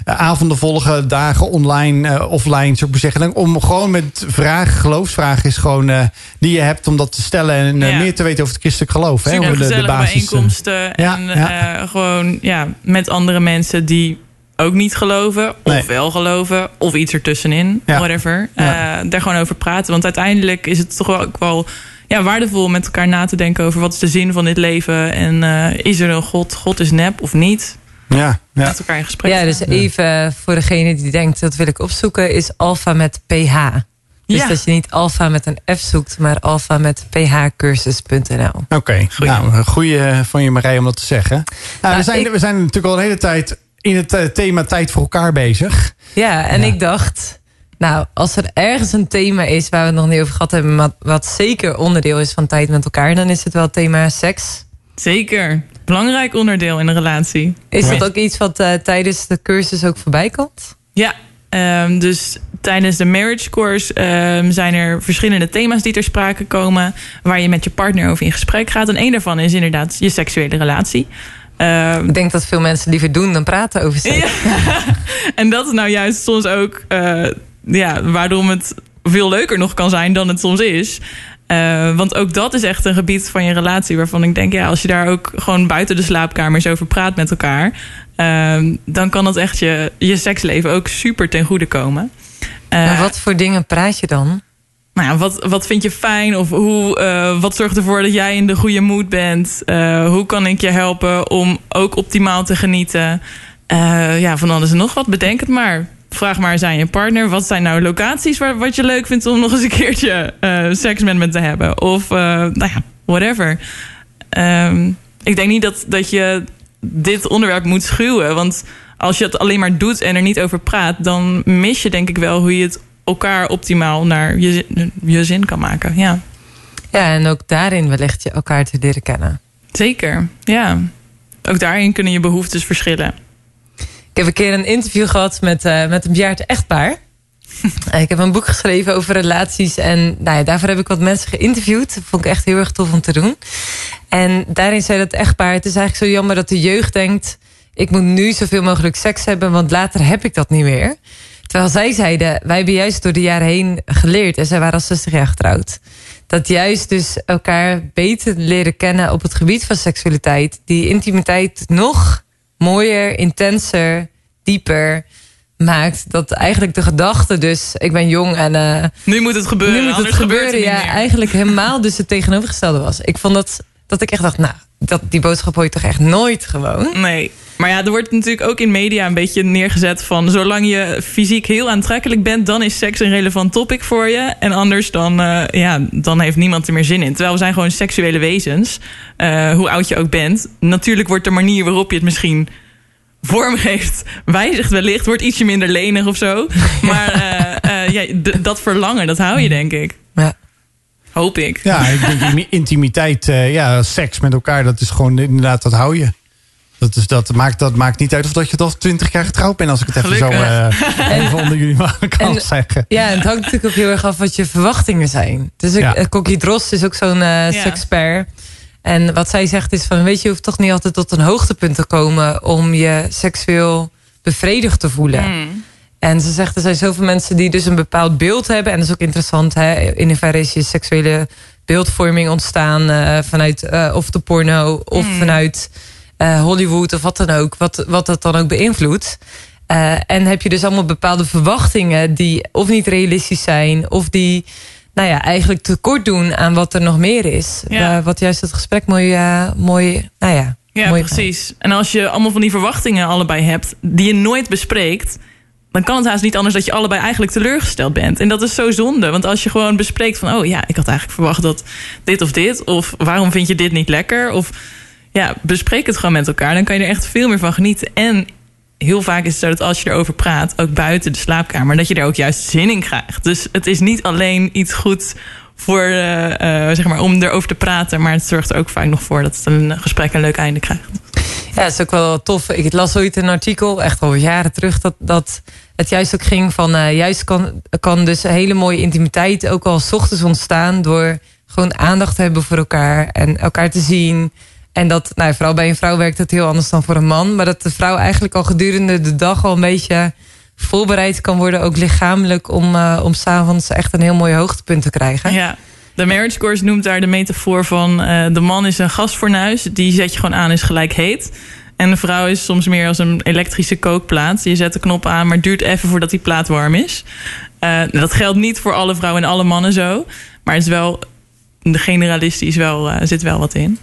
avonden volgen, dagen online, offline, zou ik zeggen. Om gewoon met vragen, geloofsvragen is gewoon die je hebt om dat te stellen en Ja. meer te weten over het christelijk geloof. hè, over de, de basis. bijeenkomsten. Ja, en ja. gewoon ja, met andere mensen die ook niet geloven. Of Nee. wel geloven. Of iets ertussenin. Ja. Whatever. Ja. Eh, daar gewoon over praten. Want uiteindelijk is het toch wel ook wel ja, waardevol om met elkaar na te denken over wat is de zin van dit leven. En eh, is er een God? God is nep of niet? Ja, Met elkaar in gesprek. Ja, dus even voor degene die denkt, dat wil ik opzoeken, is alfa met ph. Dus Ja. dat je niet alfa met een F zoekt, maar alfa met phcursus.nl. Oké, nou, een goede van je Marij om dat te zeggen. Nou, we, Nou, zijn, ik- we zijn natuurlijk al een hele tijd in het eh, thema tijd voor elkaar bezig. Ja, en ik dacht, nou, als er ergens een thema is waar we het nog niet over gehad hebben, maar wat zeker onderdeel is van tijd met elkaar, dan is het wel het thema seks. Zeker. Belangrijk onderdeel in een relatie. Is dat ook iets wat eh, tijdens de cursus ook voorbij komt? Ja, Ehm, dus tijdens de marriage course ehm, zijn er verschillende thema's die ter sprake komen. Waar je met je partner over in gesprek gaat. En één daarvan is inderdaad je seksuele relatie. Ehm, Ik denk dat veel mensen liever doen dan praten over seks. en dat is nou juist soms ook eh, ja, waarom het veel leuker nog kan zijn dan het soms is. Eh, want ook dat is echt een gebied van je relatie waarvan ik denk, ja, als je daar ook gewoon buiten de slaapkamer eens over praat met elkaar, ehm, dan kan dat echt je, je seksleven ook super ten goede komen. Eh, Maar wat voor dingen praat je dan? Nou ja, wat, wat vind je fijn? Of hoe, eh, wat zorgt ervoor dat jij in de goede mood bent? Eh, hoe kan ik je helpen om ook optimaal te genieten? Eh, ja, van alles en nog wat. Bedenk het maar. Vraag maar eens aan je partner. Wat zijn nou locaties waar, wat je leuk vindt om nog eens een keertje seks met me te hebben? Of, nou ja, whatever. Ehm, ik denk niet dat, dat je dit onderwerp moet schuwen. Want als je het alleen maar doet en er niet over praat... dan mis je denk ik wel hoe je het elkaar optimaal naar je, zin- je zin kan maken. Ja, Ja, en ook daarin wellicht je elkaar te leren kennen. zeker. Ja. Ook daarin kunnen je behoeftes verschillen. Ik heb een keer een interview gehad met, eh, met een bejaard echtpaar. Ik heb een boek geschreven over relaties. En nou ja, daarvoor heb ik wat mensen geïnterviewd. Dat vond ik echt heel erg tof om te doen. En daarin zei dat echtpaar... het is eigenlijk zo jammer dat de jeugd denkt... ik moet nu zoveel mogelijk seks hebben... want later heb ik dat niet meer. Terwijl zij zeiden... wij hebben juist door de jaren heen geleerd... en zij waren al 60 jaar getrouwd... dat juist dus elkaar beter leren kennen... op het gebied van seksualiteit... die intimiteit nog mooier, intenser, dieper maakt. Dat eigenlijk de gedachte dus, ik ben jong en... eh, Nu moet het gebeuren, Nu moet het gebeuren, het ja. Eigenlijk helemaal dus het tegenovergestelde was. Ik vond dat, dat ik echt dacht, nou, dat, die boodschap hoor je toch echt nooit gewoon? Nee. Maar ja, er wordt natuurlijk ook in media een beetje neergezet van... zolang je fysiek heel aantrekkelijk bent... dan is seks een relevant topic voor je. En anders dan, eh, ja, dan heeft niemand er meer zin in. Terwijl we zijn gewoon seksuele wezens. eh, hoe oud je ook bent. Natuurlijk wordt de manier waarop je het misschien vormgeeft... wijzigt wellicht, wordt ietsje minder lenig of zo. Maar eh, eh, ja, d- dat verlangen, dat hou je denk ik. Ja. Hoop ik. Ja, ik denk imi- intimiteit, eh, ja, seks met elkaar, dat is gewoon inderdaad, dat hou je. Dat, is, dat, maakt, dat maakt niet uit of dat je toch twintig jaar getrouwd bent, als ik het even zo Gelukkig. eh, even onder jullie maar kan En- zeggen. Ja, en het hangt natuurlijk ook heel erg af wat je verwachtingen zijn. Dus ik, Ja. eh, Kokkie Drost is ook zo'n eh sekspert. En wat zij zegt is van, weet je, je hoeft toch niet altijd tot een hoogtepunt te komen om je seksueel bevredigd te voelen. Hmm. En ze zegt, er zijn zoveel mensen die dus een bepaald beeld hebben. En dat is ook interessant, hè? in hoeverre is je seksuele beeldvorming ontstaan eh, vanuit eh, of de porno of Hmm. vanuit eh, Hollywood of wat dan ook. Wat, wat dat dan ook beïnvloedt. Eh, en heb je dus allemaal bepaalde verwachtingen die of niet realistisch zijn, of die nou ja, eigenlijk tekort doen aan wat er nog meer is. Ja. Wat juist het gesprek mooi, eh, mooi nou ja, Ja, mooi precies. En als je allemaal van die verwachtingen allebei hebt, die je nooit bespreekt, dan kan het haast niet anders dat je allebei eigenlijk teleurgesteld bent. En dat is zo zonde. Want als je gewoon bespreekt van, oh ja, ik had eigenlijk verwacht dat dit of dit, of waarom vind je dit niet lekker? Of ja, bespreek het gewoon met elkaar. Dan kan je er echt veel meer van genieten. En heel vaak is het zo dat als je erover praat, ook buiten de slaapkamer, dat je er ook juist zin in krijgt. Dus het is niet alleen iets goeds voor, eh, eh, zeg maar, om erover te praten, maar het zorgt er ook vaak nog voor dat het een gesprek een leuk einde krijgt. Ja, is ook wel tof. Ik las ooit een artikel, echt al jaren terug, dat, dat het juist ook ging van, eh, juist kan, kan dus hele mooie intimiteit ook al 's ochtends ontstaan door gewoon aandacht te hebben voor elkaar en elkaar te zien. En dat, nou, vooral bij een vrouw werkt het heel anders dan voor een man, maar dat de vrouw eigenlijk al gedurende de dag al een beetje voorbereid kan worden, ook lichamelijk, om, eh, om s'avonds echt een heel mooi hoogtepunt te krijgen. Ja. De Marriage Course noemt daar de metafoor van... eh, de man is een gasfornuis, die zet je gewoon aan, is gelijk heet. En de vrouw is soms meer als een elektrische kookplaat. Je zet de knop aan, maar duurt even voordat die plaat warm is. Eh, dat geldt niet voor alle vrouwen en alle mannen zo. Maar het is wel, de generalistisch wel, zit wel wat in.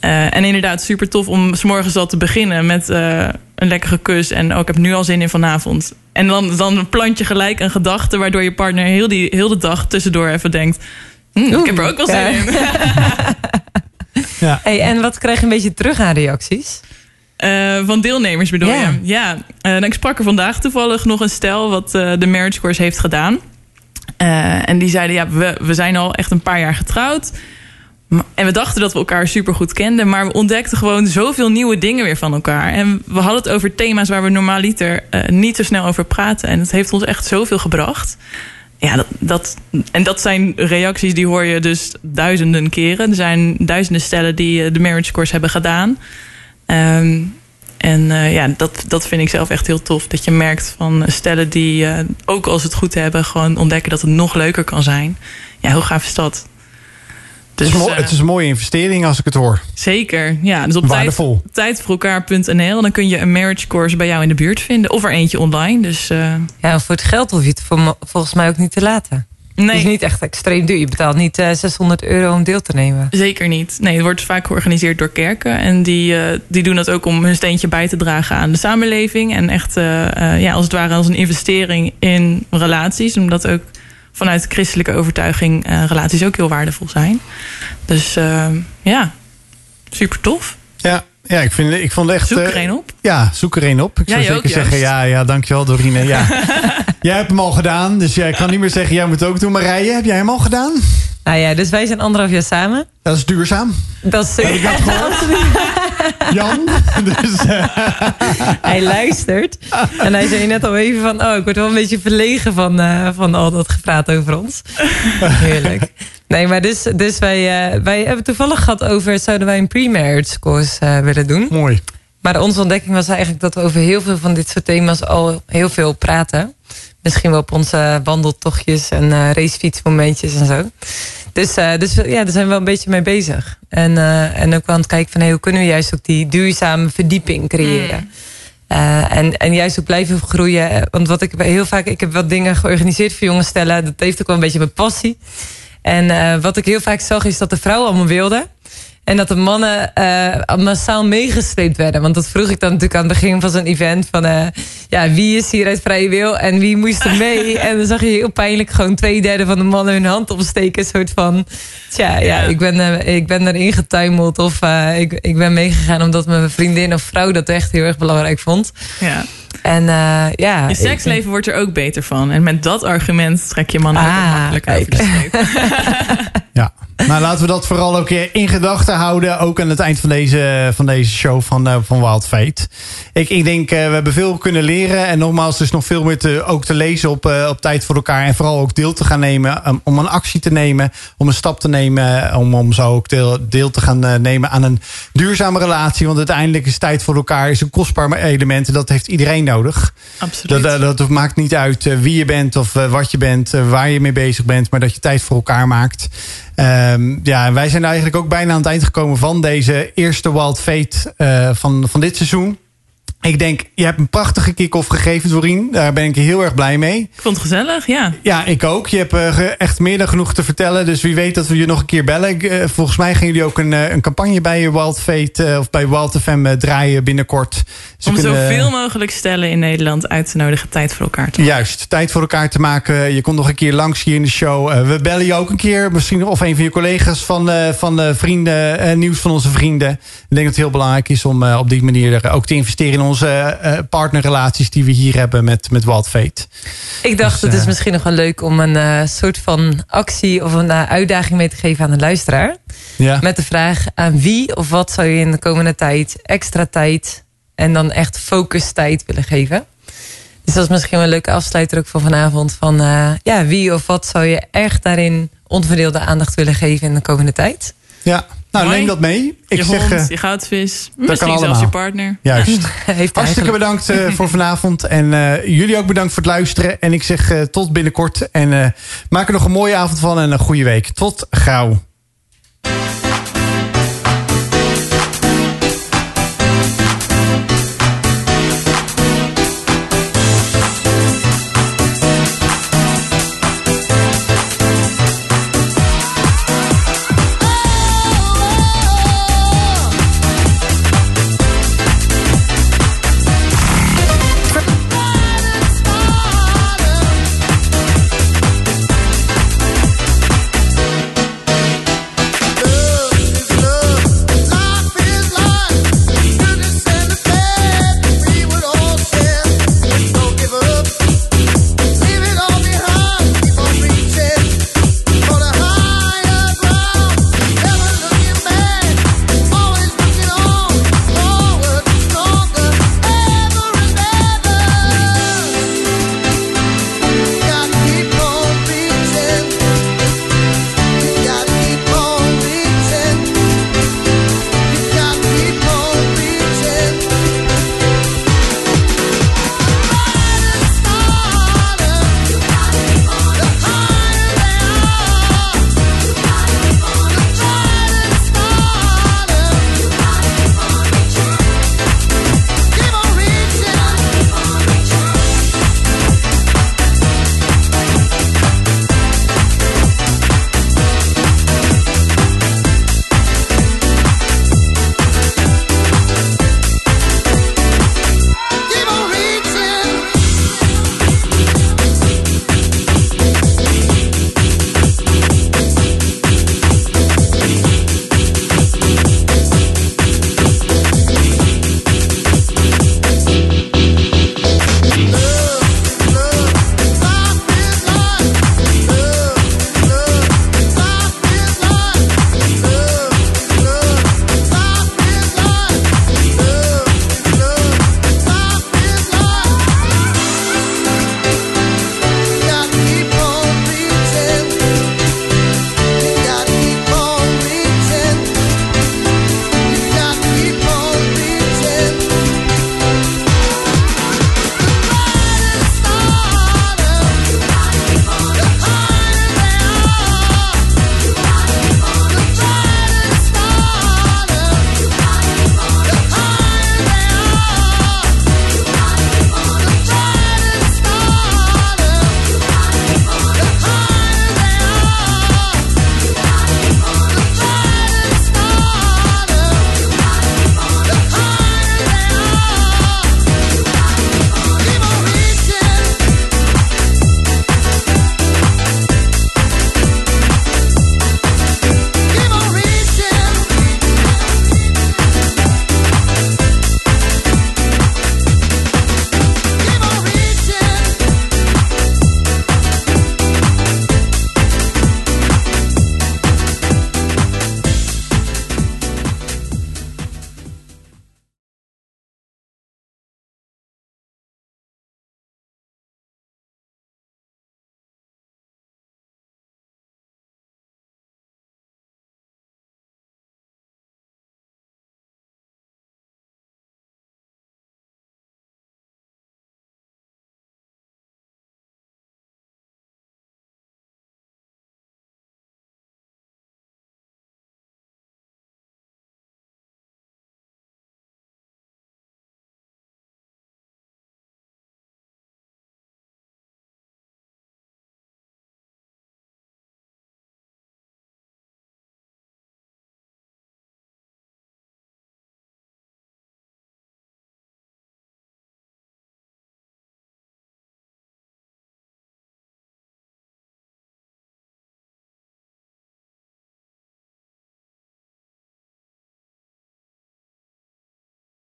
Eh, en inderdaad, super tof om s morgens al te beginnen met eh, een lekkere kus. En ook ik heb nu al zin in vanavond. En dan, dan plant je gelijk een gedachte waardoor je partner heel, die, heel de dag tussendoor even denkt. "Hm, ik heb er ook wel zin ja. in. Hey, en wat krijg je een beetje terug aan reacties? Eh, van deelnemers bedoel Ja. je? Ja. Eh, nou, ik sprak er vandaag toevallig nog een stel wat eh, de Marriage Course heeft gedaan. Eh, en die zeiden, ja, we, we zijn al echt een paar jaar getrouwd. En we dachten dat we elkaar super goed kenden, maar we ontdekten gewoon zoveel nieuwe dingen weer van elkaar. En we hadden het over thema's waar we normaaliter eh, niet zo snel over praten. En het heeft ons echt zoveel gebracht. Ja, dat, dat, en dat zijn reacties die hoor je dus duizenden keren. Er zijn duizenden stellen die eh, de marriage course hebben gedaan. Ehm, en eh, ja, dat, dat vind ik zelf echt heel tof. Dat je merkt van stellen die, ook als het goed hebben, gewoon ontdekken dat het nog leuker kan zijn. Ja, hoe gaaf is dat? Het, is Dus, mooi, eh, het is een mooie investering als ik het hoor. Zeker, ja. Dus op Waardevol. tijd, tijdvoorelkaar.nl dan kun je een marriage course bij jou in de buurt vinden. Of er eentje online. Dus, eh, Ja, voor het geld hoef je het voor- volgens mij ook niet te laten. Nee. Het is niet echt extreem duur. Je betaalt niet eh, 600 euro om deel te nemen. Zeker niet. Nee, het wordt vaak georganiseerd door kerken. En die, die doen dat ook om hun steentje bij te dragen aan de samenleving. En echt, eh, eh, ja, als het ware, als een investering in relaties. Omdat ook vanuit christelijke overtuiging eh, relaties ook heel waardevol zijn. Dus eh, ja, super tof. Ja, ja ik, vind, ik vond echt... Zoek er eh, een op. Ja, zoek er een op. Ik zou zeker ook, zeggen, ja, ja, dankjewel Dorine. Ja. jij hebt hem al gedaan, dus jij kan niet meer zeggen, jij moet het ook doen. Marije, heb jij hem al gedaan? Nou ja, dus wij zijn anderhalf jaar samen. Dat is duurzaam. Dat is dat gehoord? Jan? Dus, eh, Hij luistert. En hij zei net al even van... Oh, ik word wel een beetje verlegen van, eh, van al dat gepraat over ons. Heerlijk. Nee, maar dus, dus wij, eh, wij hebben toevallig gehad over... Zouden wij een pre-marriage course eh, willen doen? Mooi. Maar onze ontdekking was eigenlijk dat we over heel veel van dit soort thema's al heel veel praten. Misschien wel op onze wandeltochtjes en eh, racefietsmomentjes en zo. Dus, eh, dus ja, daar zijn we wel een beetje mee bezig. En, eh, en ook wel aan het kijken van hey, hoe kunnen we juist ook die duurzame verdieping creëren. Eh, en, en juist ook blijven groeien. Want wat ik heel vaak, ik heb wat dingen georganiseerd voor jonge stellen. Dat heeft ook wel een beetje mijn passie. En eh, wat ik heel vaak zag is dat de vrouwen allemaal wilden. En dat de mannen eh, massaal meegesleept werden. Want dat vroeg ik dan natuurlijk aan het begin van zo'n event. Van eh, ja, wie is hier uit vrije wil en wie moest er mee? en dan zag je heel pijnlijk gewoon twee derde van de mannen hun hand opsteken. Een soort van, tja, ja, ik ben, ik ben erin getuimeld. Of ik, ik ben meegegaan omdat mijn vriendin of vrouw dat echt heel erg belangrijk vond. Ja. En eh, ja. Je seksleven wordt er ook beter van. En met dat argument trek je mannen ook Ah, makkelijk over de streep. Ja. Nou, laten we dat vooral ook eh, in gedachten houden. Ook aan het eind van deze, van deze show van, eh, van Wild Fate. Ik, ik denk, eh, we hebben veel kunnen leren. En nogmaals, er is nog veel meer te, ook te lezen op, eh, op tijd voor elkaar. En vooral ook deel te gaan nemen. um, om een actie te nemen. Om een stap te nemen. Om, om zo ook deel, deel te gaan nemen aan een duurzame relatie. Want uiteindelijk is tijd voor elkaar is een kostbaar element. En dat heeft iedereen nodig. Absoluut. Dat, dat, dat maakt niet uit eh, wie je bent of eh, wat je bent, eh, waar je mee bezig bent, maar dat je tijd voor elkaar maakt. Ehm, ja, wij zijn eigenlijk ook bijna aan het eind gekomen van deze eerste Wild Fate eh, van, van dit seizoen. Ik denk, je hebt een prachtige kick-off gegeven, Doreen. Daar ben ik heel erg blij mee. Ik vond het gezellig, ja. Ja, ik ook. Je hebt eh, echt meer dan genoeg te vertellen. Dus wie weet dat we je nog een keer bellen. Ik, eh, volgens mij gaan jullie ook een, eh, een campagne bij Wild Fate of bij Wild FM draaien binnenkort. Ze Om kunnen- zoveel mogelijk stellen in Nederland uit te nodigen tijd voor elkaar te Juist, tijd voor elkaar te maken. Je komt nog een keer langs hier in de show. We bellen je ook een keer. Misschien of een van je collega's van, van de vrienden, nieuws van onze vrienden. Ik denk dat het heel belangrijk is om op die manier er ook te investeren in onze eh, partnerrelaties die we hier hebben met, met Fate. Ik dacht, Dus, het is eh, misschien nog wel leuk om een eh, soort van actie of een uitdaging mee te geven aan de luisteraar. Ja. Met de vraag aan wie of wat zou je in de komende tijd extra tijd en dan echt focustijd willen geven. Dus dat is misschien wel een leuke afsluiter ook van vanavond. Van ja, wie of wat zou je echt daarin onverdeelde aandacht willen geven in de komende tijd? Ja, nou Mooi. neem dat mee. Ik je zeg, hond, eh, je goudvis, misschien zelfs je partner. Juist. Heeft Hartstikke eigenlijk- bedankt eh, voor vanavond. En eh, jullie ook bedankt voor het luisteren. En ik zeg eh, tot binnenkort. En eh, maak er nog een mooie avond van en een goede week. Tot gauw.